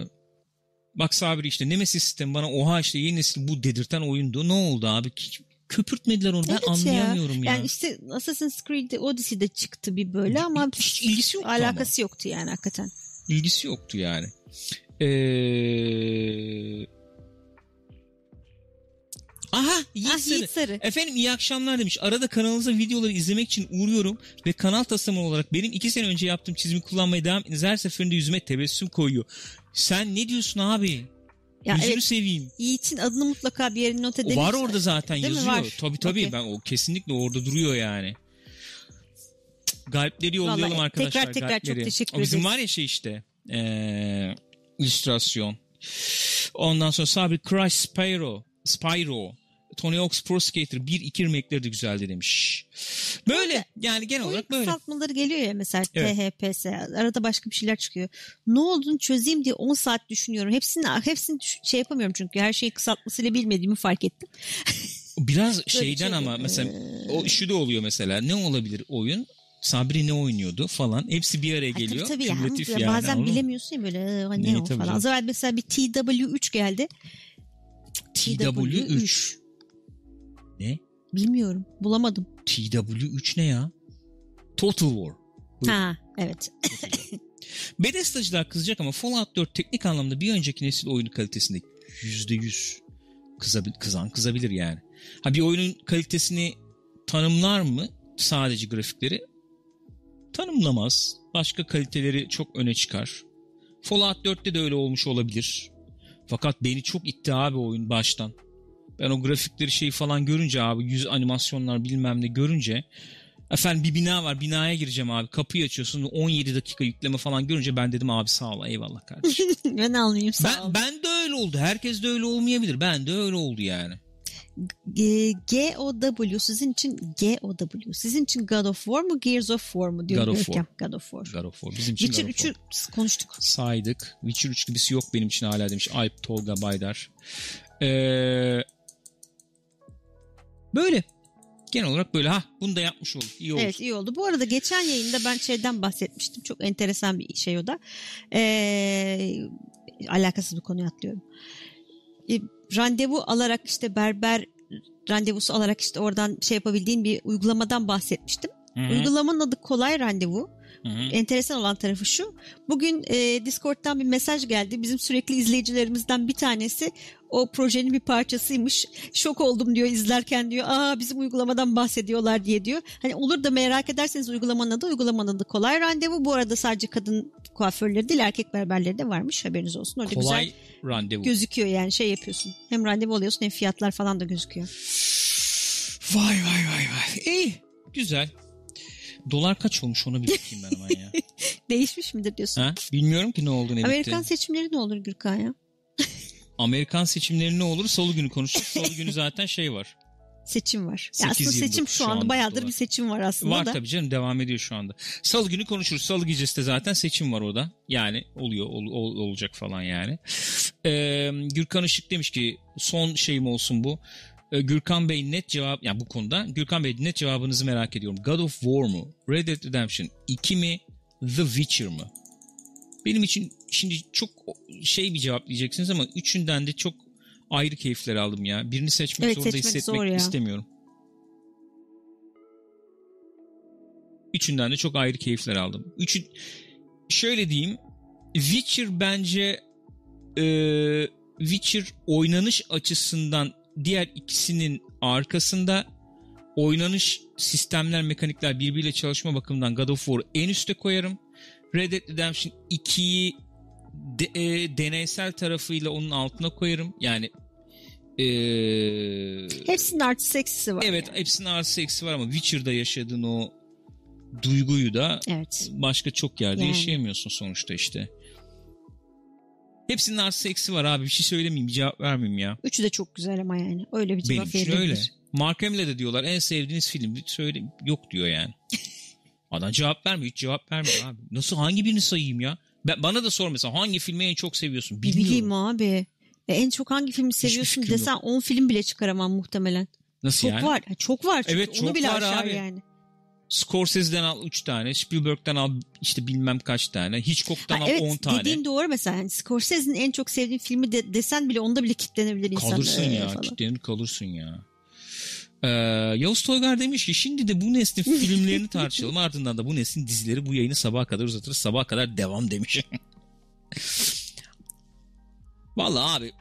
bak Sabri işte Nemesis sistemi bana oha işte yeni nesil bu dedirten oyundu. Ne oldu abi? Hiç köpürtmediler onu. Ben Evet ya. anlayamıyorum ya. Yani işte Assassin's Creed Odyssey'de çıktı bir böyle ama Hiç ilgisi yoktu alakası yoktu yani hakikaten. İlgisi yoktu yani. Ee... Aha Yiğit Ah Sarı. Yiğit Sarı. Efendim iyi akşamlar demiş. Arada kanalınıza videoları izlemek için uğruyorum ve kanal tasarımı olarak benim iki sene önce yaptığım çizimi kullanmaya devam ediniz. Her seferinde yüzüme tebessüm koyuyor. Sen ne diyorsun abi? Ya Yüzünü evet, seveyim. Yiğit'in adını mutlaka bir yere not edelim. var orada zaten Değil mi? yazıyor. Var. Tabii tabii Okey. ben o kesinlikle orada duruyor yani. Galipleri yollayalım Vallahi arkadaşlar. tekrar tekrar çok galipleri. teşekkür o bizim ederiz. var ya şey işte. Ee, illüstrasyon. Ondan sonra Sabri Crash Spyro. Spyro. Tony Hawk's Pro Skater 1-2 remake'leri de güzeldi demiş. Böyle yani genel olarak böyle. kısaltmaları geliyor ya mesela Evet. THPS. Arada başka bir şeyler çıkıyor. Ne olduğunu çözeyim diye 10 saat düşünüyorum. Hepsini hepsini şey yapamıyorum çünkü her şeyi kısaltmasıyla bilmediğimi fark ettim. Biraz bir şeyden şey ama mesela o şu da oluyor mesela ne olabilir oyun? Sabri ne oynuyordu falan. Hepsi bir araya Ay, geliyor. tabii tabii ya. Kümülatif Ya yani, Bazen mı? bilemiyorsun ya böyle "Aa, ne İyi, o tabii falan. Az evvel mesela bir TW3 geldi. TW3. Ne? Bilmiyorum. Bulamadım. TW3 ne ya? Total War. Buyur. Ha evet. Bethesda'cılar kızacak ama Fallout 4 teknik anlamda bir önceki nesil oyunu kalitesinde %100 kızabil kızan kızabilir yani. Ha bir oyunun kalitesini tanımlar mı sadece grafikleri? Tanımlamaz. Başka kaliteleri çok öne çıkar. Fallout 4'te de öyle olmuş olabilir. Fakat beni çok itti abi oyun baştan. Ben o grafikleri şey falan görünce abi yüz animasyonlar bilmem ne görünce efendim bir bina var binaya gireceğim abi kapıyı açıyorsun 17 dakika yükleme falan görünce ben dedim abi sağ ol eyvallah kardeşim. ben almayayım sağ ol. ben, ben de öyle oldu herkes de öyle olmayabilir ben de öyle oldu yani. GOW sizin için GOW. Sizin için God of War mu Gears of War mu diyor God of Görkem. God of War. God of War bizim için Witcher God of War. 3'ü konuştuk. saydık. Witcher 3 gibisi yok benim için hala demiş Alp Tolga Baydar. Ee, böyle. Genel olarak böyle. Ha bunu da yapmış olduk. İyi oldu. Evet iyi oldu. Bu arada geçen yayında ben şeyden bahsetmiştim. Çok enteresan bir şey o da. Ee, alakasız bir konuya atlıyorum. Ee, randevu alarak işte berber randevusu alarak işte oradan şey yapabildiğin bir uygulamadan bahsetmiştim. Hı-hı. Uygulamanın adı Kolay Randevu. Hı-hı. Enteresan olan tarafı şu. Bugün e, Discord'dan bir mesaj geldi. Bizim sürekli izleyicilerimizden bir tanesi o projenin bir parçasıymış. Şok oldum diyor izlerken diyor. Aa bizim uygulamadan bahsediyorlar diye diyor. Hani olur da merak ederseniz uygulamanın adı uygulamanın adı Kolay Randevu. Bu arada sadece kadın kuaförleri değil erkek berberleri de varmış. Haberiniz olsun. Orada Kolay güzel randevu. gözüküyor yani şey yapıyorsun. Hem randevu alıyorsun hem fiyatlar falan da gözüküyor. Vay vay vay vay. İyi. Güzel. Dolar kaç olmuş ona bir bakayım ben hemen ya. Değişmiş midir diyorsun? ha? Bilmiyorum ki ne oldu ne Amerikan bitti. seçimleri ne olur Gürkan ya? Amerikan seçimleri ne olur? Salı günü konuşuruz. Salı günü zaten şey var. Seçim var. Ya aslında 8.29 seçim şu şu anda anda bayağıdır dolar. bir seçim var aslında Var da. tabii canım devam ediyor şu anda. Salı günü konuşuruz. Salı gecesi de zaten seçim var orada. Yani oluyor ol- ol- olacak falan yani. Ee, Gürkan Işık demiş ki son şeyim olsun bu. Ee, Gürkan Bey net cevap yani bu konuda Gürkan Bey net cevabınızı merak ediyorum. God of War mu? Red Dead Redemption 2 mi? The Witcher mı? Benim için şimdi çok şey bir cevap diyeceksiniz ama üçünden de çok ayrı keyifler aldım ya. Birini seçmek Evet, zorunda seçmek hissetmek zor ya. istemiyorum. Üçünden de çok ayrı keyifler aldım. Üçü şöyle diyeyim. Witcher bence e, Witcher oynanış açısından diğer ikisinin arkasında oynanış sistemler, mekanikler birbiriyle çalışma bakımından God of War'ı en üste koyarım. Red Dead Redemption 2'yi de- e, deneysel tarafıyla onun altına koyarım. Yani e, Hepsinin artı eksisi var. evet yani. hepsinin artısı eksi var ama Witcher'da yaşadığın o duyguyu da Evet. başka çok yerde Yani. yaşayamıyorsun sonuçta işte. Hepsinin artısı eksi var abi bir şey söylemeyeyim bir cevap vermeyeyim ya. Üçü de çok güzel ama yani. Öyle bir Benim cevap için verilebilir. öyle. Mark Hamill'e de diyorlar en sevdiğiniz film söyle yok diyor yani. Adam cevap vermiyor hiç cevap vermiyor abi. Nasıl hangi birini sayayım ya? Ben, bana da sor mesela hangi filmi en çok seviyorsun? Ne Bilmiyorum. bileyim abi. E, en çok hangi filmi seviyorsun desen 10 film bile çıkaramam muhtemelen. Nasıl Çok yani? var. Çok var çünkü Evet, onu çok bile var aşar abi. yani. Scorsese'den al 3 tane, Spielberg'den al işte bilmem kaç tane, Hitchcock'tan Ha, al evet 10 tane. dediğin doğru mesela. Yani Scorsese'nin en çok sevdiğin filmi de, desen bile onda bile kitlenebilir insan. Kalırsın Ee, ya, falan. kitlenir kalırsın ya. Ee, Yavuz Toygar demiş ki şimdi de bu neslin filmlerini tartışalım ardından da bu neslin dizileri bu yayını sabaha kadar uzatırız sabaha kadar devam demiş. Vallahi abi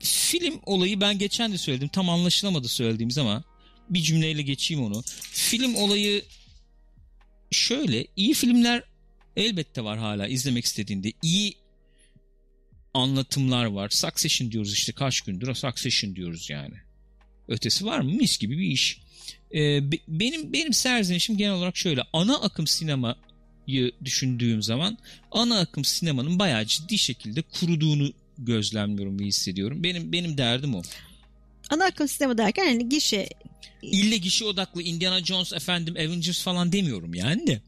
film olayı ben geçen de söyledim tam anlaşılamadı söylediğimiz ama bir cümleyle geçeyim onu. Film olayı şöyle iyi filmler elbette var hala izlemek istediğinde iyi anlatımlar var. Succession diyoruz işte kaç gündür Succession diyoruz yani. Ötesi var mı? Mis gibi bir iş. Ee, be- benim benim serzenişim genel olarak şöyle. Ana akım sinemayı düşündüğüm zaman ana akım sinemanın bayağı ciddi şekilde kuruduğunu gözlemliyorum ve hissediyorum. Benim benim derdim o. Ana akım sistemi derken hani gişe İlle gişe odaklı Indiana Jones efendim Avengers falan demiyorum yani de.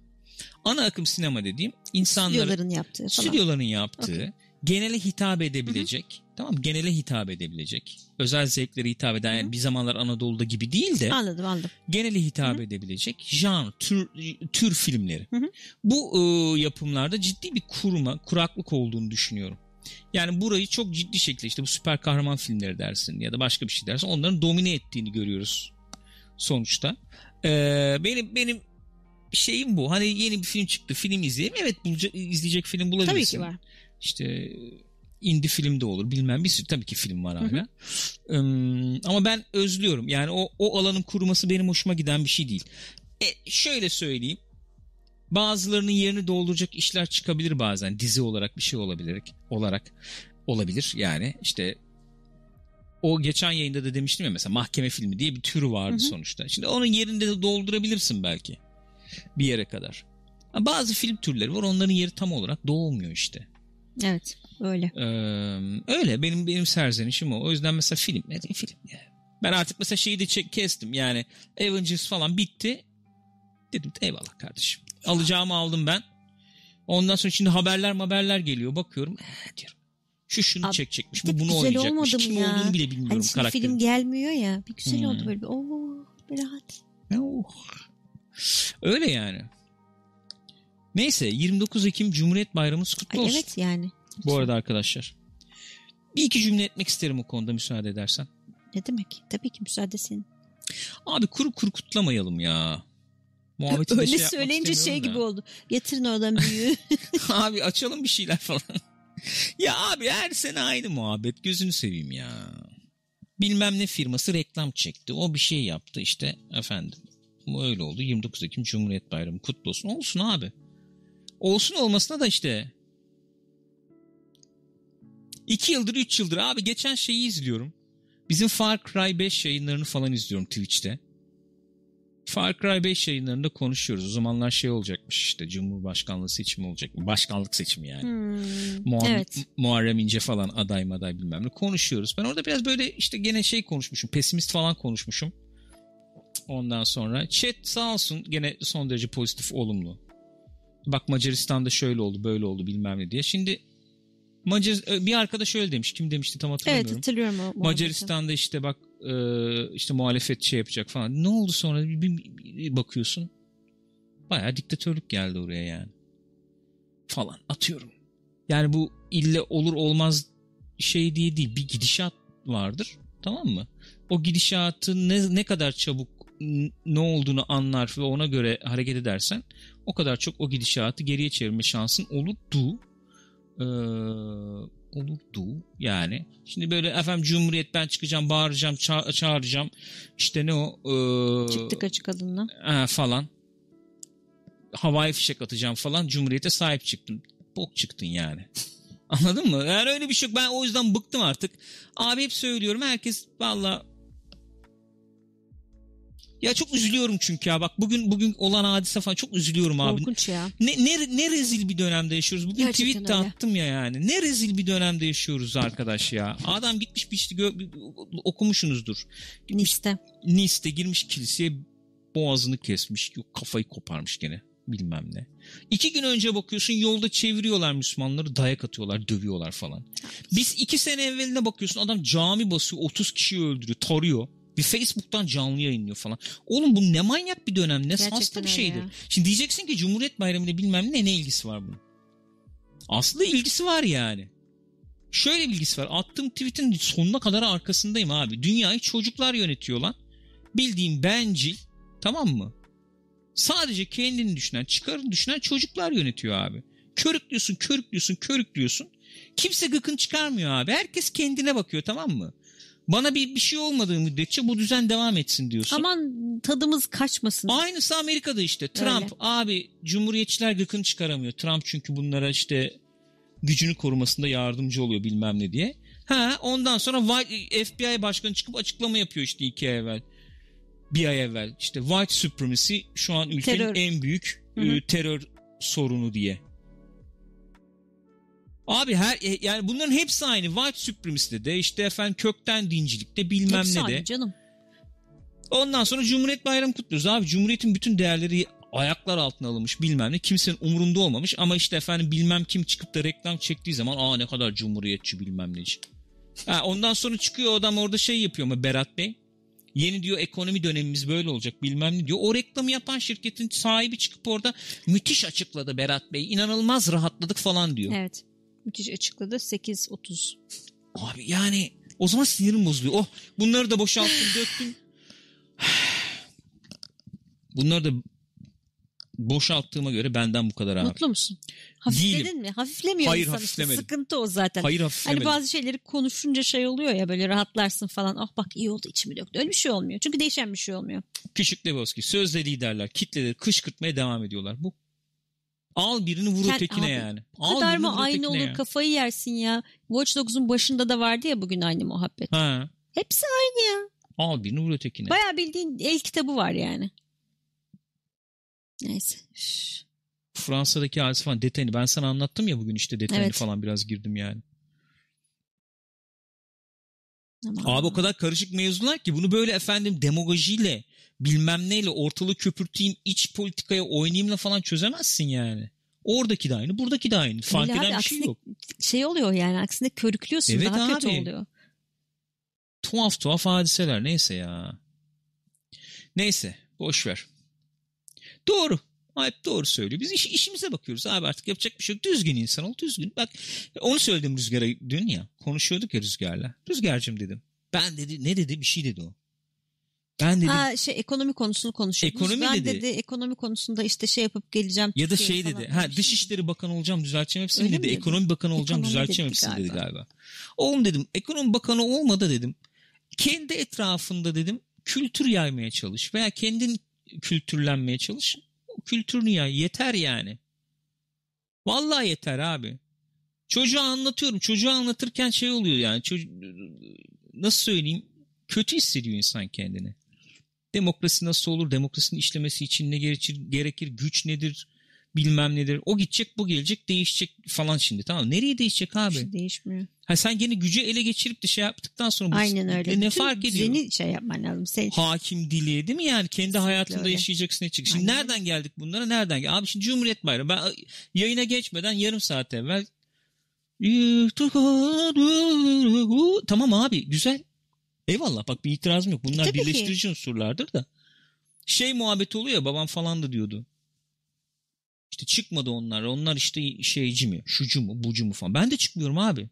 Ana akım sinema dediğim insanların stüdyoların yaptığı falan. stüdyoların yaptığı Okey. genele hitap edebilecek tamam mı? genele hitap edebilecek özel zevklere hitap eden yani bir zamanlar Anadolu'da gibi değil de Anladım anladım. genele hitap edebilecek janr, tür, tür filmleri. Hı hı. Bu e, yapımlarda ciddi bir kurma, kuraklık olduğunu düşünüyorum. Yani burayı çok ciddi şekilde işte bu süper kahraman filmleri dersin ya da başka bir şey dersin onların domine ettiğini görüyoruz sonuçta. E, benim benim şeyim bu. Hani yeni bir film çıktı. Film izleyeyim. Evet bulacak, izleyecek film bulabilirsin. Tabii ki var. İşte indie film de olur bilmem bir sürü tabii ki film var hala. Im, ama ben özlüyorum. Yani o, o alanın kuruması benim hoşuma giden bir şey değil. E, şöyle söyleyeyim. Bazılarının yerini dolduracak işler çıkabilir bazen. Dizi olarak bir şey olabilir. Olarak olabilir yani. işte o geçen yayında da demiştim ya mesela mahkeme filmi diye bir türü vardı sonuçta. Şimdi onun yerinde de doldurabilirsin belki. Bir yere kadar. Bazı film türleri var onların yeri tam olarak doğmuyor işte. Evet öyle. Ee, öyle benim benim serzenişim o. O yüzden mesela film ne diyeyim film ya. Ben artık mesela şeyi de çek, kestim yani Avengers falan bitti. Dedim eyvallah kardeşim. Alacağımı aldım ben. Ondan sonra şimdi haberler haberler geliyor. Bakıyorum ee, diyorum. Şu şunu Abi, çekecekmiş. Bu bunu oynayacakmış. Kim ya? olduğunu bile bilmiyorum Hani karakterin. film gelmiyor ya. Bir güzel Hmm. oldu böyle bir ooo bir rahat. Oh. Öyle yani. Neyse 29 Ekim Cumhuriyet Bayramımız kutlu Ay, olsun. evet yani. Bu arada arkadaşlar. Bir iki cümle etmek isterim o konuda müsaade edersen. Ne demek? Tabii ki müsaade senin. Abi kuru kuru kutlamayalım ya. Muhabbeti Öyle şey söyleyince şey gibi oldu. Getirin oradan büyüğü. abi açalım bir şeyler falan. ya abi her sene aynı muhabbet. Gözünü seveyim ya. Bilmem ne firması reklam çekti. O bir şey yaptı işte efendim. Bu öyle oldu. 29 Ekim Cumhuriyet Bayramı kutlu olsun. Olsun abi. Olsun olmasına da işte. İki yıldır, üç yıldır abi geçen şeyi izliyorum. Bizim Far Cry 5 yayınlarını falan izliyorum Twitch'te. Far Cry 5 yayınlarında konuşuyoruz. O zamanlar şey olacakmış işte Cumhurbaşkanlığı seçimi olacak. Başkanlık seçimi yani. Hmm, Muam- evet. Muharrem İnce falan aday maday bilmem ne konuşuyoruz. Ben orada biraz böyle işte gene şey konuşmuşum. Pesimist falan konuşmuşum. Ondan sonra chat sağ olsun gene son derece pozitif olumlu. Bak Macaristan'da şöyle oldu böyle oldu bilmem ne diye. Şimdi Macar bir arkadaş öyle demiş. Kim demişti tam Evet hatırlamıyorum. hatırlıyorum o. Macaristan'da işte bak e, işte muhalefet şey yapacak falan. Ne oldu sonra bir, bir- bir bakıyorsun. Bayağı diktatörlük geldi oraya yani. Falan atıyorum. Yani bu ille olur olmaz şey diye değil. Bir gidişat vardır. Tamam mı? O gidişatın ne, ne kadar çabuk ne olduğunu anlar ve ona göre hareket edersen o kadar çok o gidişatı geriye çevirme şansın olurdu. Ee, olurdu yani. Şimdi böyle efendim Cumhuriyet ben çıkacağım bağıracağım ça- çağıracağım işte ne o ee, Çıktık açık adımla. ha, falan havai fişek atacağım falan Cumhuriyete sahip çıktın. Bok çıktın yani. Anladın mı? Yani öyle bir şey yok. Ben o yüzden bıktım artık. Abi hep söylüyorum. Herkes valla ya çok üzülüyorum çünkü ya bak bugün bugün olan hadise falan çok üzülüyorum abi. Korkunç ya. Ne, ne, ne rezil bir dönemde yaşıyoruz. Bugün Gerçekten tweet de öyle. attım ya yani. Ne rezil bir dönemde yaşıyoruz arkadaş ya. Adam gitmiş bir işte gö- okumuşsunuzdur. Nice'te. Nice'de girmiş kiliseye boğazını kesmiş. Yok kafayı koparmış gene bilmem ne. İki gün önce bakıyorsun yolda çeviriyorlar Müslümanları dayak atıyorlar dövüyorlar falan. Biz iki sene evveline bakıyorsun adam cami basıyor 30 kişiyi öldürüyor tarıyor. Bir Facebook'tan canlı yayınlıyor falan. Oğlum bu ne manyak bir dönem ne Gerçekten hasta bir şeydir. ya. Şimdi diyeceksin ki Cumhuriyet Bayramı ile bilmem ne ne ilgisi var bunun. Aslında ilgisi var yani. Şöyle bir ilgisi var. Attığım tweet'in sonuna kadar arkasındayım abi. Dünyayı çocuklar yönetiyor lan. Bildiğim bencil tamam mı? Sadece kendini düşünen, çıkarını düşünen çocuklar yönetiyor abi. Körüklüyorsun, körüklüyorsun, körüklüyorsun. Kimse gıkın çıkarmıyor abi. Herkes kendine bakıyor tamam mı? Bana bir, bir şey olmadığı müddetçe bu düzen devam etsin diyorsun. Aman tadımız kaçmasın. Aynısı Amerika'da işte. Trump Öyle. abi Cumhuriyetçiler gıkını çıkaramıyor. Trump çünkü bunlara işte gücünü korumasında yardımcı oluyor bilmem ne diye. Ha ondan sonra FBI başkanı çıkıp açıklama yapıyor işte iki ay evvel. Bir ay evvel. İşte white supremacy şu an ülkenin Terör. en büyük Hı hı. e, terör sorunu diye. Abi her e, yani bunların hepsi aynı. White supremacy'de de işte efendim kökten dincilikte bilmem Hepsi ne aynı de. canım. Ondan sonra Cumhuriyet Bayramı kutluyoruz abi. Cumhuriyetin bütün değerleri ayaklar altına alınmış bilmem ne. Kimsenin umurunda olmamış ama işte efendim bilmem kim çıkıp da reklam çektiği zaman aa ne kadar cumhuriyetçi bilmem neci. Ha, ondan sonra çıkıyor adam orada şey yapıyor mu Berat Bey? Yeni diyor ekonomi dönemimiz böyle olacak bilmem ne diyor. O reklamı yapan şirketin sahibi çıkıp orada müthiş açıkladı Berat Bey. İnanılmaz rahatladık falan diyor. Evet. Müthiş açıkladı. 8.30. Abi yani o zaman sinirim bozuluyor. Oh bunları da boşalttım döktüm. Bunları da boşalttığıma göre benden bu kadar abi. Mutlu musun? Hafifledin Değilim. mi? Hafiflemiyor Hayır, işte. hafiflemedim. Sıkıntı o zaten. Hayır Hani hafiflemedim. bazı şeyleri konuşunca şey oluyor ya böyle rahatlarsın falan. Ah bak iyi oldu içimi döktü. Öyle bir şey olmuyor. Çünkü değişen bir şey olmuyor. Küçük Lebowski sözde liderler kitleleri kışkırtmaya devam ediyorlar. Bu al birini vur ötekine Abi, yani. Al kadar mı aynı olur ya. kafayı yersin ya. Watch Dogs'un başında da vardı ya bugün aynı muhabbet. Ha, Hepsi aynı ya. al birini vur ötekine. Bayağı bildiğin el kitabı var yani. Neyse. Üf. Fransa'daki hadise falan detayını ben sana anlattım ya bugün işte detayını Evet. falan biraz girdim yani. Aman. Abi o kadar karışık mevzular ki bunu böyle efendim demagojiyle bilmem neyle ortalığı köpürteyim iç politikaya oynayayımla falan çözemezsin yani. Oradaki de aynı buradaki de aynı. Fark eden bir şey yok. Şey oluyor yani aksine körüklüyorsun Evet daha kötü abi. oluyor. Tuhaf tuhaf hadiseler neyse ya. Neyse boş ver. Doğru. Alp doğru söylüyor. Biz iş, işimize bakıyoruz abi artık yapacak bir şey yok. Düzgün insan ol düzgün. Bak onu söyledim Rüzgar'a dün ya. Konuşuyorduk ya Rüzgar'la. Rüzgar'cığım dedim. Ben dedi ne dedi bir şey dedi o. Ben dedim Ha şey ekonomi konusunu konuşuyordunuz. Ekonomi ben dedi. dedi. ekonomi konusunda işte şey yapıp geleceğim. ya da şey dedi. öyle Ha. Dışişleri Bakanı olacağım düzelteceğim hepsini Öyle dedi. mi dedi? Ekonomi Bakanı olacağım Ekonomi düzelteceğim dedi hepsini dedi galiba. galiba. Oğlum dedim ekonomi bakanı olmadı dedim. Kendi etrafında dedim kültür yaymaya çalış veya kendin kültürlenmeye çalış. Kültürünü yay yeter yani. Vallahi yeter abi. Çocuğa anlatıyorum. Çocuğa anlatırken şey oluyor yani. Nasıl söyleyeyim? Kötü hissediyor insan kendini. Demokrasi nasıl olur? Demokrasinin işlemesi için ne gerekir? gerekir? Güç nedir? Bilmem nedir? O gidecek, bu gelecek, değişecek falan şimdi. Tamam. Nereye değişecek abi? şey değişmiyor. Ha sen gene gücü ele geçirip de şey yaptıktan sonra bu Aynen öyle. ne Bütün fark ediyor? düzeni şey yapman lazım. Sen, Hakim dili değil mi yani? Kendi hayatında öyle. yaşayacaksın ne çıkacak. Şimdi Aynen. nereden geldik bunlara? Nereden geldik? Abi şimdi Cumhuriyet Bayramı. Ben yayına geçmeden yarım saat evvel Tamam abi güzel. Eyvallah bak bir itirazım yok. Bunlar E, tabii ki. birleştirici unsurlardır da. Şey muhabbeti oluyor babam falan da diyordu. İşte çıkmadı onlar. Onlar işte şeyci mi? Şucu mu? Bucu mu falan. Ben de çıkmıyorum abi.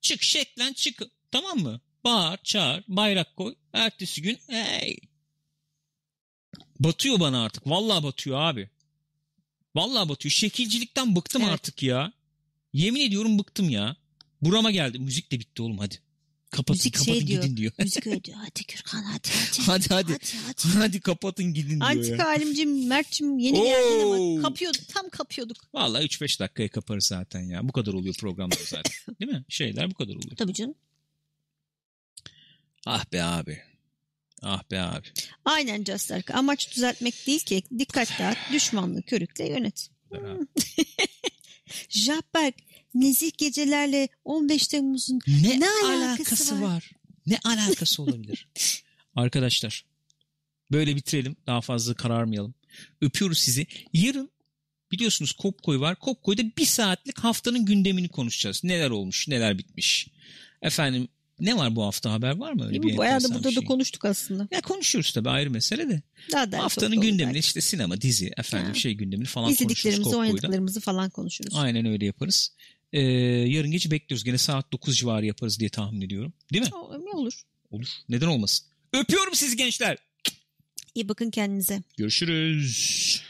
Çık şeklen çık. Tamam mı? Bağır, çağır, bayrak koy. Ertesi gün hey. Batıyor bana artık. Vallahi batıyor abi. Vallahi batıyor. Şekilcilikten bıktım Evet. artık ya. Yemin ediyorum bıktım ya. Burama geldi. Müzik de bitti oğlum hadi. Kapatın Müzik kapatın şey diyor. gidin diyor. müzik öyle diyor. Hadi Gürkan hadi hadi. hadi hadi. Hadi hadi. Hadi kapatın gidin diyor Antika ya. Halimcim, Mert'cim yeni geldin Oo. ama kapıyorduk. Tam kapıyorduk. Vallahi 3-5 dakikaya kaparız zaten ya. Bu kadar oluyor programlar zaten. Değil mi? Şeyler bu kadar oluyor. Tabii canım. Ah be abi. Ah be abi. Aynen Justark. Amaç düzeltmek değil ki. Dikkat dağıt, düşmanlığı körükle yönet. Beraber. Nezih gecelerle 15 Temmuz'un Ne, Ne alakası, alakası var? var? Ne alakası olabilir? Arkadaşlar böyle bitirelim. Daha fazla kararmayalım. Öpüyoruz sizi. Yarın biliyorsunuz Kopkoy var. Kopkoy'da bir saatlik haftanın gündemini konuşacağız. Neler olmuş, neler bitmiş. Efendim ne var bu hafta haber var mı? Öyle bir Bayağı da burada bir da şey? konuştuk aslında. Ya konuşuyoruz tabii ayrı mesele de. Daha da Haftanın gündemini işte sinema, dizi, efendim Ha. şey gündemini falan konuşuruz İzlediklerimizi, oynadıklarımızı falan konuşuruz. Aynen öyle yaparız. Ee, yarın gece bekliyoruz. Gene saat 9 civarı yaparız diye tahmin ediyorum. Değil mi? Olur. Olur. Neden olmasın? Öpüyorum sizi gençler. İyi bakın kendinize. Görüşürüz.